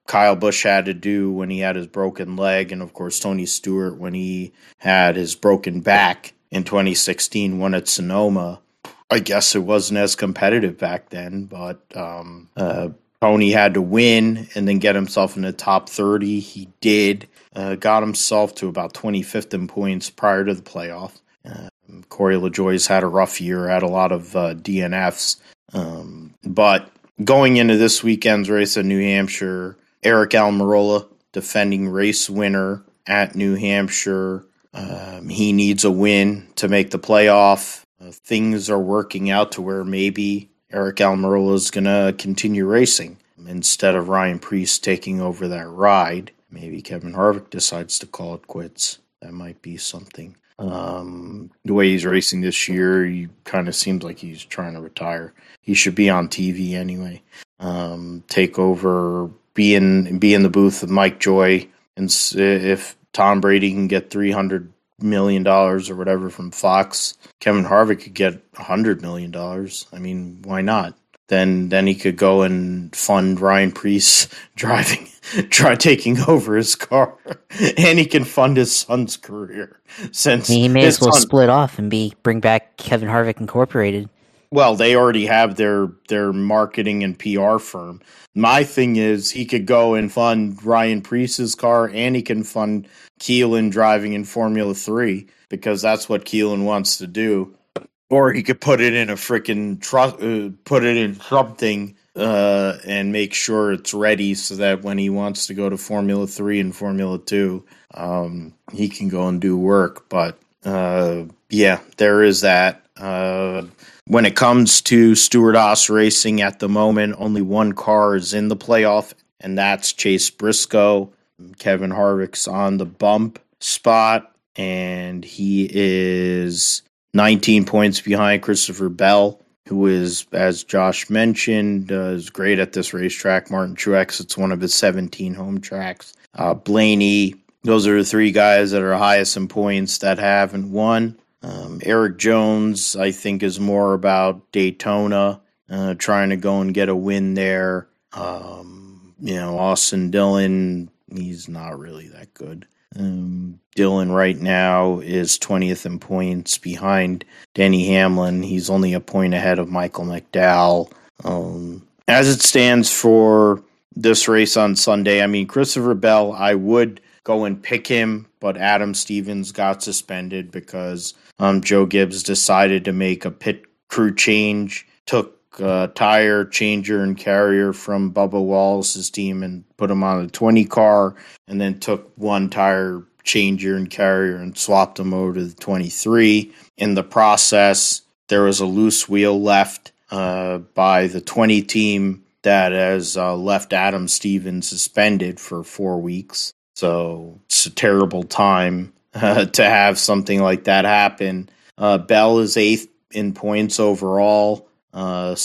Kyle Busch had to do when he had his broken leg, and of course Tony Stewart when he had his broken back in 2016, won at Sonoma. I guess it wasn't as competitive back then, but um, uh, Tony had to win and then get himself in the top 30. He did. Uh, got himself to about 25th in points prior to the playoff. Uh, Corey LaJoie's had a rough year, had a lot of uh, DNFs. Um, but going into this weekend's race in New Hampshire, Aric Almirola, defending race winner at New Hampshire. Um, he needs a win to make the playoff. Uh, things are working out to where maybe Aric Almirola is going to continue racing instead of Ryan Preece taking over that ride. Maybe Kevin Harvick decides to call it quits. That might be something. Um, the way he's racing this year, he kind of seems like he's trying to retire. He should be on TV anyway. Um, take over, be in be in the booth with Mike Joy, and if Tom Brady can get three hundred million dollars or whatever from Fox, Kevin Harvick could get a hundred million dollars. I mean, why not? Then then he could go and fund Ryan Preece (laughs) driving, try taking over his car, (laughs) and he can fund his son's career. Since he may as well son- split off and be bring back Kevin Harvick Incorporated. Well, they already have their their marketing and PR firm. My thing is he could go and fund Ryan Preece's car and he can fund Keelan driving in Formula 3 because that's what Keelan wants to do. Or he could put it in a freaking trust uh, put it in something uh, and make sure it's ready so that when he wants to go to Formula Three and Formula Two, um, he can go and do work. But uh, yeah, there is that. Uh, when it comes to Stewart-Haas Racing at the moment, only one car is in the playoff, and that's Chase Briscoe. Kevin Harvick's on the bump spot, and he is 19 points behind Christopher Bell, who is, as Josh mentioned, uh, is great at this racetrack. Martin Truex, it's one of his 17 home tracks. Uh, Blaney, those are the three guys that are highest in points that haven't won. Um, Erik Jones, I think, is more about Daytona, uh, trying to go and get a win there. Um, you know, Austin Dillon, he's not really that good. Um, Dillon right now is 20th in points behind Denny Hamlin. He's only a point ahead of Michael McDowell. Um, as it stands for this race on Sunday, I mean, Christopher Bell, I would go and pick him, but Adam Stevens got suspended because um, Joe Gibbs decided to make a pit crew change, took a tire changer and carrier from Bubba Wallace's team and put him on a 20 car, and then took one tire changer and carrier and swapped them over to the 23. In the process, there was a loose wheel left uh, by the 20 team that has uh, left Adam Stevens suspended for four weeks. So it's a terrible time uh, (laughs) to have something like that happen. Uh, Bell is eighth in points overall, uh,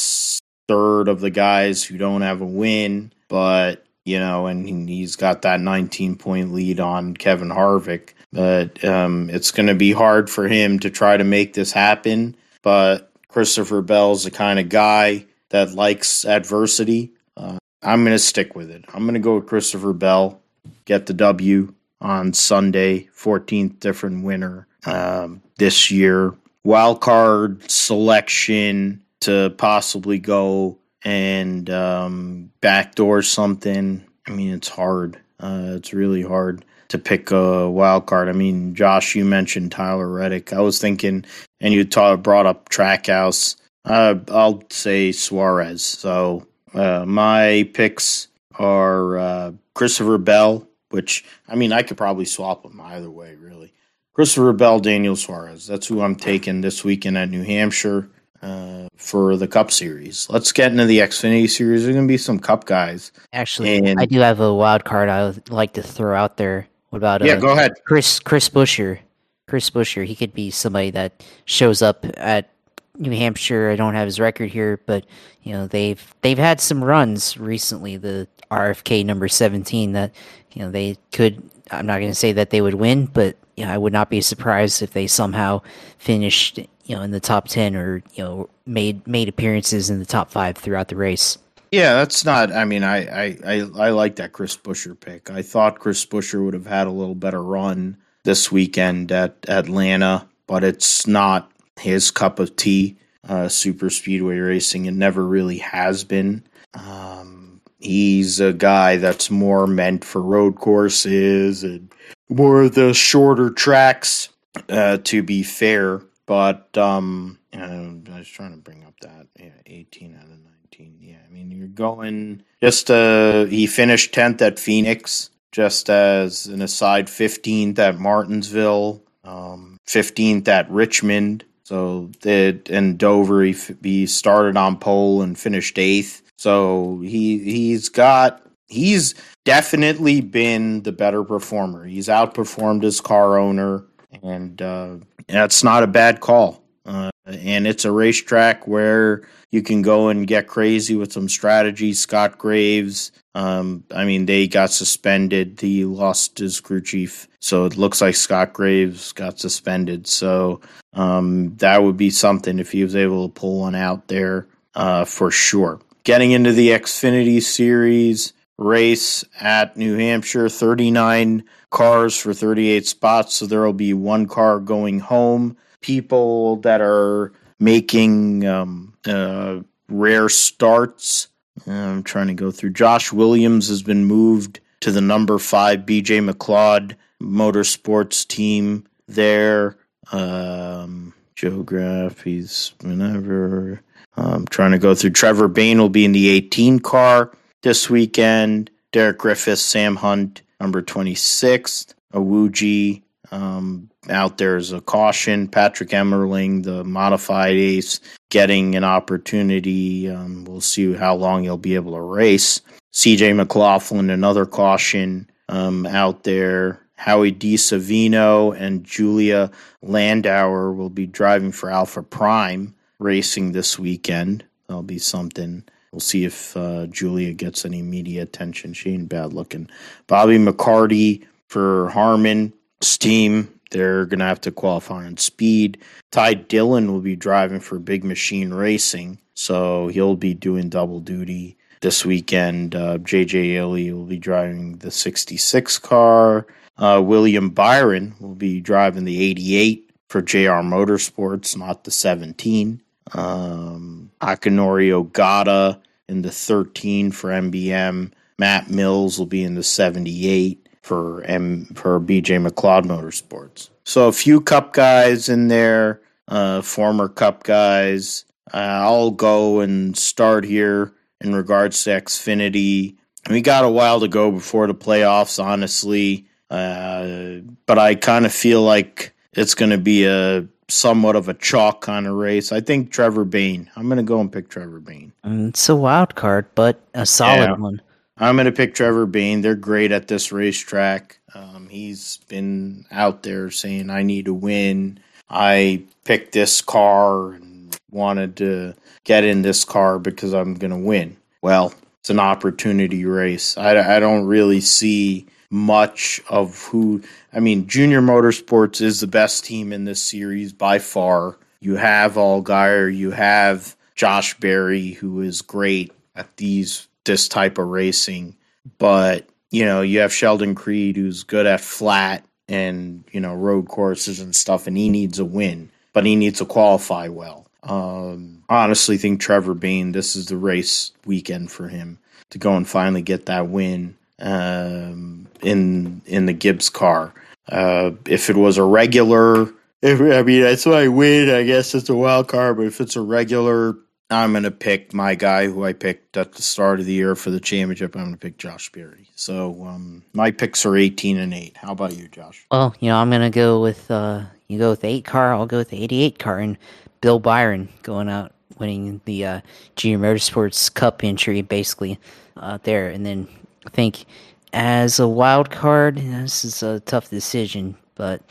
third of the guys who don't have a win, but you know, and he's got that 19 point lead on Kevin Harvick. But um, it's going to be hard for him to try to make this happen. But Christopher Bell's the kind of guy that likes adversity. Uh, I'm going to stick with it. I'm going to go with Christopher Bell get the W on Sunday, 14th different winner um, this year. Wild card selection to possibly go and um, backdoor something. I mean, it's hard. Uh, it's really hard to pick a wild card. I mean, Josh, you mentioned Tyler Reddick. I was thinking, and you brought up Trackhouse. Uh, I'll say Suarez. So uh, my picks are uh, Christopher Bell, which I mean I could probably swap them either way, really. Christopher Bell, Daniel Suarez. That's who I'm taking this weekend at New Hampshire uh, for the Cup Series. Let's get into the Xfinity Series. There's going to be some Cup guys. Actually, and, I do have a wild card I would like to throw out there. What about yeah? Uh, go ahead, Chris Chris Buescher. Chris Buescher. He could be somebody that shows up at New Hampshire. I don't have his record here, but you know they've they've had some runs recently. The RFK number seventeen that you know they could. I'm not going to say that they would win, but you know, I would not be surprised if they somehow finished you know in the top ten or you know made made appearances in the top five throughout the race. Yeah, that's not. I mean, I I I, I like that Chris Buescher pick. I thought Chris Buescher would have had a little better run this weekend at Atlanta, but it's not his cup of tea. Uh, super speedway racing, it never really has been. Um, he's a guy that's more meant for road courses and more of the shorter tracks. Uh, to be fair, but um, I was trying to bring up that yeah, eighteen out of nineteen. Yeah, I mean you're going just uh, he finished tenth at Phoenix. Just as an aside, fifteenth at Martinsville, um, fifteenth at Richmond. So that in Dover he, he started on pole and finished eighth. So he he's got he's definitely been the better performer. He's outperformed his car owner, and uh, that's not a bad call. Uh, and it's a racetrack where you can go and get crazy with some strategy. Scott Graves, um, I mean, they got suspended. He lost his crew chief, so it looks like Scott Graves got suspended. So um, that would be something if he was able to pull one out there uh, for sure. Getting into the Xfinity Series race at New Hampshire, 39 cars for 38 spots, so there will be one car going home people that are making um, uh, rare starts. I'm trying to go through. Josh Williams has been moved to the number five BJ McLeod Motorsports team there. Um, Joe Graf, he's whenever. Um, trying to go through. Trevor Bayne will be in the 18 car this weekend. Derek Griffiths, Sam Hunt, number 26. Awuji um, out there as a caution. Patrick Emmerling, the modified ace, getting an opportunity. Um, we'll see how long he'll be able to race. CJ McLaughlin, another caution um, out there. Howie DiSavino and Julia Landauer will be driving for Alpha Prime racing this weekend. That'll be something. We'll see if uh, Julia gets any media attention. She ain't bad looking. Bobby McCarty for Harmon. Steam. They're going to have to qualify on speed. Ty Dillon will be driving for Big Machine Racing, so he'll be doing double duty this weekend. Uh, JJ Yeley will be driving the 66 car. Uh, William Byron will be driving the 88 for JR Motorsports, not the 17. Um, Akinori Ogata in the 13 for MBM. Matt Mills will be in the 78 for M for BJ McLeod Motorsports. So a few Cup guys in there, uh, former Cup guys. Uh, I'll go and start here in regards to Xfinity. We got a while to go before the playoffs, honestly. Uh, but I kind of feel like it's going to be a somewhat of a chalk kind of race. I think Trevor Bayne. I'm going to go and pick Trevor Bayne. Mm, it's a wild card, but a solid yeah. one. I'm going to pick Trevor Bayne. They're great at this racetrack. Um, he's been out there saying, I need to win. I picked this car and wanted to get in this car because I'm going to win. Well, it's an opportunity race. I, I don't really see much of who. I mean, Junior Motorsports is the best team in this series by far. You have Allgaier, you have Josh Berry, who is great at these this type of racing, but you know you have Sheldon Creed, who's good at flat and you know road courses and stuff, and he needs a win, but he needs to qualify well. Um, honestly, think Trevor Bayne. This is the race weekend for him to go and finally get that win um, in in the Gibbs car. Uh, if it was a regular, if I mean that's why I win. I guess it's a wild card, but if it's a regular, I'm gonna pick my guy who I picked at the start of the year for the championship. I'm gonna pick Josh Berry. So um, my picks are 18 and eight. How about you, Josh? Well, you know I'm gonna go with uh, you go with the eight car. I'll go with the 88 car and Bill Byron going out winning the uh, Junior Motorsports Cup entry basically uh, there, and then I think as a wild card, this is a tough decision, but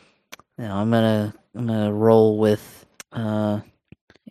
you know, I'm gonna I'm gonna roll with. Uh,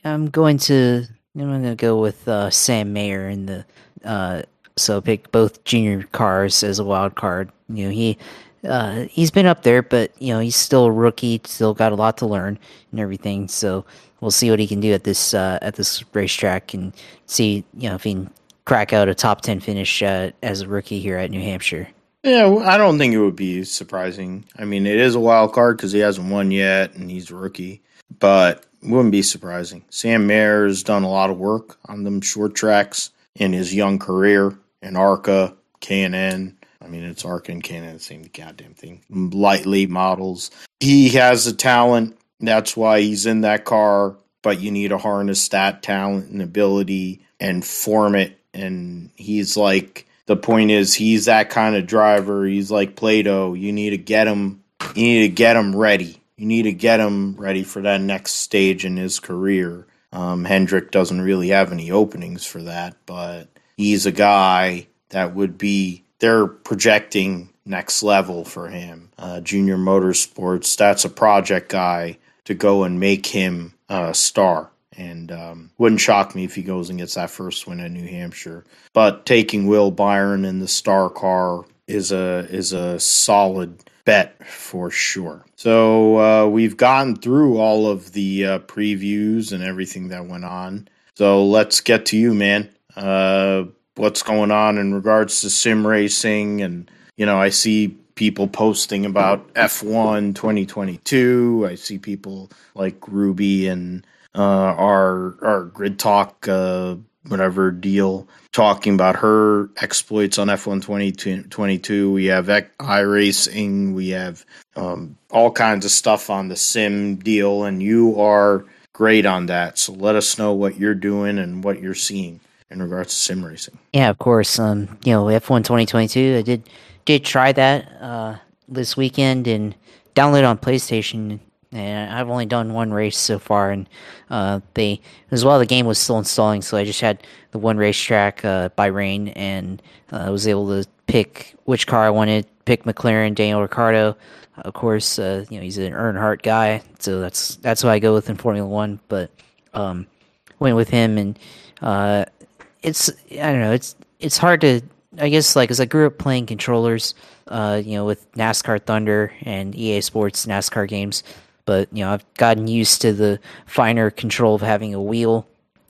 I'm going to I'm gonna go with uh, Sam Mayer in the. Uh, so pick both junior cars as a wild card. You know he. Uh, he's been up there, but you know he's still a rookie, still got a lot to learn and everything. So we'll see what he can do at this uh, at this racetrack and see you know if he can crack out a top 10 finish uh, as a rookie here at New Hampshire. Yeah, I don't think it would be surprising. I mean, it is a wild card because he hasn't won yet and he's a rookie, but wouldn't be surprising. Sam Mayer has done a lot of work on them short tracks in his young career in ARCA, K&N. I mean, it's ARCA and K&N, the same goddamn thing. Lightly models. He has the talent. That's why he's in that car, but you need to harness that talent and ability and form it and he's like the point is he's that kind of driver. He's like Plato. You need to get him. You need to get him ready. You need to get him ready for that next stage in his career. Um, Hendrick doesn't really have any openings for that, but he's a guy that would be. They're projecting next level for him. Uh, junior Motorsports. That's a project guy to go and make him a star and um, wouldn't shock me if he goes and gets that first win at New Hampshire. But taking Will Byron in the star car is a is a solid bet for sure. So uh, we've gone through all of the uh, previews and everything that went on. So let's get to you, man. Uh, what's going on in regards to sim racing? And you know, I see people posting about F1 2022. I see people like Ruby and uh, our our grid talk uh, whatever deal talking about her exploits on F1 2022. We have iRacing. We have um, all kinds of stuff on the sim deal. And you are great on that. So let us know what you're doing and what you're seeing in regards to sim racing. Yeah, of course. Um, you know, F1 2022, I did did try that uh, this weekend and download on PlayStation. And I've only done one race so far, and uh, they as well. The game was still installing, so I just had the one racetrack uh, rain, and uh, I was able to pick which car I wanted. Pick McLaren, Daniel Ricciardo. Of course, uh, you know he's an Earnhardt guy, so that's that's who I go with in Formula One. But um, went with him, and uh, it's I don't know. It's it's hard to I guess like as I grew up playing controllers, uh, you know, with NASCAR Thunder and EA Sports NASCAR games, but you know I've gotten used to the finer control of having a wheel,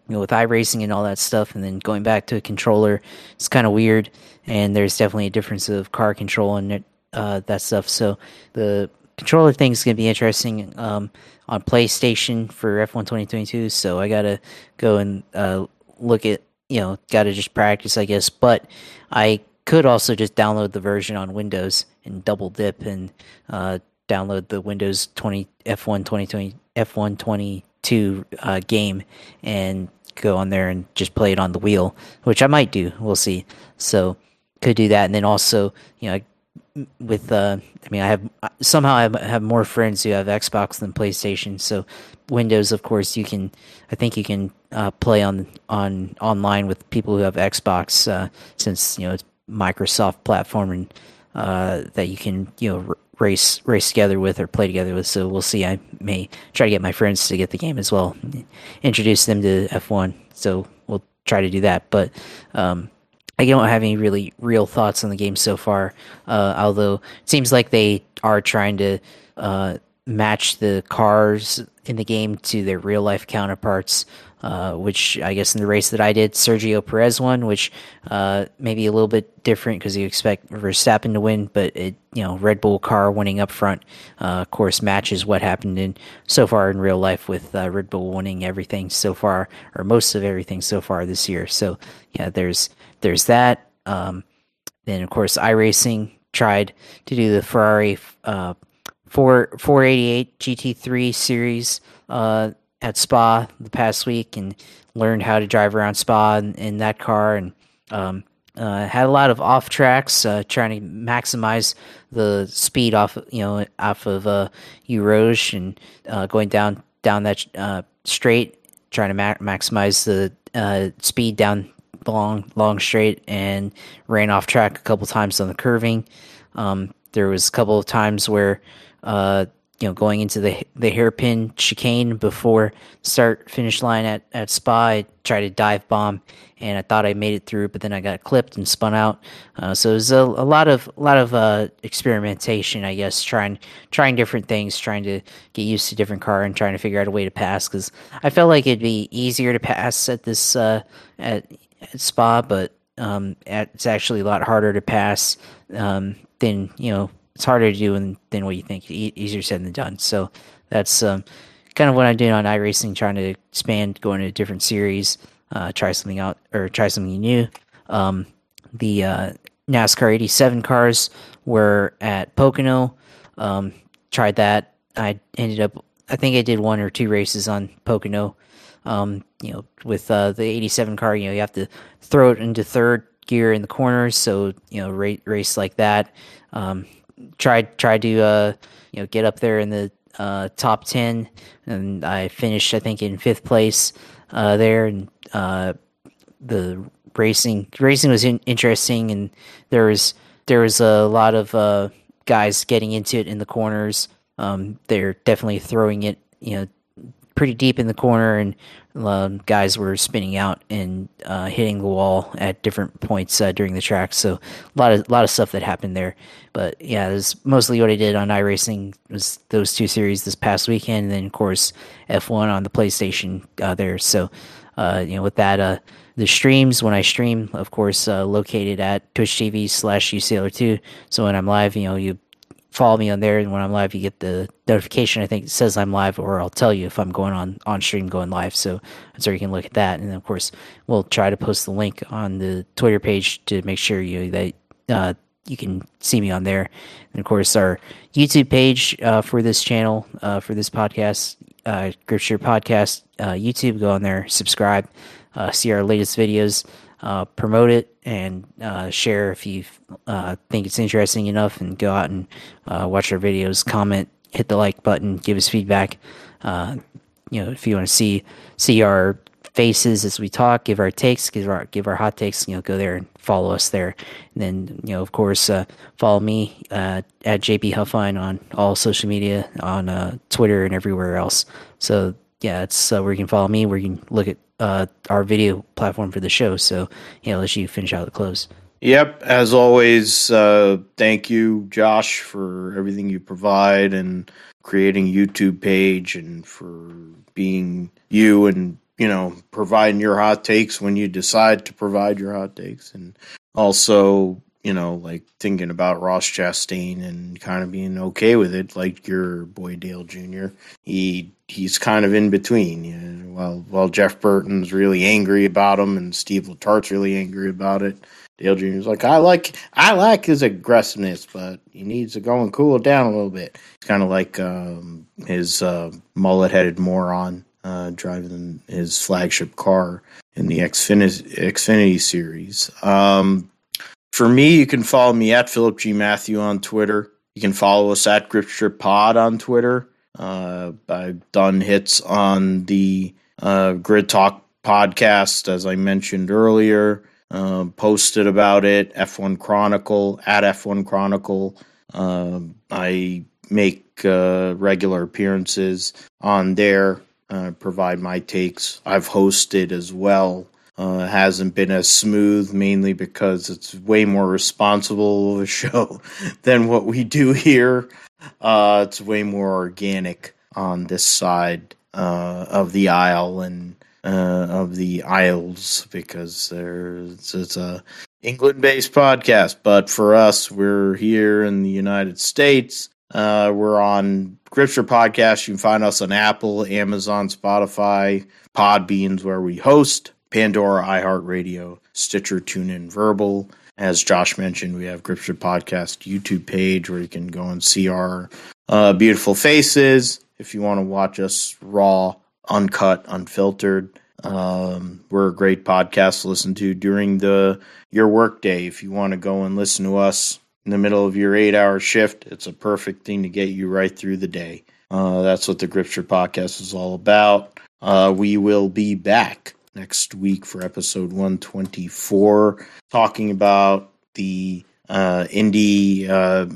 you know, with iRacing and all that stuff, and then going back to a controller, it's kind of weird. And there's definitely a difference of car control and uh, that stuff. So the controller thing is going to be interesting um, on PlayStation for F1 2022. So I got to go and uh, look at you know, got to just practice, I guess. But I could also just download the version on Windows and double dip and uh, download the Windows 20 F1 2020 F1 22 uh, game and go on there and just play it on the wheel, which I might do. We'll see. So could do that, and then also, you know, with uh, I mean, I have somehow I have more friends who have Xbox than PlayStation. So Windows, of course, you can. I think you can uh, play on on online with people who have Xbox, uh, since you know it's Microsoft platform and uh, that you can you know race race together with or play together with. So we'll see. I may try to get my friends to get the game as well, introduce them to F1. So we'll try to do that. But um, I don't have any really real thoughts on the game so far. Uh, although it seems like they are trying to uh, match the cars in the game to their real life counterparts. Uh, which I guess in the race that I did, Sergio Perez won, which uh, maybe a little bit different because you expect Verstappen to win, but it, you know, Red Bull car winning up front, uh, of course, matches what happened in so far in real life with uh, Red Bull winning everything so far, or most of everything so far this year. So yeah, there's there's that. Um, then of course, iRacing tried to do the Ferrari uh, 4 488 GT3 series uh, at Spa the past week and learned how to drive around Spa in, in that car and um, uh, had a lot of off tracks, uh, trying to maximize the speed off, you know, off of uh, Eau Rouge and uh, going down down that uh, straight, trying to ma- maximize the uh, speed down long long straight and ran off track a couple times on the curving. Um, there was a couple of times where uh, you know going into the the hairpin chicane before start finish line at at Spa. I tried to dive bomb and I thought I made it through, but then I got clipped and spun out. Uh, so it was a, a, lot of a lot of uh, experimentation, I guess, trying trying different things, trying to get used to different car and trying to figure out a way to pass. Because I felt like it'd be easier to pass at this uh, at at Spa, but um, it's actually a lot harder to pass um, than you know. It's harder to do than, what you think. E- easier said than done. So that's um, kind of what I'm doing on iRacing, trying to expand, go into a different series, uh, try something out or try something new. Um, the uh, NASCAR 87 cars were at Pocono. Um, tried that. I ended up, I think I did one or two races on Pocono. Um, you know, with uh, the 87 car, you know, you have to throw it into third gear in the corners. So, you know, race, race like that. Um, tried, tried to, uh, you know, get up there in the uh, top 10 and I finished, I think in fifth place, uh, there. And, uh, the racing, racing was in, interesting and there was, there was a lot of, uh, guys getting into it in the corners. Um, they're definitely throwing it, you know, pretty deep in the corner, and um, guys were spinning out and uh, hitting the wall at different points uh, during the track. So a lot of lot of stuff that happened there. But yeah, that's mostly what I did on iRacing was those two series this past weekend, and then of course F1 on the PlayStation uh, there. So uh, you know, with that, uh, the streams when I stream, of course, uh, located at Twitch TV slash USailor2. So when I'm live, you know, you follow me on there, and when I'm live, you get the notification. I think it says I'm live, or I'll tell you if I'm going on on stream, going live. So so you can look at that, and of course we'll try to post the link on the Twitter page to make sure you that uh, you can see me on there. And of course, our YouTube page uh, for this channel uh, for this podcast uh, Gripster Podcast uh, YouTube. Go on there, subscribe, uh, see our latest videos, uh, promote it, and uh, share if you uh, think it's interesting enough, and go out and uh, watch our videos. Comment, hit the like button, give us feedback. Uh, you know, if you want to see see our faces as we talk, give our takes, give our give our hot takes. You know, go there and follow us there. And then you know, of course, uh, follow me uh, at JP Huffine on all social media, on uh, Twitter and everywhere else. So yeah, it's where you can follow me, where you can look at uh, our video platform for the show. So yeah, let you finish out the close. Yep, as always, uh, thank you, Josh, for everything you provide and creating YouTube page and for being you and you know, providing your hot takes when you decide to provide your hot takes, and also, you know, like thinking about Ross Chastain and kind of being okay with it, like your boy Dale Jr. He he's kind of in between. You know, while while Jeff Burton's really angry about him and Steve Letarte's really angry about it. Dale Jr.'s like, I like I like his aggressiveness, but he needs to go and cool down a little bit. It's kind of like um, his uh, mullet headed moron uh, driving his flagship car in the Xfinity, Xfinity series. Um, for me, you can follow me at Philip G. Matthew on Twitter. You can follow us at Gripster Pod on Twitter. Uh, I've done hits on the uh, Grid Talk podcast, as I mentioned earlier. Uh, posted about it, F1 Chronicle, at F1 Chronicle. Uh, I make uh, regular appearances on there uh, provide my takes. I've hosted as well. Uh, hasn't been as smooth, mainly because it's way more responsible of a (laughs) show than what we do here. Uh, it's way more organic on this side uh, of the aisle and uh, of the aisles because there's it's a England-based podcast. But for us, we're here in the United States. Uh, we're on Gripster Podcast. You can find us on Apple, Amazon, Spotify, Podbeans, where we host, Pandora, iHeartRadio, Stitcher, TuneIn, Verbal. As Josh mentioned, we have Gripster Podcast YouTube page where you can go and see our uh, beautiful faces. If you want to watch us raw, uncut, unfiltered, um, we're a great podcast to listen to during the your workday. If you want to go and listen to us in the middle of your eight hour shift, it's a perfect thing to get you right through the day. Uh, that's what the Gripster podcast is all about. Uh, we will be back next week for episode 124, talking about the uh, Indy, uh,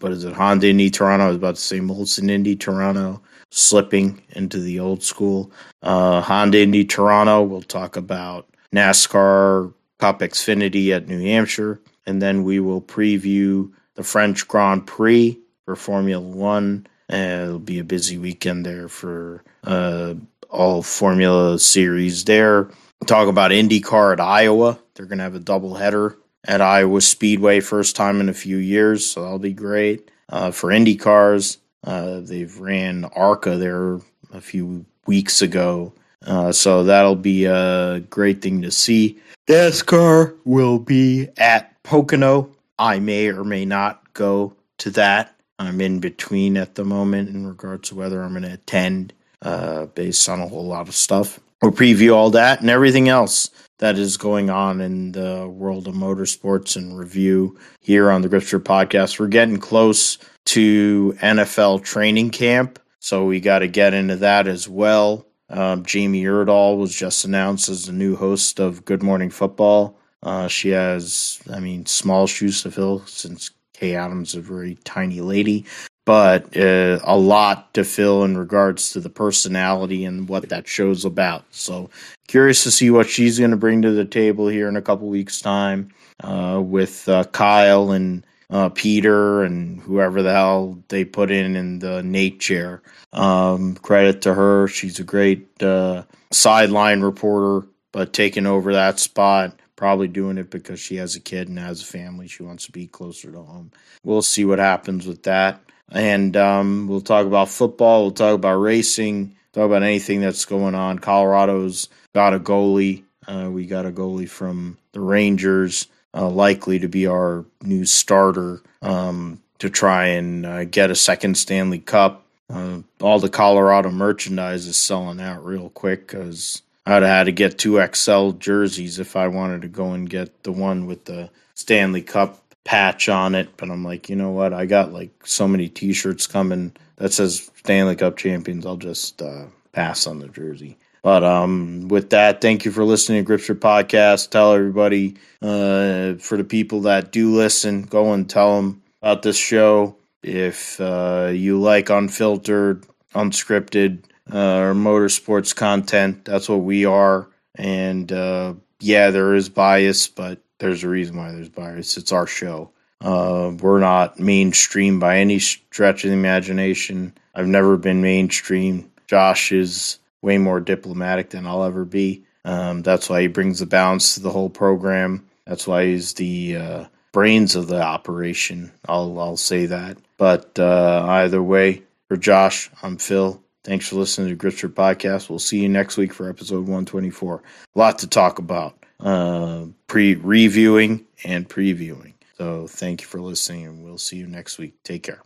what is it, Honda Indy Toronto. I was about to say Molson Indy Toronto, slipping into the old school. Uh, Honda Indy Toronto, we'll talk about NASCAR Cup Xfinity at New Hampshire and then we will preview the French Grand Prix for Formula One. And it'll be a busy weekend there for uh, all Formula Series there. Talk about IndyCar at Iowa. They're going to have a double header at Iowa Speedway, first time in a few years, so that'll be great. Uh, for IndyCars. uh, they've ran ARCA there a few weeks ago, uh, so that'll be a great thing to see. NASCAR will be at Pocono. I may or may not go to that. I'm in between at the moment in regards to whether I'm going to attend uh, based on a whole lot of stuff. We'll preview all that and everything else that is going on in the world of motorsports and review here on the Gripster podcast. We're getting close to NFL training camp, so we got to get into that as well. Um, Jamie Erdahl was just announced as the new host of Good Morning Football. Uh, she has, I mean, small shoes to fill since Kay Adams is a very tiny lady, but uh, a lot to fill in regards to the personality and what that show's about. So curious to see what she's going to bring to the table here in a couple weeks' time uh, with uh, Kyle and uh, Peter and whoever the hell they put in in the Nate chair. Um, credit to her; she's a great uh, sideline reporter, but taking over that spot probably doing it because she has a kid and has a family. She wants to be closer to home. We'll see what happens with that. And um, we'll talk about football. We'll talk about racing. Talk about anything that's going on. Colorado's got a goalie. Uh, we got a goalie from the Rangers, uh, likely to be our new starter um, to try and uh, get a second Stanley Cup. Uh, all the Colorado merchandise is selling out real quick because I'd have had to get two XL jerseys if I wanted to go and get the one with the Stanley Cup patch on it. But I'm like, you know what? I got like so many T-shirts coming that says Stanley Cup champions. I'll just uh, pass on the jersey. But um, with that, thank you for listening to Gripster Podcast. Tell everybody, uh, for the people that do listen, go and tell them about this show. If uh, you like unfiltered, unscripted, uh, or motorsports content, that's what we are. And uh, yeah, there is bias, but there's a reason why there's bias. It's our show. Uh, we're not mainstream by any stretch of the imagination. I've never been mainstream. Josh is way more diplomatic than I'll ever be. Um, that's why he brings the balance to the whole program. That's why he's the uh, brains of the operation. I'll I'll say that. But uh, either way, for Josh, I'm Phil. Thanks for listening to Gripster Podcast. We'll see you next week for episode 124. A lot to talk about. Uh, pre reviewing and previewing. So thank you for listening, and we'll see you next week. Take care.